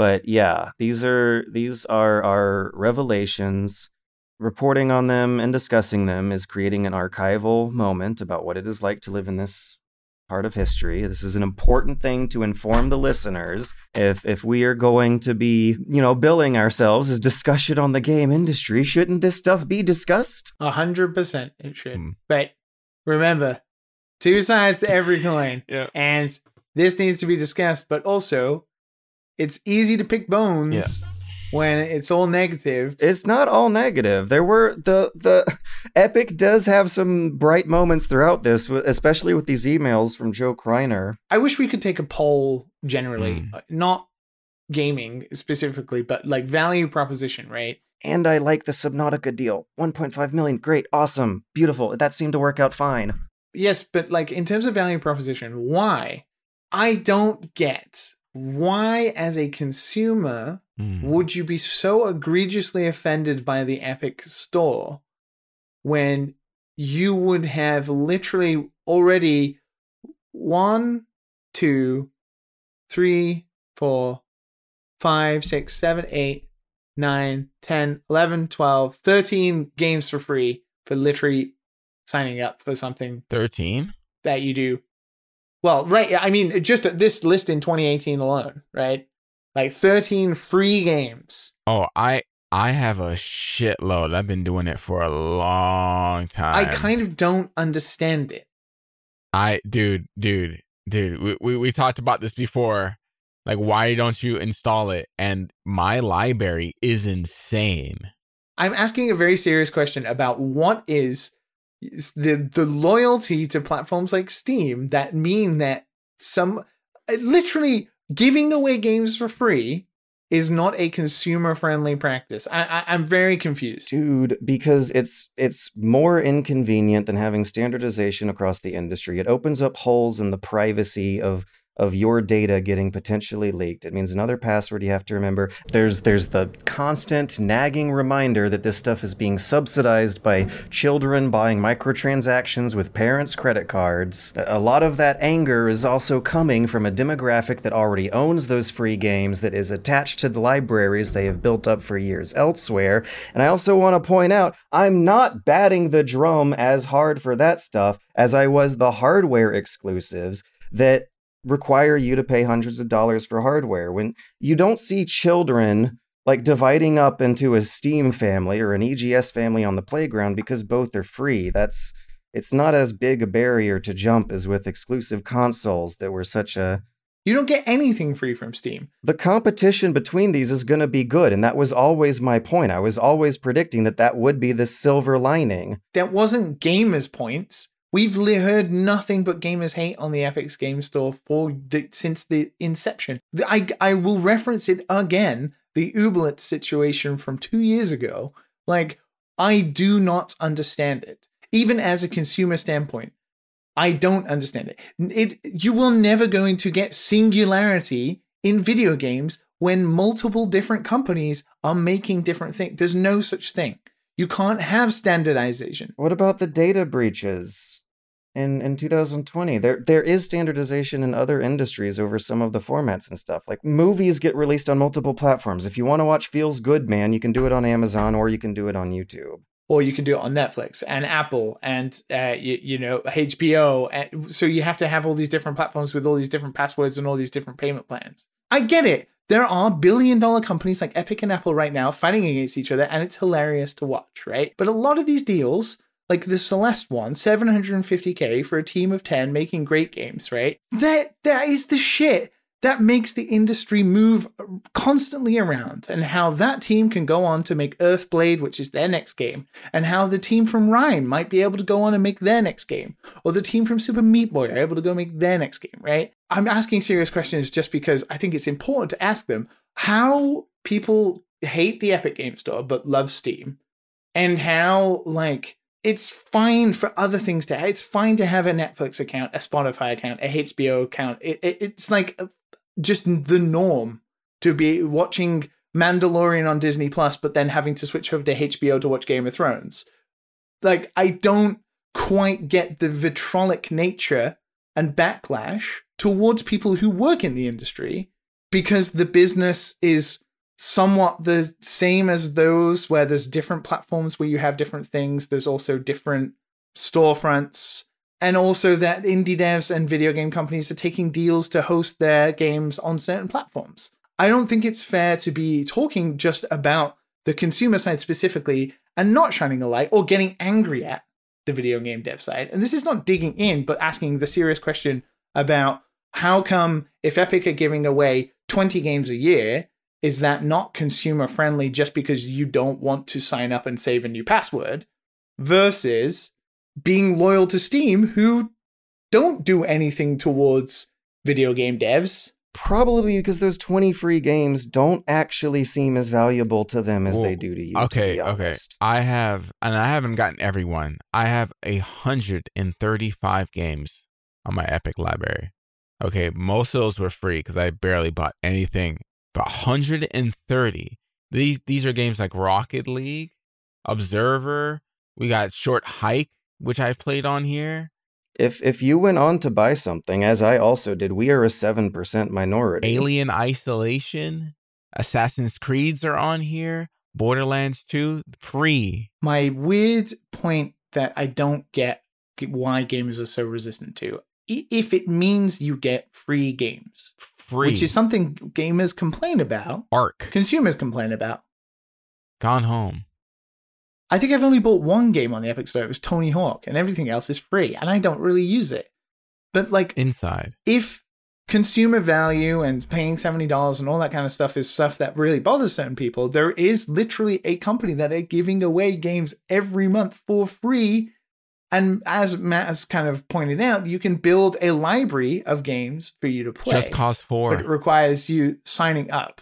Speaker 3: But yeah, these are these are our revelations. Reporting on them and discussing them is creating an archival moment about what it is like to live in this part of history. This is an important thing to inform the listeners. If if we are going to be, you know, billing ourselves as discussion on the game industry, shouldn't this stuff be discussed?
Speaker 1: A hundred percent it should.
Speaker 2: Hmm.
Speaker 1: But remember, two sides to every coin.
Speaker 2: Yeah.
Speaker 1: And this needs to be discussed, but also it's easy to pick bones when it's all negative.
Speaker 3: It's not all negative. There were the the Epic does have some bright moments throughout this, especially with these emails from Joe Kreiner.
Speaker 1: I wish we could take a poll generally,
Speaker 2: Hmm.
Speaker 1: uh, not gaming specifically, but like value proposition, right?
Speaker 3: And I like the Subnautica deal. 1.5 million, great, awesome, beautiful. That seemed to work out fine.
Speaker 1: Yes, but like in terms of value proposition, why? I don't get why, as a consumer,
Speaker 2: Hmm.
Speaker 1: would you be so egregiously offended by the Epic store when you would have literally already one, two, three, four, five, six, seven, eight, nine, 10, 11, 12, 13 games for free for literally signing up for something
Speaker 2: 13?
Speaker 1: that you do. Well, right. I mean, just this list in 2018 alone, right? Like 13 free games.
Speaker 2: Oh, I I have a shitload. I've been doing it for a long time.
Speaker 1: I kind of don't understand it.
Speaker 2: I dude, dude, dude. We, we we talked about this before. Like, why don't you install it? And my library is insane.
Speaker 1: I'm asking a very serious question about what is the the loyalty to platforms like Steam that mean that some uh, literally giving away games for free is not a consumer friendly practice. I, I I'm very confused.
Speaker 3: Dude, because it's it's more inconvenient than having standardization across the industry. It opens up holes in the privacy of of your data getting potentially leaked. It means another password you have to remember. There's there's the constant nagging reminder that this stuff is being subsidized by children buying microtransactions with parents' credit cards. A lot of that anger is also coming from a demographic that already owns those free games that is attached to the libraries they have built up for years elsewhere. And I also want to point out I'm not batting the drum as hard for that stuff as I was the hardware exclusives that require you to pay hundreds of dollars for hardware when you don't see children like dividing up into a Steam family or an EGS family on the playground because both are free. That's it's not as big a barrier to jump as with exclusive consoles that were such a
Speaker 1: You don't get anything free from Steam.
Speaker 3: the competition between these is going to be good and that was always my point. I was always predicting that that would be the silver lining.
Speaker 1: that wasn't gamers' points. We've heard nothing but gamers hate on the Epic's Game Store for since the inception. I I will reference it again. The Ooblet situation from two years ago. Like I do not understand it, even as a consumer standpoint. I don't understand it. It you will never going to get singularity in video games when multiple different companies are making different things. There's no such thing. You can't have standardization.
Speaker 3: What about the data breaches in in 2020? There there is standardization in other industries over some of the formats and stuff. Like movies get released on multiple platforms. If you want to watch Feels Good Man, you can do it on Amazon or you can do it on YouTube.
Speaker 1: or you can do it on Netflix and Apple and uh, you, you know HBO. And so you have to have all these different platforms with all these different passwords and all these different payment plans. I get it. There are billion dollar companies like Epic and Apple right now fighting against each other, and it's hilarious to watch, right? But a lot of these deals, like the Celeste one, 750k for a team of 10 making great games, right? That that is the shit that makes the industry move uh, constantly around and how that team can go on to make Earthblade, which is their next game, and how the team from RiME might be able to go on and make their next game, or the team from Super Meat Boy are able to go make their next game, right? I'm asking serious questions just because I think it's important to ask them how people hate the Epic Game Store but love Steam, and how, like, it's fine for other things to it's fine to have a netflix account a spotify account a hbo account. It, it, it's like uh, just the norm to be watching mandalorian on disney plus but then having to switch over to hbo to watch game of thrones. Like i don't quite get the vitrolic nature and backlash towards people who work in the industry because the business is somewhat the same as those where there's different platforms where you have different things. There's also different storefronts. And also that indie devs and video game companies are taking deals to host their games on certain platforms. I don't think it's fair to be talking just about the consumer side specifically and not shining a light or getting angry at the video game dev side. And this is not digging in, but asking the serious question about how come if Epic are giving away 20 games a year, is that not consumer friendly just because you don't want to sign up and save a new password versus being loyal to Steam who don't do anything towards video game devs?
Speaker 3: Probably because those 20 free games don't actually seem as valuable to them as
Speaker 2: Well,
Speaker 3: they do to you.
Speaker 2: Okay,
Speaker 3: to be
Speaker 2: okay. I have, and I haven't gotten every one. I have a hundred and thirty-five games on my Epic library. Okay, most of those were free because I barely bought anything. But hundred and thirty. These these are games like Rocket League, Observer. We got Short Hike, which I've played on here.
Speaker 3: If if you went on to buy something, as I also did, we are a seven percent minority.
Speaker 2: Alien Isolation, Assassin's Creeds are on here. Borderlands 2, free.
Speaker 1: My weird point that I don't get why gamers are so resistant to. If it means you get free games,
Speaker 2: Free.
Speaker 1: which is something gamers complain about,
Speaker 2: Arc.
Speaker 1: consumers complain about.
Speaker 2: Gone Home.
Speaker 1: I think I've only bought one game on the Epic Store. It was Tony Hawk, and everything else is free, and I don't really use it. But like,
Speaker 2: Inside.
Speaker 1: if consumer value and paying $70 and all that kind of stuff is stuff that really bothers certain people, there is literally a company that are giving away games every month for free. And as Matt has kind of pointed out, you can build a library of games for you to play.
Speaker 2: Just Cause 4.
Speaker 1: but it requires you signing up.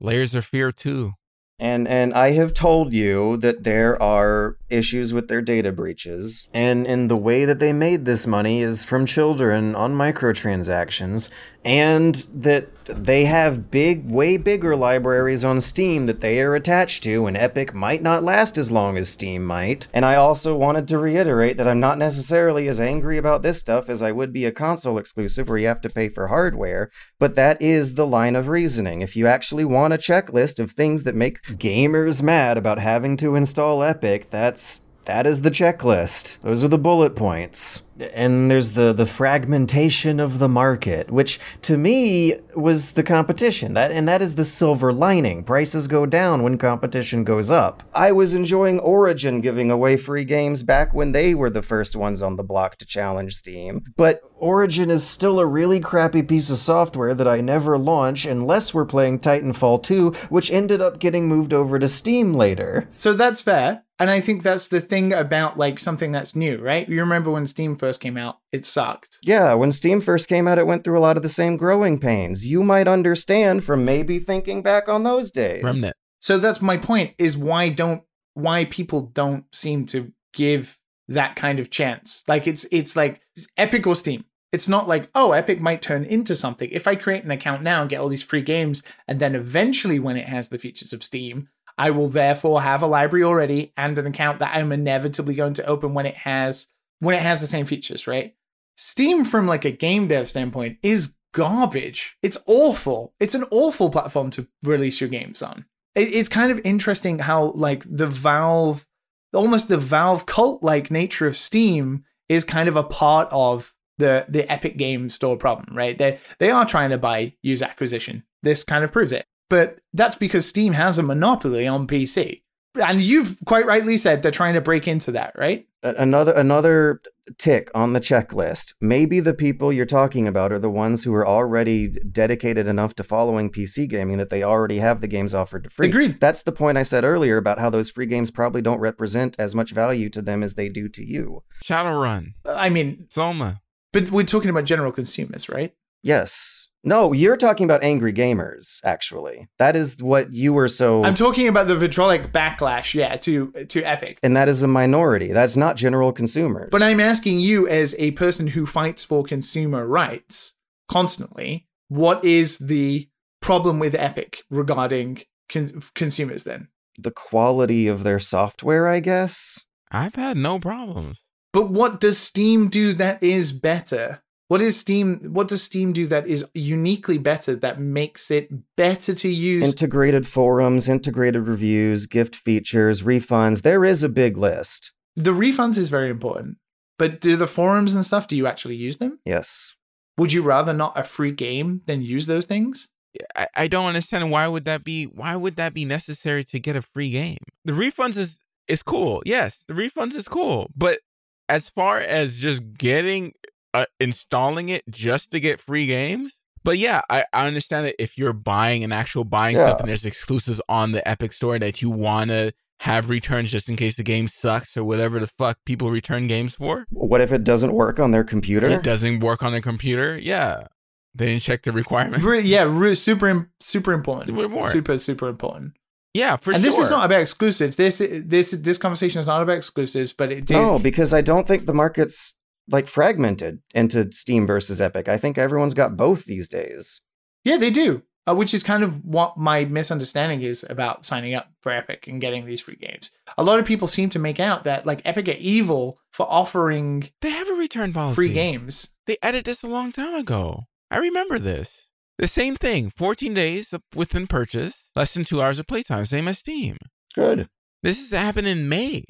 Speaker 2: Layers of Fear 2.
Speaker 3: And and I have told you that there are issues with their data breaches. And and the way that they made this money is from children on microtransactions and that they have big way bigger libraries on Steam that they are attached to and Epic might not last as long as Steam might. And I also wanted to reiterate that I'm not necessarily as angry about this stuff as I would be a console exclusive where you have to pay for hardware, but that is the line of reasoning. If you actually want a checklist of things that make gamers mad about having to install Epic, that's that is the checklist. Those are the bullet points. And there's the the fragmentation of the market, which to me was the competition. That and that is the silver lining. Prices go down when competition goes up. I was enjoying Origin giving away free games back when they were the first ones on the block to challenge Steam. But Origin is still a really crappy piece of software that I never launch unless we're playing Titanfall 2, which ended up getting moved over to Steam later.
Speaker 1: So that's fair. And I think that's the thing about like something that's new, right? You remember when Steam first came out, it sucked.
Speaker 3: Yeah, when Steam first came out, it went through a lot of the same growing pains. You might understand from maybe thinking back on those days.
Speaker 2: Remnant.
Speaker 1: So that's my point is why don't why people don't seem to give that kind of chance. Like it's it's like it's Epic or Steam. It's not like, oh, Epic might turn into something. If I create an account now and get all these free games, and then eventually when it has the features of Steam, I will therefore have a library already and an account that I'm inevitably going to open when it has when it has the same features, right? Steam from like a game dev standpoint is garbage. It's awful. It's an awful platform to release your games on. It- It's kind of interesting how like the Valve almost the Valve cult like nature of Steam is kind of a part of the the Epic Game Store problem, right? They they are trying to buy user acquisition. This kind of proves it. But that's because Steam has a monopoly on PC. And you've quite rightly said they're trying to break into that, right?
Speaker 3: Another another tick on the checklist. Maybe the people you're talking about are the ones who are already dedicated enough to following PC gaming that they already have the games offered to free.
Speaker 1: Agreed.
Speaker 3: That's the point I said earlier about how those free games probably don't represent as much value to them as they do to you.
Speaker 2: Shadowrun,
Speaker 1: I mean,
Speaker 2: Soma.
Speaker 1: but we're talking about general consumers, right?
Speaker 3: Yes. No, you're talking about angry gamers, actually. That is what you were so
Speaker 1: I'm talking about the vitrolic backlash, yeah, to to Epic.
Speaker 3: and that is a minority. That's not general consumers.
Speaker 1: But I'm asking you, as a person who fights for consumer rights constantly, what is the problem with Epic regarding con- consumers? Then,
Speaker 3: the quality of their software, I guess.
Speaker 2: I've had no problems.
Speaker 1: but what does Steam do that is better? What is Steam? What does Steam do that is uniquely better that makes it better to use?
Speaker 3: Integrated forums, integrated reviews, gift features, refunds. There is a big list.
Speaker 1: the refunds is very important, but do the forums and stuff? Do you actually use them?
Speaker 3: Yes.
Speaker 1: Would you rather not a free game than use those things?
Speaker 2: I, I don't understand why would that be why would that be necessary to get a free game? The refunds is is cool. Yes, the refunds is cool. But as far as just getting uh, installing it just to get free games, but yeah, I, I understand that if you're buying an actual buying
Speaker 3: Yeah.
Speaker 2: stuff and there's exclusives on the Epic store that you want to have returns just in case the game sucks or whatever the fuck people return games for.
Speaker 3: What if it doesn't work on their computer?
Speaker 2: It doesn't work on their computer. Yeah. They didn't check the requirements.
Speaker 1: Re- yeah, re- super, super important.
Speaker 2: Super.
Speaker 1: Super, super important.
Speaker 2: Yeah, for sure.
Speaker 1: and
Speaker 2: sure.
Speaker 1: this is not about exclusives. This, this, this conversation is not about exclusives, but it did.
Speaker 3: No, because I don't think the market's like fragmented into Steam versus Epic. I think everyone's got both these days.
Speaker 1: Yeah, they do. Uh, which is kind of what my misunderstanding is about signing up for Epic and getting these free games. A lot of people seem to make out that like Epic are evil for offering
Speaker 2: They have a return policy.
Speaker 1: free games.
Speaker 2: They added this a long time ago. I remember this. The same thing. 14 days of- within purchase, less than two hours of playtime, same as Steam.
Speaker 3: Good.
Speaker 2: This has happened in May.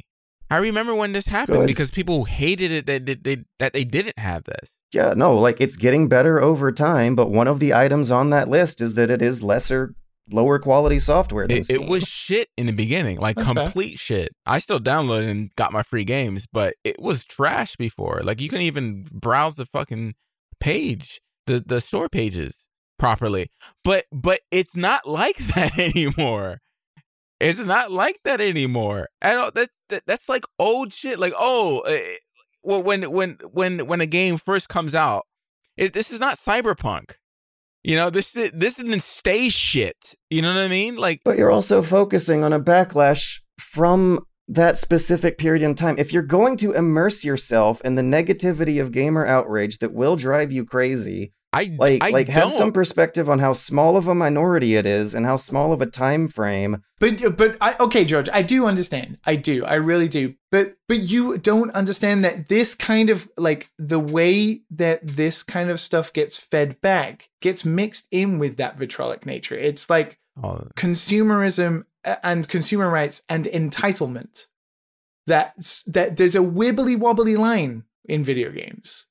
Speaker 2: I remember when this happened
Speaker 3: Good.
Speaker 2: because people hated it that they, they that they didn't have this.
Speaker 3: Yeah, no, like it's getting better over time, but one of the items on that list is that it is lesser, lower quality software than
Speaker 2: It,
Speaker 3: Steam.
Speaker 2: it was shit in the beginning, like
Speaker 1: That's fair.
Speaker 2: complete shit. I still downloaded and got my free games, but it was trash before. Like you couldn't even browse the fucking page, the the store pages properly. But but it's not like that anymore. It's not like that anymore. I don't. That, that that's like old shit. Like oh, eh, well, when when when when a game first comes out, it, this is not cyberpunk. You know this is this didn't stay shit. You know what I mean? Like
Speaker 3: But you're also focusing on a backlash from that specific period in time. If you're going to immerse yourself in the negativity of gamer outrage that will drive you crazy,
Speaker 2: I
Speaker 3: like
Speaker 2: I
Speaker 3: like have
Speaker 2: don't.
Speaker 3: some perspective on how small of a minority it is and how small of a time frame.
Speaker 1: But but I okay, George, I do understand. I do. I really do. But but you don't understand that this kind of like the way that this kind of stuff gets fed back gets mixed in with that vitrolic nature. It's like
Speaker 2: Oh,
Speaker 1: consumerism uh, and consumer rights and entitlement. That that there's a wibbly wobbly line in video games.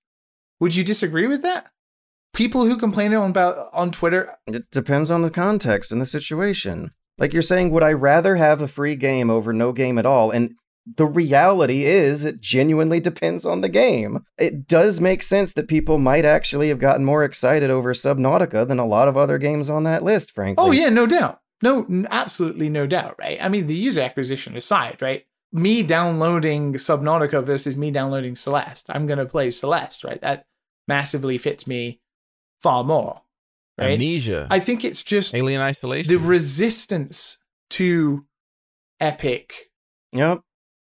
Speaker 1: Would you disagree with that? People who complain about on Twitter,
Speaker 3: It depends on the context and the situation. Like you're saying, would I rather have a free game over no game at all? And the reality is, it genuinely depends on the game. It does make sense that people might actually have gotten more excited over Subnautica than a lot of other games on that list, frankly.
Speaker 1: Oh yeah, no doubt. No, absolutely no doubt, right? I mean, the user acquisition aside, right? Me downloading Subnautica versus me downloading Celeste. I'm going to play Celeste, right? That massively fits me far more, right?
Speaker 2: amnesia,
Speaker 1: I think it's just
Speaker 2: alien isolation.
Speaker 1: the resistance to Epic.
Speaker 3: Yep.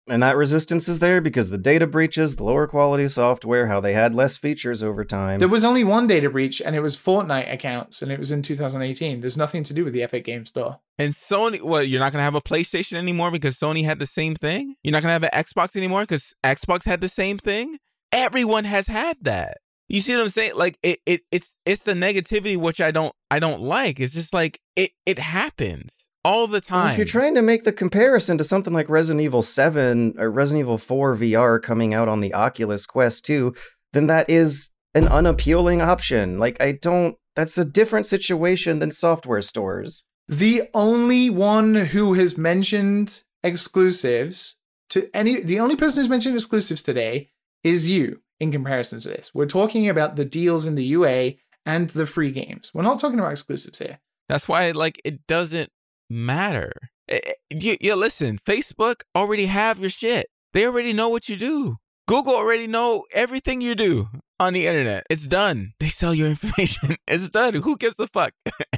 Speaker 3: And that resistance is there because the data breaches, the lower quality software, how they had less features over time.
Speaker 1: There was only one data breach, and it was Fortnite accounts, and it was in 2018. There's nothing to do with the Epic Game Store.
Speaker 2: and Sony, what? You're not gonna have a PlayStation anymore because Sony had the same thing. You're not gonna have an Xbox anymore because Xbox had the same thing. Everyone has had that. You see what I'm saying? Like it, it, it's, it's the negativity which I don't, I don't like. It's just like it, it happens all the
Speaker 3: Well,
Speaker 2: time.
Speaker 3: if you're trying to make the comparison to something like Resident Evil 7 or Resident Evil 4 VR coming out on the Oculus Quest 2, then that is an unappealing option. Like, I don't. That's a different situation than software stores.
Speaker 1: The only one who has mentioned exclusives to any the only person who's mentioned exclusives today is you in comparison to this. We're talking about the deals in the UA and the free games. We're not talking about exclusives here.
Speaker 2: That's why, like, it doesn't matter. Eh, eh, You, you listen. Facebook already have your shit. They already know what you do. Google already know everything you do on the internet. It's done. They sell your information. It's done. Who gives a fuck?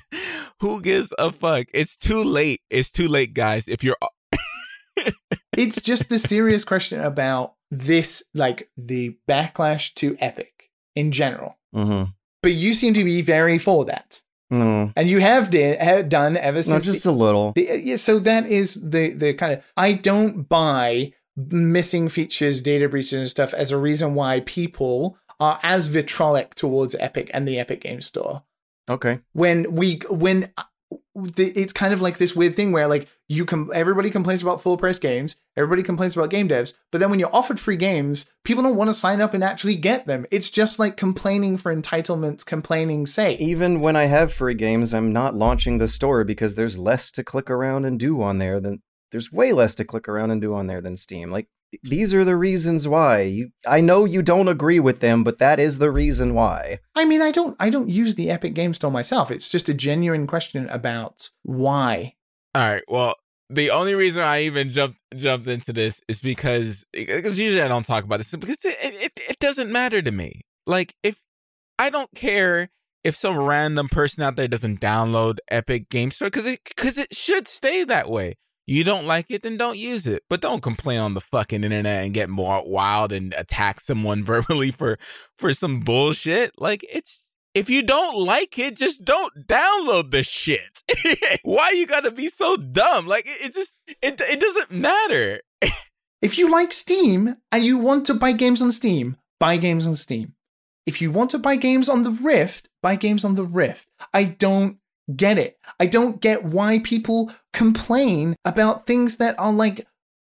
Speaker 2: Who gives a fuck? It's too late. It's too late, guys. If you're
Speaker 1: It's just the serious question about this, like the backlash to Epic in general.
Speaker 3: Mm-hmm.
Speaker 1: But you seem to be very for that,
Speaker 3: Mm.
Speaker 1: and you have did, have done ever
Speaker 3: No,
Speaker 1: since.
Speaker 3: just
Speaker 1: the-
Speaker 3: a little.
Speaker 1: the- yeah, so that is the the kind of I don't buy missing features, data breaches, and stuff as a reason why people are as vitrolic towards Epic and the Epic Game Store.
Speaker 3: Okay.
Speaker 1: when we when uh, it's kind of like this weird thing where like you can everybody complains about full price games everybody complains about game devs but then when you're offered free games people don't want to sign up and actually get them it's just like complaining for entitlements complaining say
Speaker 3: Even when I have free games, I'm not launching the store because there's less to click around and do on there than there's way less to click around and do on there than Steam. Like these are the reasons why. You I know you don't agree with them, but that is the reason why.
Speaker 1: i mean i don't i don't use the epic game store myself it's just a genuine question about why
Speaker 2: All right. Well, the only reason I even jumped jumped into this is because because usually I don't talk about this because it, it it doesn't matter to me. Like if I don't care if some random person out there doesn't download Epic Game Store because it because it should stay that way. You don't like it, then don't use it. But don't complain on the fucking internet and get more wild and attack someone verbally for for some bullshit. Like it's if you don't like it, just don't download the shit. Why you gotta be so dumb? Like it, it just it it doesn't matter.
Speaker 1: If you like Steam and you want to buy games on Steam, buy games on Steam. If you want to buy games on the Rift, buy games on the Rift. I don't get it. I don't get why people complain about things that are like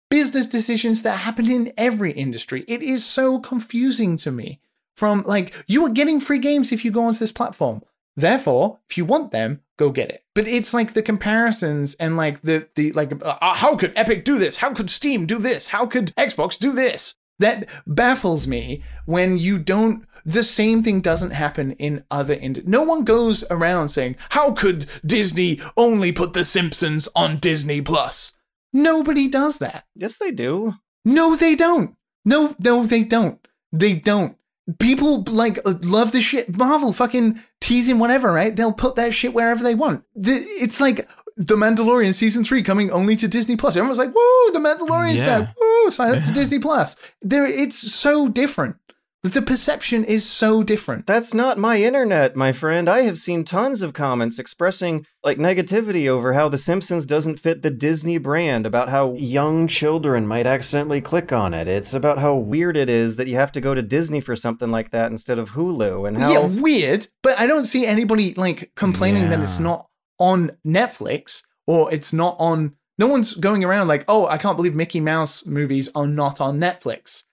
Speaker 1: business decisions that happen in every industry. It is so confusing to me. From like, you are getting free games if you go onto this platform. Therefore, if you want them, go get it. But it's like the comparisons and like the the like uh, how could Epic do this? How could Steam do this? How could Xbox do this? That baffles me when you don't the same thing doesn't happen in other ind- no one goes around saying how could disney only put the simpsons on disney plus nobody does that
Speaker 3: Yes, they do.
Speaker 1: no, they don't. No, no, they don't. They don't. People like uh, love the shit. Marvel fucking teasing whatever, right? They'll put that shit wherever they want. The, it's like The Mandalorian season three coming only to Disney Plus. Everyone's like, "Woo, The Mandalorian's
Speaker 2: Yeah.
Speaker 1: back! Woo, sign up to Disney Plus." There, it's so different. The perception is so different.
Speaker 3: That's not my internet, my friend. I have seen tons of comments expressing like negativity over how The Simpsons doesn't fit the Disney brand, about how young children might accidentally click on it. It's about how weird it is that you have to go to Disney for something like that instead of Hulu and how
Speaker 1: Yeah, weird, but I don't see anybody like complaining that it's not on Netflix or it's not on. No one's going around like, oh, I can't believe Mickey Mouse movies are not on Netflix.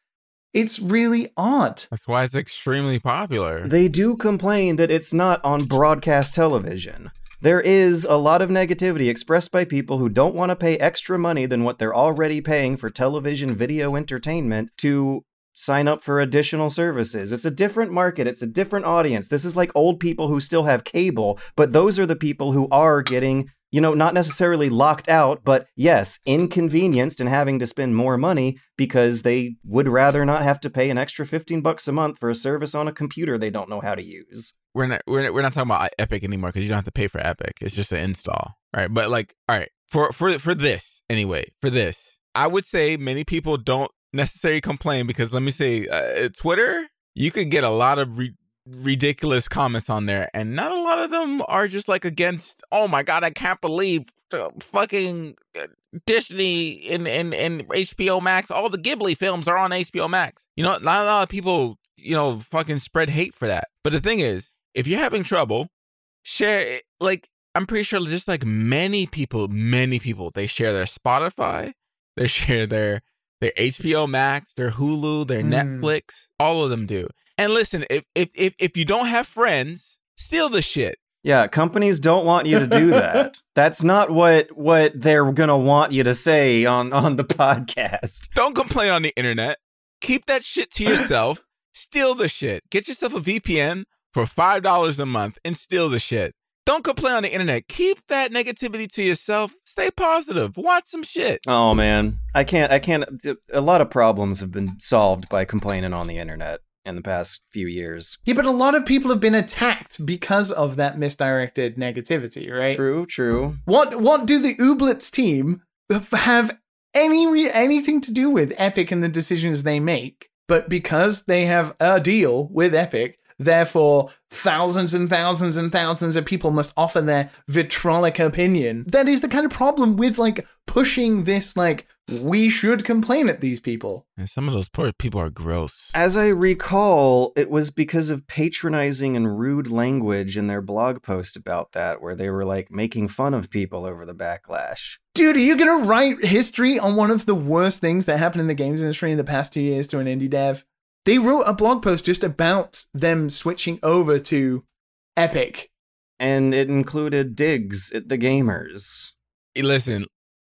Speaker 1: It's really odd.
Speaker 2: That's why it's extremely popular.
Speaker 3: They do complain that it's not on broadcast television. There is a lot of negativity expressed by people who don't want to pay extra money than what they're already paying for television video entertainment to sign up for additional services. It's a different market, it's a different audience. This is like old people who still have cable, but those are the people who are getting, you know, not necessarily locked out, but yes, inconvenienced and having to spend more money because they would rather not have to pay an extra 15 bucks a month for a service on a computer they don't know how to use.
Speaker 2: we're not we're, we're not talking about Epic anymore because you don't have to pay for Epic. It's just an install, right? But like, all right, for for for this anyway, for this, I would say many people don't necessarily complain because let me say, uh, Twitter, you could get a lot of re- ridiculous comments on there, and not a lot of them are just like against. Oh my god, I can't believe fucking uh, Disney and and and HBO Max. All the Ghibli films are on HBO Max. You know, not a lot of people you know fucking spread hate for that. But the thing is if you're having trouble, share it. Like, I'm pretty sure just like many people, many people, they share their Spotify, they share their their HBO Max, their Hulu, their
Speaker 1: Mm.
Speaker 2: Netflix, all of them do. And listen, if if if if you don't have friends, steal the shit.
Speaker 3: Yeah, companies don't want you to do that. That's not what what they're gonna want you to say on on the podcast.
Speaker 2: Don't complain on the internet. Keep that shit to yourself. steal the shit. Get yourself a VPN for $5 a month and steal the shit. Don't complain on the internet. Keep that negativity to yourself. Stay positive. Watch some shit.
Speaker 3: Oh man, I can't. I can't. A lot of problems have been solved by complaining on the internet in the past few years.
Speaker 1: Yeah, but a lot of people have been attacked because of that misdirected negativity, right?
Speaker 3: True, true.
Speaker 1: What what do the Ooblets team have any re- anything to do with Epic and the decisions they make? But because they have a deal with Epic, therefore thousands and thousands and thousands of people must offer their vitrolic opinion. That is the kind of problem with like pushing this like we should complain at these people.
Speaker 2: And some of those poor people are gross.
Speaker 3: As I recall, it was because of patronizing and rude language in their blog post about that, where they were like making fun of people over the backlash.
Speaker 1: Dude, are you gonna write history on one of the worst things that happened in the games industry in the past two years to an indie dev? They wrote a blog post just about them switching over to Epic.
Speaker 3: And it included digs at the gamers.
Speaker 2: Hey, listen,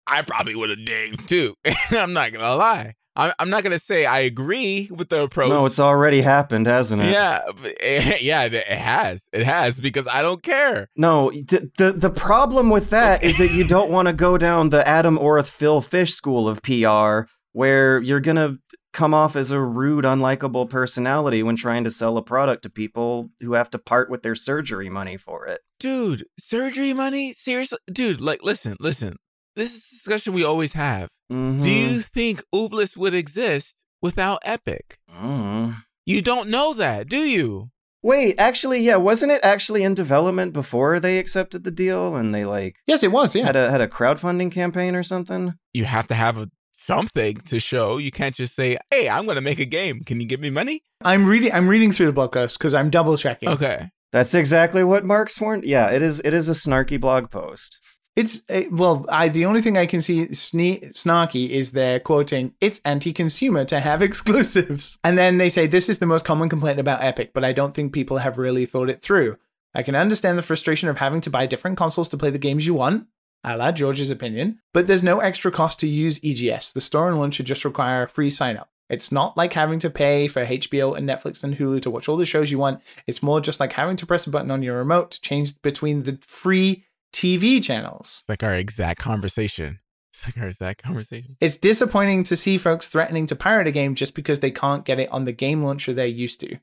Speaker 2: I probably would have digged too. I'm not gonna lie. I'm, I'm not gonna say I agree with the approach.
Speaker 3: No, it's already happened, hasn't it?
Speaker 2: yeah, it- yeah, it it has. It has because I don't care.
Speaker 3: No, the, the the problem with that is that you don't want to go down the Adam Orth Phil Fish school of PR where you're going to come off as a rude unlikable personality when trying to sell a product to people who have to part with their surgery money for it.
Speaker 2: Dude, surgery money? Seriously? Dude, like, listen, listen. This is a discussion we always have.
Speaker 3: Mhm.
Speaker 2: Do you think Ooblets would exist without Epic?
Speaker 3: Mm.
Speaker 2: You don't know that, do you?
Speaker 3: Wait, actually, yeah, wasn't it actually in development before they accepted the deal and they like
Speaker 1: Yes, it was, yeah.
Speaker 3: had a had a crowdfunding campaign or something?
Speaker 2: You have to have a, something to show. You can't just say, "Hey, I'm going to make a game. Can you give me money?"
Speaker 1: I'm reading I'm reading through the blog post because I'm double checking.
Speaker 2: Okay.
Speaker 3: That's exactly what Mark Sworn. Yeah, it is. It is a snarky blog post.
Speaker 1: It's uh, well, I the only thing I can see sne- snarky is they're quoting it's anti-consumer to have exclusives, and then they say this is the most common complaint about Epic, but I don't think people have really thought it through. I can understand the frustration of having to buy different consoles to play the games you want, a la George's opinion, but there's no extra cost to use EGS. The store and launcher just require a free sign up. It's not like having to pay for HBO and Netflix and Hulu to watch all the shows you want. It's more just like having to press a button on your remote to change between the free TV channels.
Speaker 2: It's like our exact conversation. It's like our exact conversation.
Speaker 1: It's disappointing to see folks threatening to pirate a game just because they can't get it on the game launcher they're used to.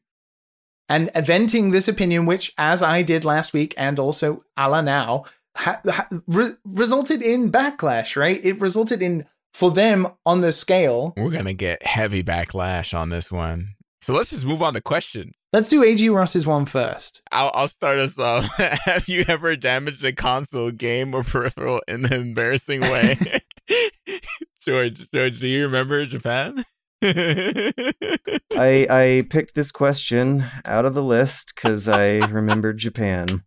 Speaker 1: And venting this opinion, which, as I did last week and also a la now, ha- ha- re- resulted in backlash, right? It resulted in, for them on the scale.
Speaker 2: We're going to get heavy backlash on this one. So let's just move on to questions.
Speaker 1: Let's do AG Ross's one first.
Speaker 2: I'll, I'll start us off. Have you ever damaged a console, game, or peripheral in an embarrassing way? George, George, do you remember Japan?
Speaker 3: I I picked this question out of the list because I remembered Japan.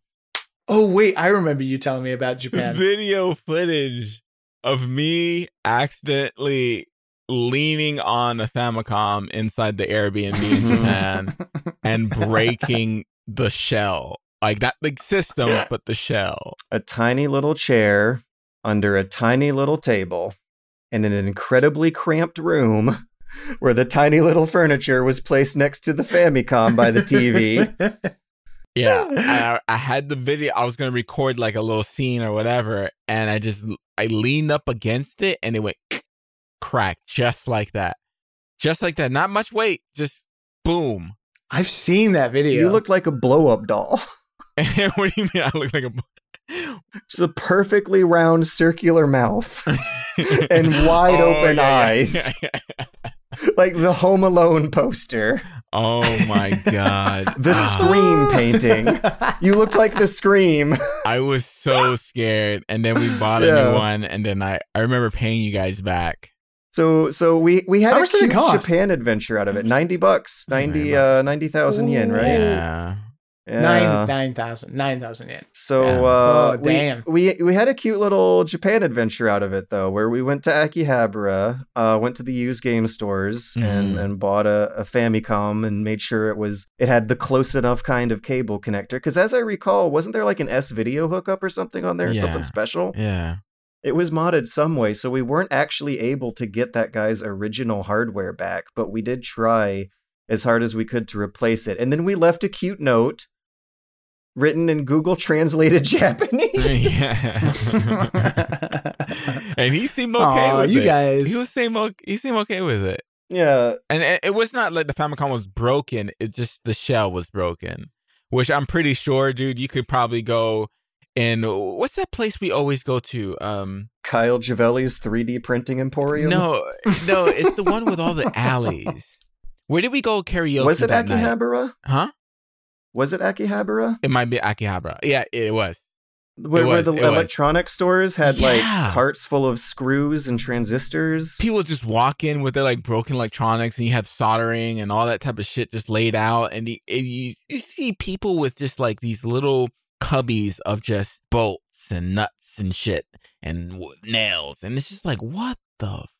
Speaker 1: Oh, wait, I remember you telling me about Japan.
Speaker 2: Video footage of me accidentally leaning on a Famicom inside the Airbnb in Japan and breaking the shell. Like not the system, but the shell.
Speaker 3: A tiny little chair under a tiny little table in an incredibly cramped room where the tiny little furniture was placed next to the Famicom by the TV.
Speaker 2: Yeah, I, I had the video. I was gonna record like a little scene or whatever, and I just I leaned up against it, and it went crack just like that, just like that. Not much weight, just boom.
Speaker 1: I've seen that video.
Speaker 3: You looked like a blow up doll.
Speaker 2: what do you mean? I look like a
Speaker 3: Just a perfectly round circular mouth and wide
Speaker 2: Oh,
Speaker 3: open
Speaker 2: yeah, yeah,
Speaker 3: eyes.
Speaker 2: yeah, yeah.
Speaker 3: like the Home Alone poster.
Speaker 2: Oh my god,
Speaker 3: The
Speaker 2: Ah,
Speaker 3: Scream painting. You looked like the Scream.
Speaker 2: I was so scared, and then we bought a
Speaker 3: Yeah.
Speaker 2: new one, and then I I remember paying you guys back.
Speaker 3: So so we we had
Speaker 1: How
Speaker 3: a
Speaker 1: much did it
Speaker 3: cute? Japan adventure out of it. 90 bucks.
Speaker 2: Wasn't very
Speaker 3: 90
Speaker 2: much.
Speaker 3: uh 90,000 yen, right?
Speaker 2: Yeah,
Speaker 3: Yeah.
Speaker 1: Nine nine thousand nine thousand yen.
Speaker 3: So
Speaker 2: Yeah.
Speaker 3: uh,
Speaker 1: Oh, damn.
Speaker 3: We, we had a cute little Japan adventure out of it though, where we went to Akihabara, uh, went to the used game stores and
Speaker 2: Mhm.
Speaker 3: and bought a, a Famicom and made sure it was it had the close enough kind of cable connector. Because as I recall, wasn't there like an S video hookup or something on there,
Speaker 2: Yeah.
Speaker 3: something special?
Speaker 2: Yeah.
Speaker 3: It was modded some way, so we weren't actually able to get that guy's original hardware back, but we did try as hard as we could to replace it. And then we left a cute note written in Google translated Japanese.
Speaker 2: yeah. and he seemed okay
Speaker 1: Aw,
Speaker 2: with
Speaker 1: you
Speaker 2: it.
Speaker 1: guys.
Speaker 2: He was seem okay, he seemed okay with it.
Speaker 3: yeah,
Speaker 2: And it, it was not like the Famicom was broken. It just the shell was broken, which I'm pretty sure, dude. You could probably go in what's that place we always go to? Um,
Speaker 3: Kyle Javelli's 3D printing emporium.
Speaker 2: no, no, it's the one with all the alleys. Where did we go karaoke
Speaker 3: was it
Speaker 2: that night?
Speaker 3: Akihabara?
Speaker 2: Huh?
Speaker 3: Was it Akihabara?
Speaker 2: It might be Akihabara. Yeah, it was.
Speaker 3: Where, where
Speaker 2: was,
Speaker 3: the
Speaker 2: it was.
Speaker 3: electronic stores had like carts full of screws and transistors.
Speaker 2: People just walk in with their like broken electronics, and you have soldering and all that type of shit just laid out, and you, and you, you see people with just like these little cubbies of just bolts and nuts and shit and w- nails, and it's just like what the f-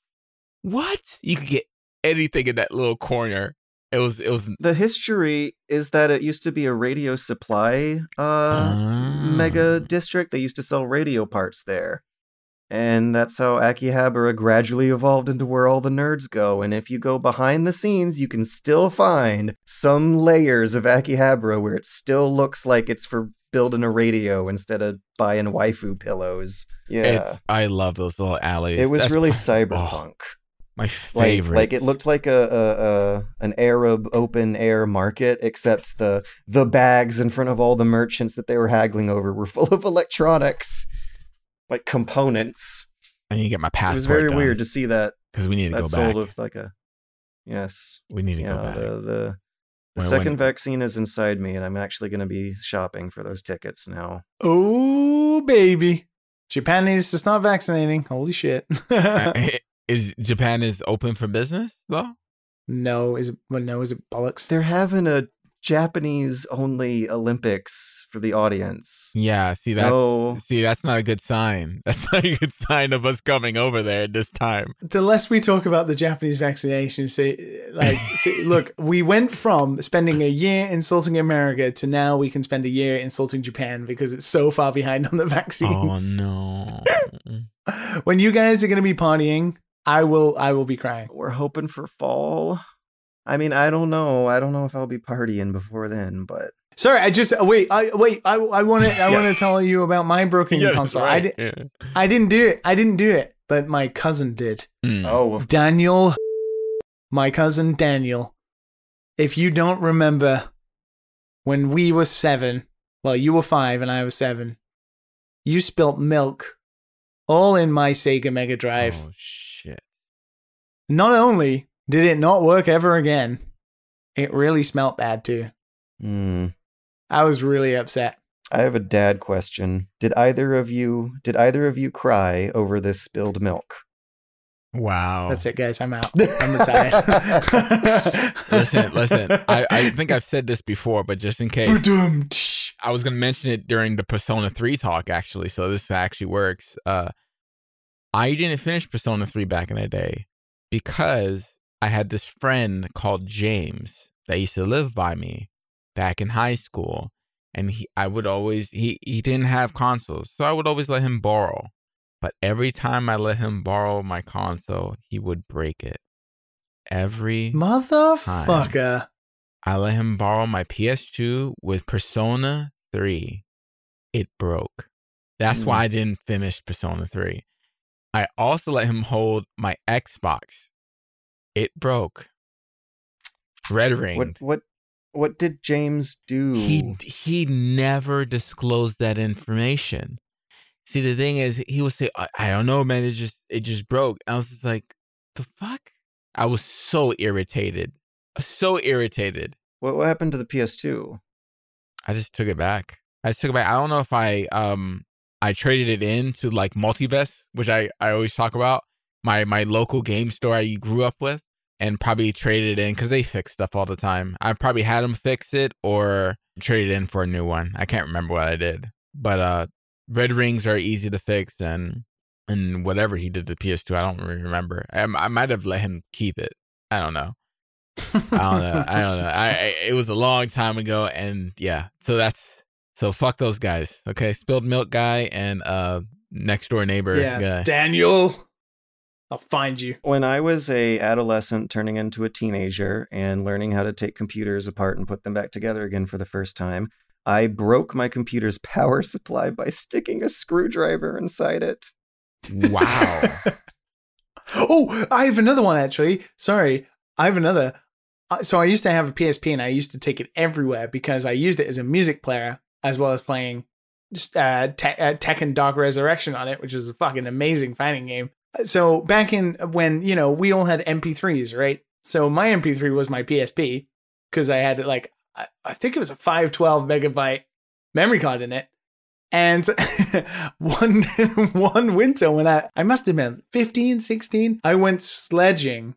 Speaker 2: what? You could get anything in that little corner. It was it was
Speaker 3: The history is that it used to be a radio supply uh,
Speaker 2: Ah.
Speaker 3: mega district. They used to sell radio parts there. And that's how Akihabara gradually evolved into where all the nerds go. And if you go behind the scenes, you can still find some layers of Akihabara where it still looks like it's for building a radio instead of buying waifu pillows. Yeah.
Speaker 2: It's I love those little alleys.
Speaker 3: it was
Speaker 2: That's
Speaker 3: really cyberpunk.
Speaker 2: oh, my favorite.
Speaker 3: like it looked like a, a, a an Arab open air market, except the the bags in front of all the merchants that they were haggling over were full of electronics, like components.
Speaker 2: I need to get my passport.
Speaker 3: it
Speaker 2: passport.
Speaker 3: was very weird to see that
Speaker 2: because we need to
Speaker 3: that
Speaker 2: go
Speaker 3: sold
Speaker 2: back.
Speaker 3: with like a yes,
Speaker 2: we need to
Speaker 3: yeah.
Speaker 2: go back.
Speaker 3: The the, the
Speaker 2: When-
Speaker 3: second
Speaker 2: when-
Speaker 3: vaccine is inside me, and I'm actually going to be shopping for those tickets now.
Speaker 1: Oh baby. Japan needs to start vaccinating. Holy shit.
Speaker 2: is Japan is open for business though?
Speaker 1: no, is it well, no, is it bollocks?
Speaker 3: They're having a Japanese only Olympics for the audience.
Speaker 2: Yeah. See that's
Speaker 3: No.
Speaker 2: see that's not a good sign. That's not a good sign of us coming over there at this time.
Speaker 1: the less we talk about the Japanese vaccination, say like, see, look, we went from spending a year insulting America to now we can spend a year insulting Japan because it's so far behind on the vaccines.
Speaker 2: Oh no.
Speaker 1: When you guys are going to be partying, I will, I will be crying.
Speaker 3: We're hoping for fall. I mean, I don't know. I don't know if I'll be partying before then, but
Speaker 1: Sorry, I just wait. I wait. I I want to I want to tell you about my broken
Speaker 2: Yes,
Speaker 1: console. I
Speaker 2: right.
Speaker 1: did,
Speaker 2: Yeah.
Speaker 1: I didn't do it. I didn't do it, but my cousin did.
Speaker 2: Mm.
Speaker 3: oh,
Speaker 1: Daniel, my cousin Daniel. If you don't remember, when we were seven, well, you were five and I was seven, you spilt milk all in my Sega Mega Drive.
Speaker 2: Oh shit.
Speaker 1: Not only did it not work ever again, it really smelt bad too.
Speaker 3: Hmm.
Speaker 1: I was really upset.
Speaker 3: I have a dad question. Did either of you did either of you cry over this spilled milk?
Speaker 2: Wow.
Speaker 1: That's it, guys. I'm out. I'm retired.
Speaker 2: listen, listen. I, I think I've said this before, but just in case. I was gonna mention it during the Persona 3 talk actually, so this actually works. Uh I didn't finish Persona 3 back in the day because I had this friend called James that used to live by me back in high school. And he I would always he he didn't have consoles, so I would always let him borrow. But every time I let him borrow my console, he would break it. Every
Speaker 1: Motherfucker.
Speaker 2: I let him borrow my PS2 with Persona 3. It broke. That's why mm. I didn't finish Persona 3. I also let him hold my Xbox. It broke. Red ring.
Speaker 3: What what what did James do?
Speaker 2: He he never disclosed that information. See, the thing is, he would say, I, "I don't know, man. It just it just broke." I was just like, "The fuck!" I was so irritated, so irritated.
Speaker 3: what what happened to the PS2?
Speaker 2: I just took it back. I just took it back. I don't know if I um I traded it in to like Multivest, which I I always talk about my my local game store I grew up with. and probably traded it in because they fix stuff all the time. I probably had them fix it or traded in for a new one. I can't remember what I did, but uh, red rings are easy to fix and and whatever he did to PS2, I don't really remember. I, I might have let him keep it. I don't know. I don't know. I don't know. I, I it was a long time ago, and yeah. So that's so fuck those guys. Okay, spilled milk guy and uh next door neighbor
Speaker 1: yeah,
Speaker 2: guy.
Speaker 1: Daniel. I'll find you.
Speaker 3: When I was a adolescent turning into a teenager and learning how to take computers apart and put them back together again for the first time, I broke my computer's power supply by sticking a screwdriver inside it.
Speaker 2: Wow.
Speaker 1: oh, I have another one actually. Sorry, I have another. Uh, So I used to have a PSP and I used to take it everywhere because I used it as a music player as well as playing uh, Te- uh, Tekken Dark Resurrection on it, which is a fucking amazing fighting game. So back in when you know we all had MP3s, right? So my MP3 was my PSP because I had like I, I think it was a 512 megabyte memory card in it. And one one winter when I I must have been 15, 16, I went sledging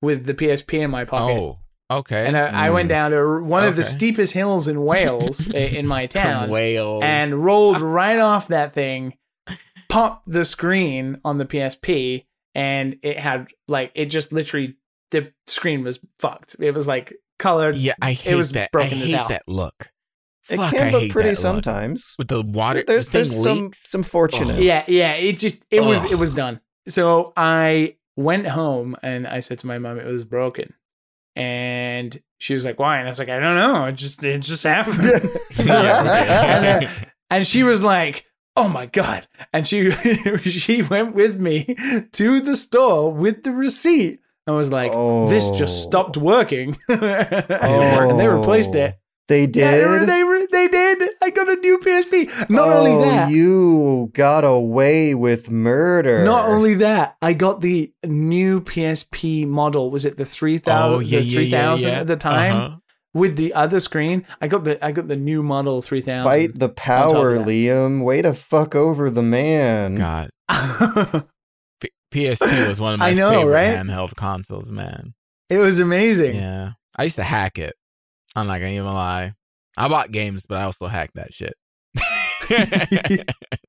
Speaker 1: with the PSP in my pocket.
Speaker 2: oh, okay.
Speaker 1: And I, I went
Speaker 3: Mm.
Speaker 1: down to one of the steepest hills in Wales, in my town,
Speaker 2: Wales.
Speaker 1: and rolled right off that thing, popped the screen on the PSP, and it had like it just literally the screen was fucked. It was like colored.
Speaker 2: yeah, I hate
Speaker 1: was
Speaker 2: that.
Speaker 1: broken
Speaker 2: I hate
Speaker 1: hell.
Speaker 2: that look.
Speaker 3: It
Speaker 2: Fuck,
Speaker 3: can
Speaker 2: I
Speaker 3: look
Speaker 2: hate
Speaker 3: pretty
Speaker 2: that look.
Speaker 3: sometimes.
Speaker 2: with the water.
Speaker 3: There's
Speaker 2: the
Speaker 3: there's some
Speaker 2: leaks.
Speaker 3: some fortunate.
Speaker 1: Yeah, yeah. It just it was it was done. So I went home and I said to my mom it was broken. And she was like, "Why?" And I was like, "I don't know. It just it just happened." And,
Speaker 2: okay.
Speaker 1: uh, and she was like, "Oh my god!" And she she went with me to the store with the receipt and was like, "This just
Speaker 3: Oh.
Speaker 1: stopped working," and they replaced it.
Speaker 3: They
Speaker 1: Yeah,
Speaker 3: did.
Speaker 1: they they did. I got a new PSP. Not
Speaker 3: oh,
Speaker 1: only that,
Speaker 3: you got away with murder.
Speaker 1: Not only that, I got the new PSP model. Was it the three thousand?
Speaker 2: oh yeah,
Speaker 1: the
Speaker 2: yeah,
Speaker 1: three
Speaker 2: yeah, yeah.
Speaker 1: at the time
Speaker 2: Uh-huh.
Speaker 1: with the other screen. I got the I got the new model three thousand.
Speaker 3: fight the power. Liam. Way to fuck over the man.
Speaker 2: God,
Speaker 1: it
Speaker 2: P- PSP was one of my
Speaker 1: I know,
Speaker 2: favorite
Speaker 1: right?
Speaker 2: handheld consoles, man.
Speaker 1: It was amazing.
Speaker 2: Yeah, I used to hack it. I'm not gonna even lie. I bought games, but I also hacked that shit.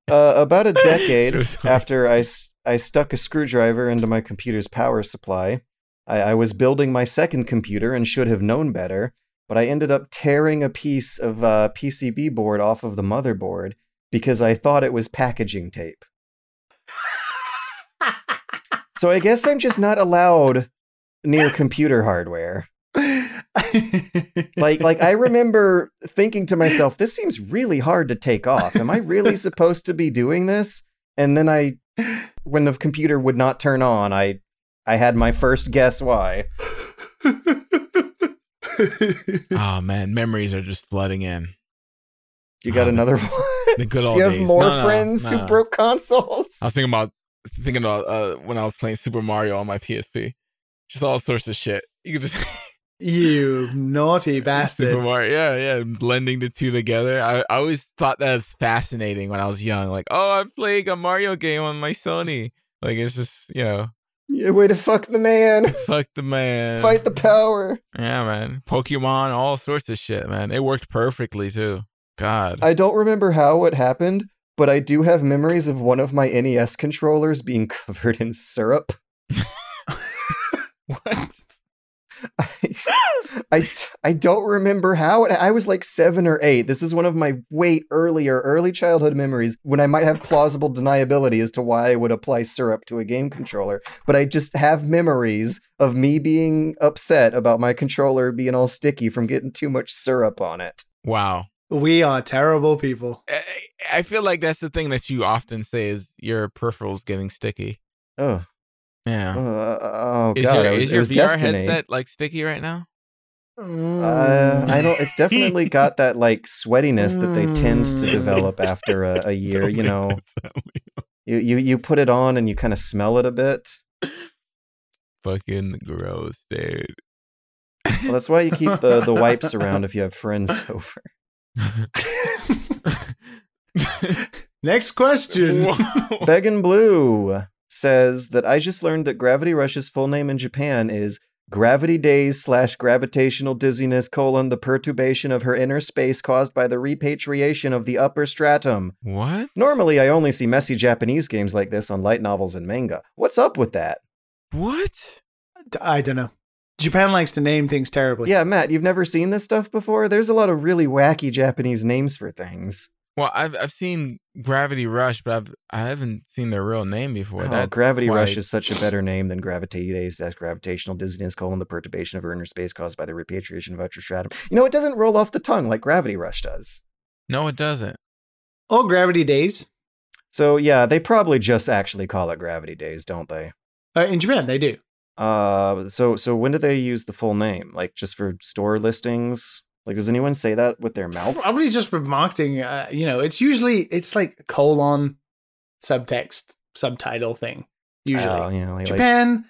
Speaker 3: Uh, about a decade
Speaker 2: It was funny.
Speaker 3: after I, s- I stuck a screwdriver into my computer's power supply, I, I was building my second computer and should have known better, but I ended up tearing a piece of uh, PCB board off of the motherboard because I thought it was packaging tape. So I guess I'm just not allowed near computer hardware. Like like I remember thinking to myself, this seems really hard to take off. Am I really supposed to be doing this? And then I when the computer would not turn on, I I had my first guess why.
Speaker 2: oh man, memories are just flooding in.
Speaker 3: You got
Speaker 2: Oh, the-
Speaker 3: another one?
Speaker 2: The good
Speaker 3: Do you have
Speaker 2: days.
Speaker 3: more
Speaker 2: No, no,
Speaker 3: friends
Speaker 2: no,
Speaker 3: who broke consoles?
Speaker 2: I was thinking about thinking about uh, when I was playing Super Mario on my PSP. Just all sorts of shit. You could just
Speaker 1: you naughty
Speaker 2: Super
Speaker 1: bastard.
Speaker 2: Mario, yeah, yeah, blending the two together. I, I always thought that was fascinating when I was young. Like, oh, I'm playing a Mario game on my Sony. Like, it's just you know,
Speaker 3: Yeah, way to fuck the man.
Speaker 2: fuck the man,
Speaker 3: Fight the power.
Speaker 2: Yeah, man, Pokemon, all sorts of shit, man. It worked perfectly too. God,
Speaker 3: I don't remember how it happened, but I do have memories of one of my NES controllers being covered in syrup.
Speaker 2: what?
Speaker 3: I, I, I don't remember how it, I was like seven or eight. This is one of my way earlier, early childhood memories when I might have plausible deniability as to why I would apply syrup to a game controller. But I just have memories of me being upset about my controller being all sticky from getting too much syrup on it.
Speaker 2: Wow.
Speaker 1: We are terrible people.
Speaker 2: I, I feel like that's the thing that you often say is your peripherals getting sticky.
Speaker 3: Oh,
Speaker 2: Yeah.
Speaker 3: uh, oh
Speaker 2: is
Speaker 3: god!
Speaker 2: your,
Speaker 3: was,
Speaker 2: is your VR
Speaker 3: destiny.
Speaker 2: headset like sticky right now?
Speaker 3: Uh, I don't. It's definitely got that like sweatiness that they tend to
Speaker 1: Mm.
Speaker 3: develop after a, a year. You know, you, you you put it on and you kind of smell it a bit.
Speaker 2: Fucking gross, dude.
Speaker 3: Well, that's why you keep the the wipes around if you have friends over.
Speaker 1: Next question.
Speaker 2: Whoa.
Speaker 3: Began Blue says that I just learned that Gravity Rush's full name in Japan is Gravity Daze slash gravitational dizziness colon the perturbation of her inner space caused by the repatriation of the upper stratum.
Speaker 2: What?
Speaker 3: Normally, I only see messy Japanese games like this on light novels and manga. What's up with that?
Speaker 2: What?
Speaker 1: I don't know. Japan likes to name things terribly.
Speaker 3: Yeah, Matt, you've never seen this stuff before? There's a lot of really wacky Japanese names for things.
Speaker 2: Well, I've I've seen Gravity Rush, but I've I haven't seen their real name before.
Speaker 3: Oh,
Speaker 2: That's
Speaker 3: Gravity Rush
Speaker 2: quite-
Speaker 3: is such a better name than Gravity Daze. That's gravitational dizziness colon the perturbation of her inner space caused by the repatriation of outer stratum. You know, it doesn't roll off the tongue like Gravity Rush does.
Speaker 2: No, it doesn't.
Speaker 1: Oh, Gravity Daze.
Speaker 3: So yeah, they probably just actually call it Gravity Daze, don't they?
Speaker 1: Uh, in Japan, they do.
Speaker 3: Uh, so so when do they use the full name? Like just for store listings? Like, does anyone say that with their mouth?
Speaker 1: Probably just for marketing. Uh, you know, it's usually it's like colon subtext subtitle thing. Usually,
Speaker 3: Oh, you know, like, like-
Speaker 1: Japan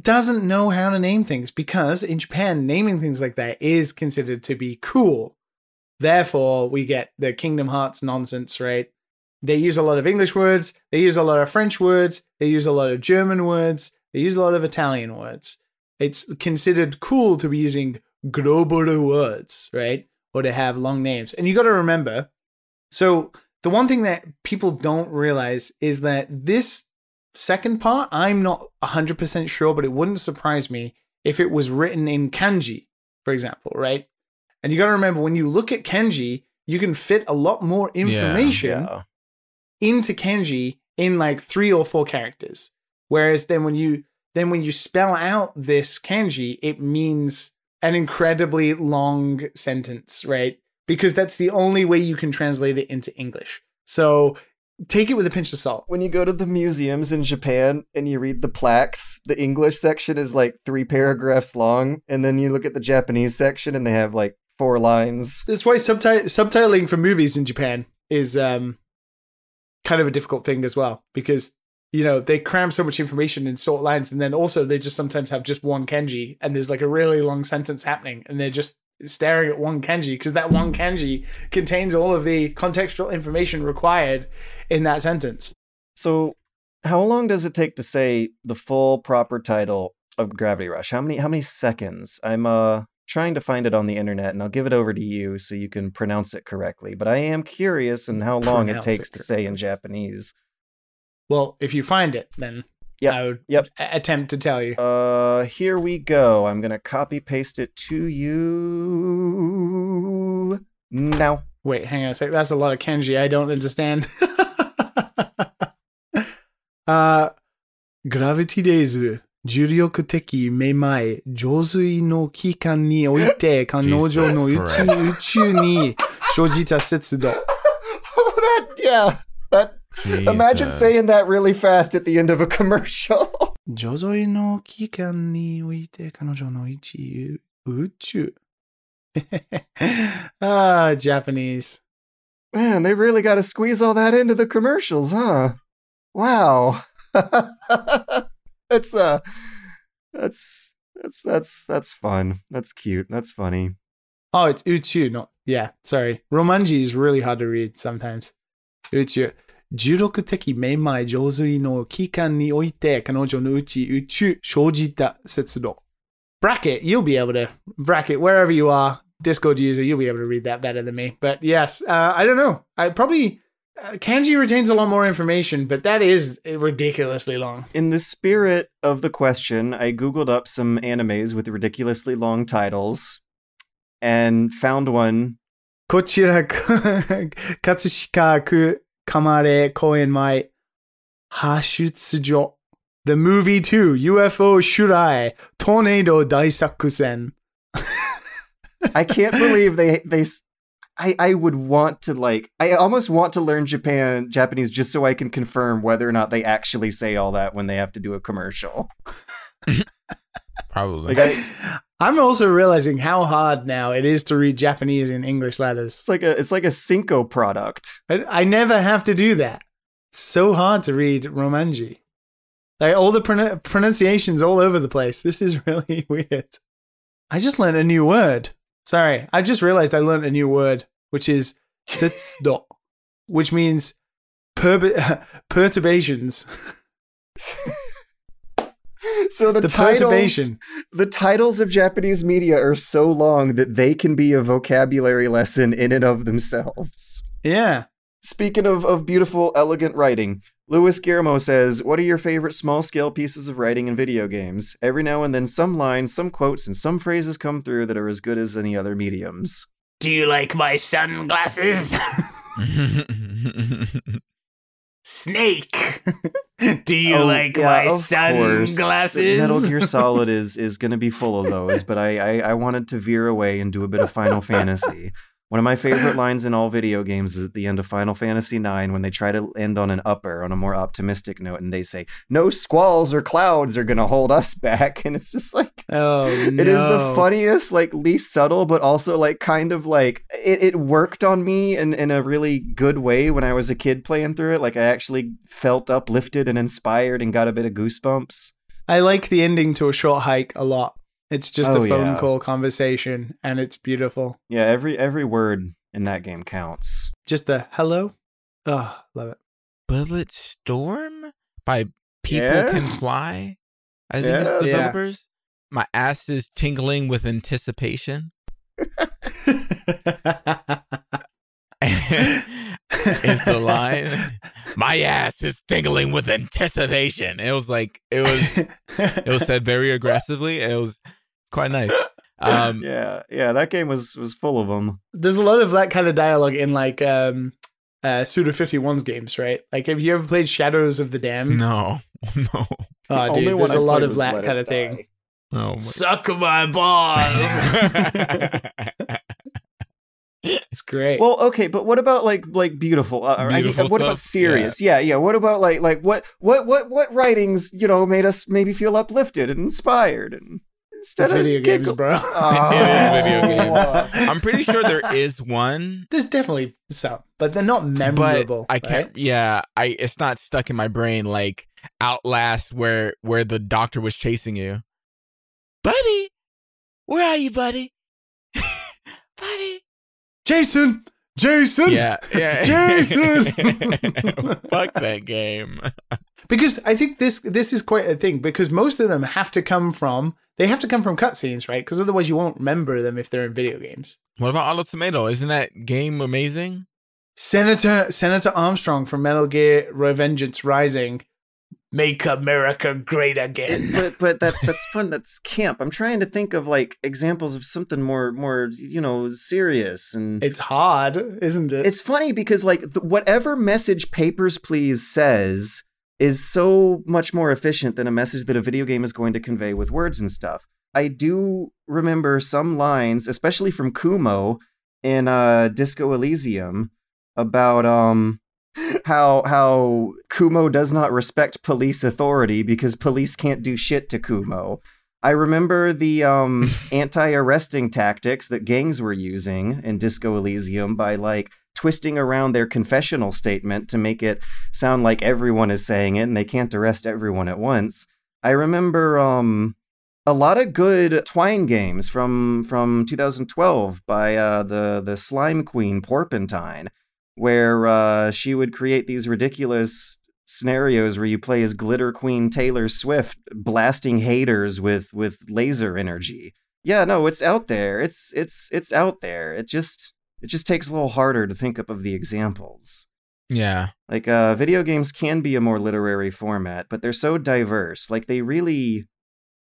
Speaker 1: doesn't know how to name things because in Japan, naming things like that is considered to be cool. Therefore, we get the Kingdom Hearts nonsense, right? They use a lot of English words, they use a lot of French words, they use a lot of German words, they use a lot of Italian words. It's considered cool to be using global words, right? Or to have long names. And you got to remember so, the one thing that people don't realize is that this second part, I'm not 100% sure, but it wouldn't surprise me if it was written in kanji, for example, right? And you got to remember when you look at kanji, you can fit a lot more information
Speaker 3: yeah.
Speaker 1: into kanji in like three or four characters. Whereas then when you then when you spell out this kanji, it means an incredibly long sentence, right? Because that's the only way you can translate it into English. So take it with a pinch of salt.
Speaker 3: When you go to the museums in Japan and you read the plaques, the English section is like three paragraphs long, and then you look at the Japanese section and they have like four lines.
Speaker 1: That's why subti- subtitling for movies in Japan is um, kind of a difficult thing as well because you know they cram so much information in short lines, and then also they just sometimes have just one kanji, and there's like a really long sentence happening, and they're just staring at one kanji because that one kanji contains all of the contextual information required in that sentence.
Speaker 3: So, how long does it take to say the full proper title of Gravity Rush? How many how many seconds? I'm uh trying to find it on the internet and I'll give it over to you so you can pronounce it correctly. But I am curious in how long it takes
Speaker 1: it
Speaker 3: to say in. Japanese.
Speaker 1: Well, if you find it, then
Speaker 3: yep.
Speaker 1: I would
Speaker 3: yep.
Speaker 1: attempt to tell you.
Speaker 3: Uh, here we go. I'm gonna copy paste it to you now.
Speaker 1: Wait, hang on a sec. That's a lot of kanji. I don't understand. uh, gravity daze. 重力的めまい、上水の期間において彼女の宇宙,宇宙に生じた節度。
Speaker 3: that, oh, yeah, that imagine
Speaker 2: Jesus.
Speaker 3: saying that really fast at the end of a commercial.
Speaker 1: 浄水の期間において、彼女の宇宙宇宙。ah, Japanese.
Speaker 3: Man, they really got to squeeze all that into the commercials, huh? Wow. that's uh that's that's that's that's fun. That's cute. That's funny.
Speaker 1: Oh, it's Uchu, not yeah. Sorry, Romanji is really hard to read sometimes. Uchu. 16的めまい上水の期間において彼女のうち宇宙生じた節度。Bracket, you'll be able to bracket wherever you are. Discord user, you'll be able to read that better than me. But yes, uh, I don't know. I probably uh, kanji retains a lot more information, but that is ridiculously long.
Speaker 3: In the spirit of the question, I googled up some animes with ridiculously long titles and found one
Speaker 1: こちら、葛飾区 kamare koen mai hashutsujo. The movie 2, UFO Shurai, Tornado Daisakusen.
Speaker 3: I can't believe they they s- I I would want to like I almost want to learn Japan Japanese just so I can confirm whether or not they actually say all that when they have to do a commercial.
Speaker 2: Probably.
Speaker 3: Like I,
Speaker 1: I'm also realizing how hard now it is to read Japanese in English letters.
Speaker 3: it's like a it's like a Cinco product.
Speaker 1: I, I never have to do that. It's so hard to read Romanji. Like all the pron- pronunciations all over the place. This is really weird. I just learned a new word. Sorry, I just realized I learned a new word, which is sitsudo, which means perb- perturbations.
Speaker 3: So the,
Speaker 1: The
Speaker 3: titles,
Speaker 1: perturbation.
Speaker 3: the titles of Japanese media are so long that they can be a vocabulary lesson in and of themselves.
Speaker 1: Yeah.
Speaker 3: Speaking of, of beautiful, elegant writing, Louis Guillermo says, What are your favorite small scale pieces of writing in video games? Every now and then, some lines, some quotes, and some phrases come through that are as good as any other mediums.
Speaker 1: Do you like my sunglasses? Snake. Do you
Speaker 3: Oh,
Speaker 1: like
Speaker 3: yeah,
Speaker 1: my sunglasses?
Speaker 3: Metal Gear Solid is is going to be full of those, but I, I I wanted to veer away and do a bit of Final Fantasy. One of my favorite lines in all video games is at the end of Final Fantasy IX when they try to end on an upper, on a more optimistic note, and they say, "No squalls or clouds are going to hold us back," and it's just like.
Speaker 1: oh, no.
Speaker 3: It is the funniest, like least subtle, but also like kind of like it, it worked on me in, in a really good way when I was a kid playing through it. Like I actually felt uplifted and inspired and got a bit of goosebumps.
Speaker 1: I like the ending to a short hike a lot. It's just
Speaker 3: Oh,
Speaker 1: a phone
Speaker 3: yeah.
Speaker 1: call conversation and it's beautiful.
Speaker 3: Yeah, every every word in that game counts.
Speaker 1: Just the hello. Oh, love it.
Speaker 2: Bulletstorm by People
Speaker 3: Yeah.
Speaker 2: Can Fly. I think it's
Speaker 3: Yeah.
Speaker 2: the
Speaker 1: Yeah.
Speaker 2: developers. My ass is tingling with anticipation. is the line. My ass is tingling with anticipation. It was like it was it was said very aggressively. It was quite nice. Um
Speaker 3: yeah, yeah, that game was was full of them.
Speaker 1: There's a lot of that kind of dialogue in like um uh Suda 51's games, right? Like have you ever played Shadows of the Damned?
Speaker 2: no. No.
Speaker 1: Oh
Speaker 3: Only
Speaker 1: dude,
Speaker 3: one
Speaker 1: there's
Speaker 3: I
Speaker 1: a lot of that kind
Speaker 3: It
Speaker 1: of thing.
Speaker 3: Die.
Speaker 2: No.
Speaker 1: Suck my balls. it's great.
Speaker 3: Well, okay, but what about like like beautiful? Uh, I-
Speaker 2: Beautiful
Speaker 3: what about
Speaker 2: stuff?
Speaker 3: serious? Yeah. yeah, What about like like what what what what writings you know made us maybe feel uplifted and inspired and instead
Speaker 1: it's
Speaker 3: of
Speaker 1: video games, bro.
Speaker 3: Oh.
Speaker 2: It is video
Speaker 3: games.
Speaker 2: I'm pretty sure there is one,
Speaker 1: There's definitely some, but they're not memorable.
Speaker 2: but I can't.
Speaker 1: right?
Speaker 2: Yeah, I. It's not stuck in my brain like Outlast, where where the doctor was chasing you, buddy. Where are you, buddy? buddy.
Speaker 1: Jason, Jason.
Speaker 2: Yeah, yeah.
Speaker 1: Jason!
Speaker 2: Fuck that game.
Speaker 1: Because I think this this is quite a thing because most of them have to come from they have to come from cutscenes, right? Because otherwise you won't remember them if they're in video games.
Speaker 2: What about Automata? Isn't that game amazing?
Speaker 1: Senator Senator Armstrong from Metal Gear Revengeance Rising, make America great again.
Speaker 3: but but that's that's fun. That's camp. I'm trying to think of like examples of something more more you know serious and
Speaker 1: it's hard, isn't it?
Speaker 3: it's funny because like th- whatever message Papers Please says is so much more efficient than a message that a video game is going to convey with words and stuff. I do remember some lines, especially from Cuno in uh, Disco Elysium, about um how how Cuno does not respect police authority because police can't do shit to Cuno. I remember the um, anti-arresting tactics that gangs were using in Disco Elysium by like twisting around their confessional statement to make it sound like everyone is saying it and they can't arrest everyone at once. I remember um, a lot of good Twine games from from 2012 by uh, the the Slime Queen Porpentine, where uh, she would create these ridiculous scenarios where you play as Glitter Queen Taylor Swift blasting haters with with laser energy. Yeah, no, it's out there. It's it's it's out there. It just it just takes a little harder to think up of the examples.
Speaker 2: Yeah.
Speaker 3: Like uh video games can be a more literary format, but they're so diverse. Like they really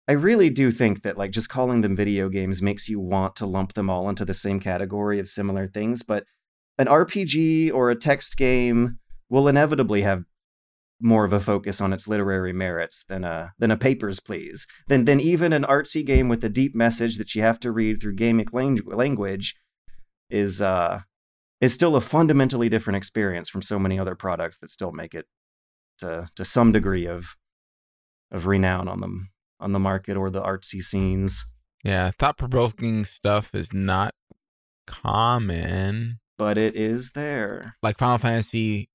Speaker 3: I really do think that like just calling them video games makes you want to lump them all into the same category of similar things, but an RPG or a text game will inevitably have more of a focus on its literary merits than a than a papers please than than even an artsy game with a deep message that you have to read through gamic language is uh is still a fundamentally different experience from so many other products that still make it to to some degree of of renown on them on the market or the artsy scenes
Speaker 2: Yeah. Thought provoking stuff is not common.
Speaker 3: but it is there
Speaker 2: Like Final Fantasy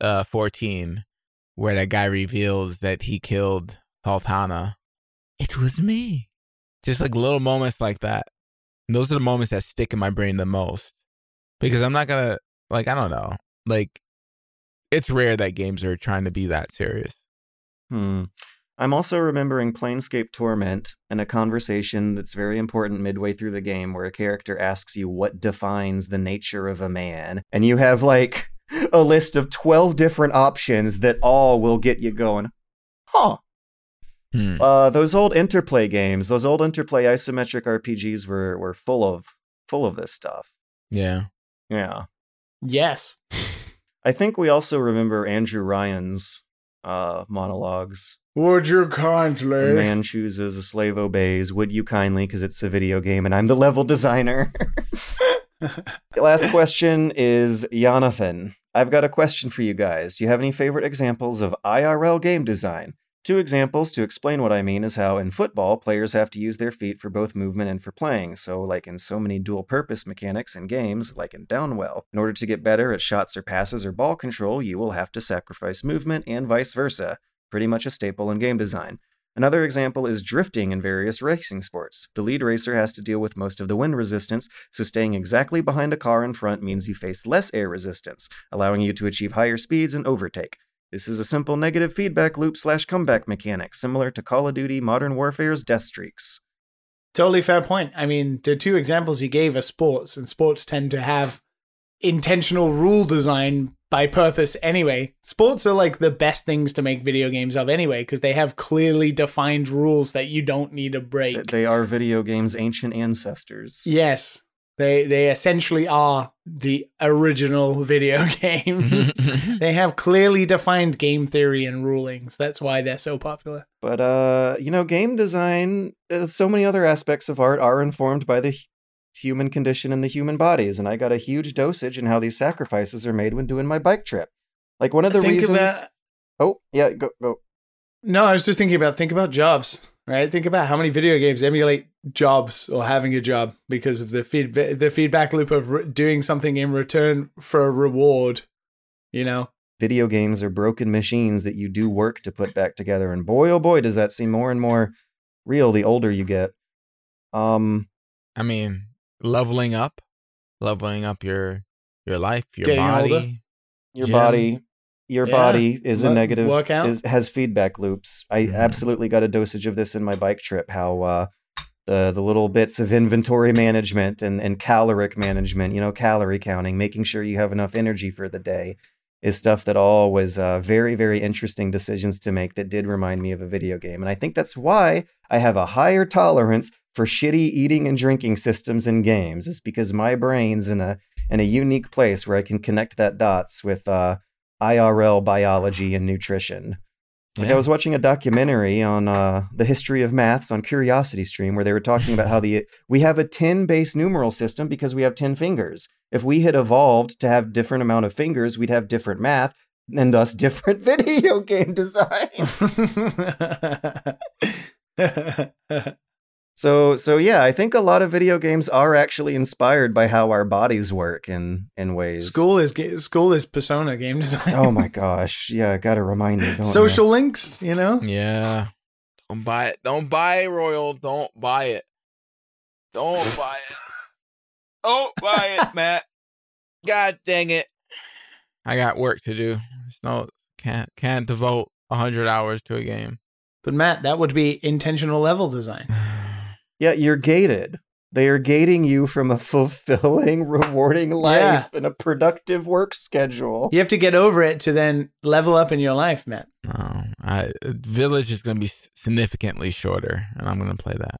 Speaker 2: uh 14, where that guy reveals that he killed Sultana. It was me. Just like little moments like that. And those are the moments that stick in my brain the most. Because I'm not gonna like I don't know. Like it's rare that games are trying to be that serious.
Speaker 3: Hmm. I'm also remembering Planescape Torment and a conversation that's very important midway through the game where a character asks you what defines the nature of a man. And you have like a list of 12 different options that all will get you going, huh.
Speaker 2: Hmm.
Speaker 3: Uh, those old interplay games, those old interplay isometric RPGs were, were full of full of this stuff.
Speaker 2: Yeah.
Speaker 3: Yeah.
Speaker 1: Yes.
Speaker 3: I think we also remember Andrew Ryan's uh, monologues.
Speaker 1: Would you kindly?
Speaker 3: A
Speaker 1: kindly?
Speaker 3: man chooses, a slave obeys. Would you kindly? Because it's a video game and I'm the level designer. Last question is Jonathan. I've got a question for you guys. Do you have any favorite examples of IRL game design? Two examples to explain what I mean is how in football, players have to use their feet for both movement and for playing. So, like in so many dual purpose mechanics in games, like in Downwell, in order to get better at shots or passes or ball control, you will have to sacrifice movement and vice versa. Pretty much a staple in game design. Another example is drifting in various racing sports. The lead racer has to deal with most of the wind resistance, so staying exactly behind a car in front means you face less air resistance, allowing you to achieve higher speeds and overtake. This is a simple negative feedback loop slash comeback mechanic, similar to Call of Duty Modern Warfare's death streaks.
Speaker 1: Totally fair point. I mean, the two examples you gave are sports, and sports tend to have intentional rule design by purpose anyway. Sports are like the best things to make video games of anyway, because they have clearly defined rules that you don't need to break.
Speaker 3: They are video games' ancient ancestors.
Speaker 1: Yes. They they essentially are the original video games. they have clearly defined game theory and rulings. That's why they're so popular.
Speaker 3: But uh, you know, game design, uh, so many other aspects of art are informed by the human condition and the human bodies, and I got a huge dosage in how these sacrifices are made when doing my bike trip. Like one of the
Speaker 1: think
Speaker 3: reasons.
Speaker 1: about
Speaker 3: Oh, yeah, go go.
Speaker 1: No, I was just thinking about think about jobs, right? Think about how many video games emulate jobs or having a job because of the feedback the feedback loop of re- doing something in return for a reward. You know,
Speaker 3: Video games are broken machines that you do work to put back together, and boy, oh boy, does that seem more and more real the older you get. Um,
Speaker 2: I mean, leveling up, leveling up your your life, your
Speaker 1: Getting
Speaker 2: body.
Speaker 1: older.
Speaker 3: your
Speaker 2: Gym.
Speaker 3: body, your
Speaker 1: Yeah.
Speaker 3: body is a negative. is has feedback loops. I
Speaker 2: Mhm.
Speaker 3: absolutely got a dosage of this in my bike trip. How uh, the the little bits of inventory management and and caloric management, you know, calorie counting, making sure you have enough energy for the day, is stuff that all was uh, very very interesting decisions to make that did remind me of a video game, and I think that's why I have a higher tolerance for shitty eating and drinking systems in games. Is because my brain's in a in a unique place where I can connect that dots with uh, IRL biology and nutrition. Like I was watching a documentary on uh, the history of maths on Curiosity Stream where they were talking about how the we have a 10 base numeral system because we have 10 fingers. If we had evolved to have different amount of fingers, we'd have different math and thus different video game design. so so yeah, I think a lot of video games are actually inspired by how our bodies work in in ways.
Speaker 1: school is school is persona game design.
Speaker 3: Oh my gosh. Yeah, got to remind me. Don't?
Speaker 1: Social links, you know.
Speaker 2: Yeah. Don't buy it. Don't buy it, Royal. Don't buy it. Don't buy it. Don't buy it, Matt. God dang it. I got work to do. There's no can't can't devote hundred hours to a game.
Speaker 1: But Matt, that would be intentional level design.
Speaker 3: Yeah, you're gated. They are gating you from a fulfilling, rewarding life and a productive work schedule.
Speaker 1: You have to get over it to then level up in your life, man.
Speaker 2: Oh, I Village is gonna be significantly shorter, and I'm gonna play that.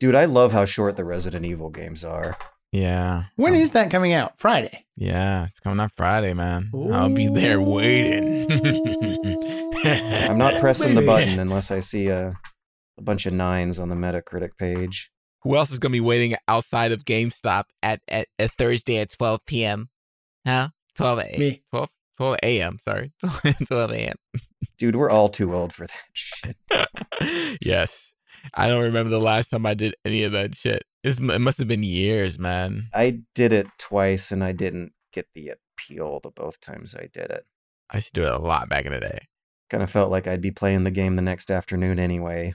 Speaker 3: Dude, I love how short the Resident Evil games are.
Speaker 2: Yeah.
Speaker 1: When
Speaker 2: Um,
Speaker 1: is that coming out? Friday.
Speaker 2: Yeah, it's coming out Friday, man. I'll be there waiting.
Speaker 3: I'm not pressing the button unless I see a, a bunch of nines on the Metacritic page.
Speaker 2: Who else is gonna be waiting outside of GameStop at, at, at Thursday at 12 p.m.? Huh? 12 a.m.
Speaker 1: Me.
Speaker 2: 12, 12 a.m. Sorry, 12 a.m.
Speaker 3: Dude, we're all too old for that shit.
Speaker 2: yes, I don't remember the last time I did any of that shit. It's, it must have been years, man.
Speaker 3: I did it twice and I didn't get the appeal the both times I did it.
Speaker 2: I used to do it a lot back in the day.
Speaker 3: Kind of felt like I'd be playing the game the next afternoon anyway.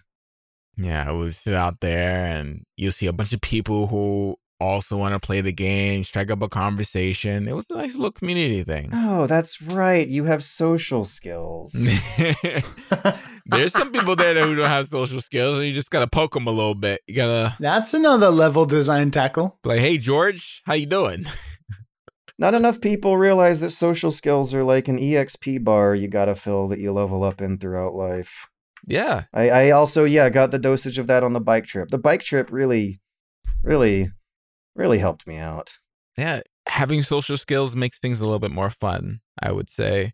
Speaker 2: Yeah, I would sit out there and you'll see a bunch of people who also want to play the game, strike up a conversation. It was a nice little community thing.
Speaker 3: Oh, that's right. You have social skills.
Speaker 2: There's some people there who don't have social skills, and you just gotta poke them a little bit. You gotta
Speaker 1: That's another level design tackle.
Speaker 2: like, "Hey, George, how you doing?"
Speaker 3: Not enough people realize that social skills are like an EXP bar you gotta fill that you level up in throughout life.
Speaker 2: Yeah,
Speaker 3: I, I also, yeah, got the dosage of that on the bike trip. The bike trip really, really, really helped me out.
Speaker 2: yeah. Having social skills makes things a little bit more fun. I would say.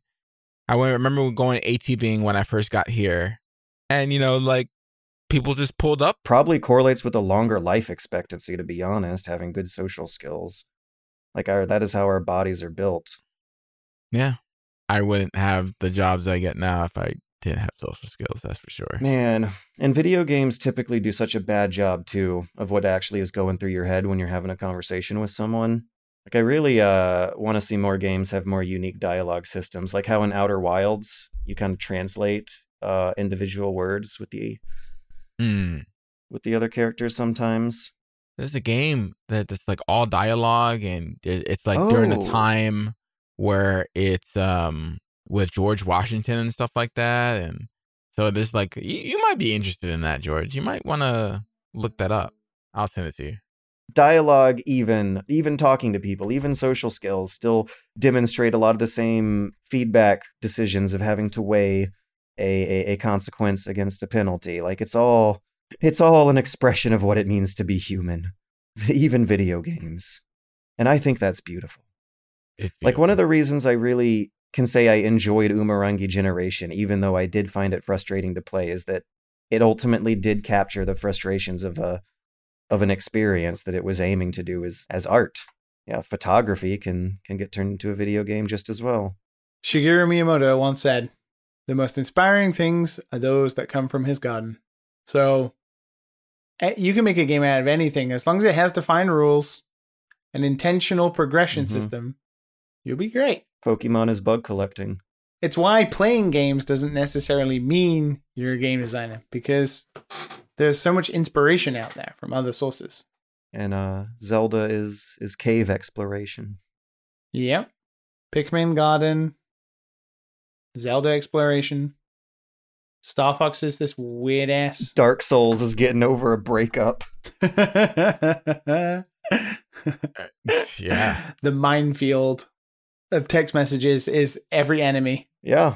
Speaker 2: I remember going ATVing when I first got here, and you know, like people just pulled up.
Speaker 3: Probably correlates with a longer life expectancy, to be honest, having good social skills. Like our, that is how our bodies are built.
Speaker 2: Yeah, I wouldn't have the jobs I get now if I didn't have social skills. That's for sure.
Speaker 3: Man, and video games typically do such a bad job too of what actually is going through your head when you're having a conversation with someone. Like I really uh want to see more games have more unique dialogue systems, like how in Outer Wilds you kind of translate uh individual words with the
Speaker 2: Hmm.
Speaker 3: with the other characters sometimes.
Speaker 2: There's a game that that's like all dialogue, and it's like during a
Speaker 3: Oh.
Speaker 2: time where it's um with George Washington and stuff like that, and so there's like you, you might be interested in that, George. You might want to look that up. I'll send it to you.
Speaker 3: Dialogue even even talking to people, even social skills still demonstrate a lot of the same feedback decisions of having to weigh a, a, a consequence against a penalty. Like it's all it's all an expression of what it means to be human, even video games. And I think that's beautiful.
Speaker 2: It's
Speaker 3: Like one of the reasons I really can say I enjoyed Umurangi Generation, even though I did find it frustrating to play, is that it ultimately did capture the frustrations of a of an experience that it was aiming to do as as art. Yeah, photography can can get turned into a video game just as well.
Speaker 1: Shigeru Miyamoto once said, "The most inspiring things are those that come from his garden." So, you can make a game out of anything as long as it has defined rules, an intentional progression
Speaker 3: Mhm.
Speaker 1: system. You'll be great.
Speaker 3: Pokemon is bug collecting.
Speaker 1: It's why playing games doesn't necessarily mean you're a game designer because there's so much inspiration out there from other sources.
Speaker 3: And uh Zelda is is cave exploration.
Speaker 1: Yep. Pikmin Garden, Zelda Exploration, Star Fox is this weird ass.
Speaker 3: Dark Souls is getting over a breakup.
Speaker 2: yeah.
Speaker 1: The minefield of text messages is every enemy.
Speaker 3: Yeah.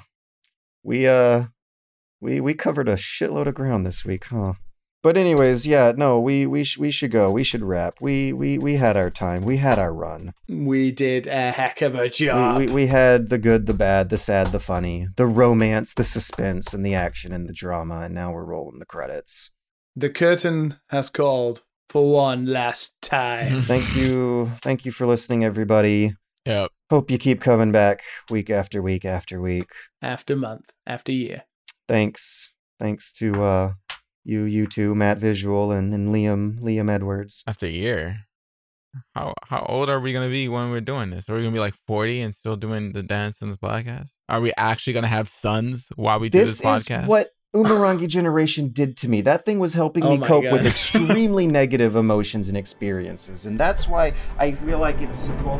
Speaker 3: We uh we we covered a shitload of ground this week, huh? But anyways, yeah, no, we we sh- we should go. We should wrap. We we we had our time. We had our run.
Speaker 1: We did a heck of a
Speaker 3: We,
Speaker 1: job.
Speaker 3: we we had the good, the bad, the sad, the funny, the romance, the suspense, and the action and the drama, and now we're rolling the credits.
Speaker 1: the curtain has called for one last time.
Speaker 3: Thank you, thank you for listening, everybody.
Speaker 2: Yep.
Speaker 3: Hope you keep coming back week after week after week.
Speaker 1: after month, after year.
Speaker 3: Thanks, thanks to uh you, you two, Matt Visual and, and Liam Liam Edwards.
Speaker 2: After a year. How how old are we gonna be when we're doing this? Are we gonna be like forty and still doing the Dance Sons podcast? Are we actually gonna have sons while we do
Speaker 3: This
Speaker 2: this,
Speaker 3: is
Speaker 2: podcast?
Speaker 3: what Umurangi Generation did to me. That thing was helping
Speaker 1: Oh
Speaker 3: me cope
Speaker 1: God.
Speaker 3: with extremely negative emotions and experiences, and that's why I feel like it's cool.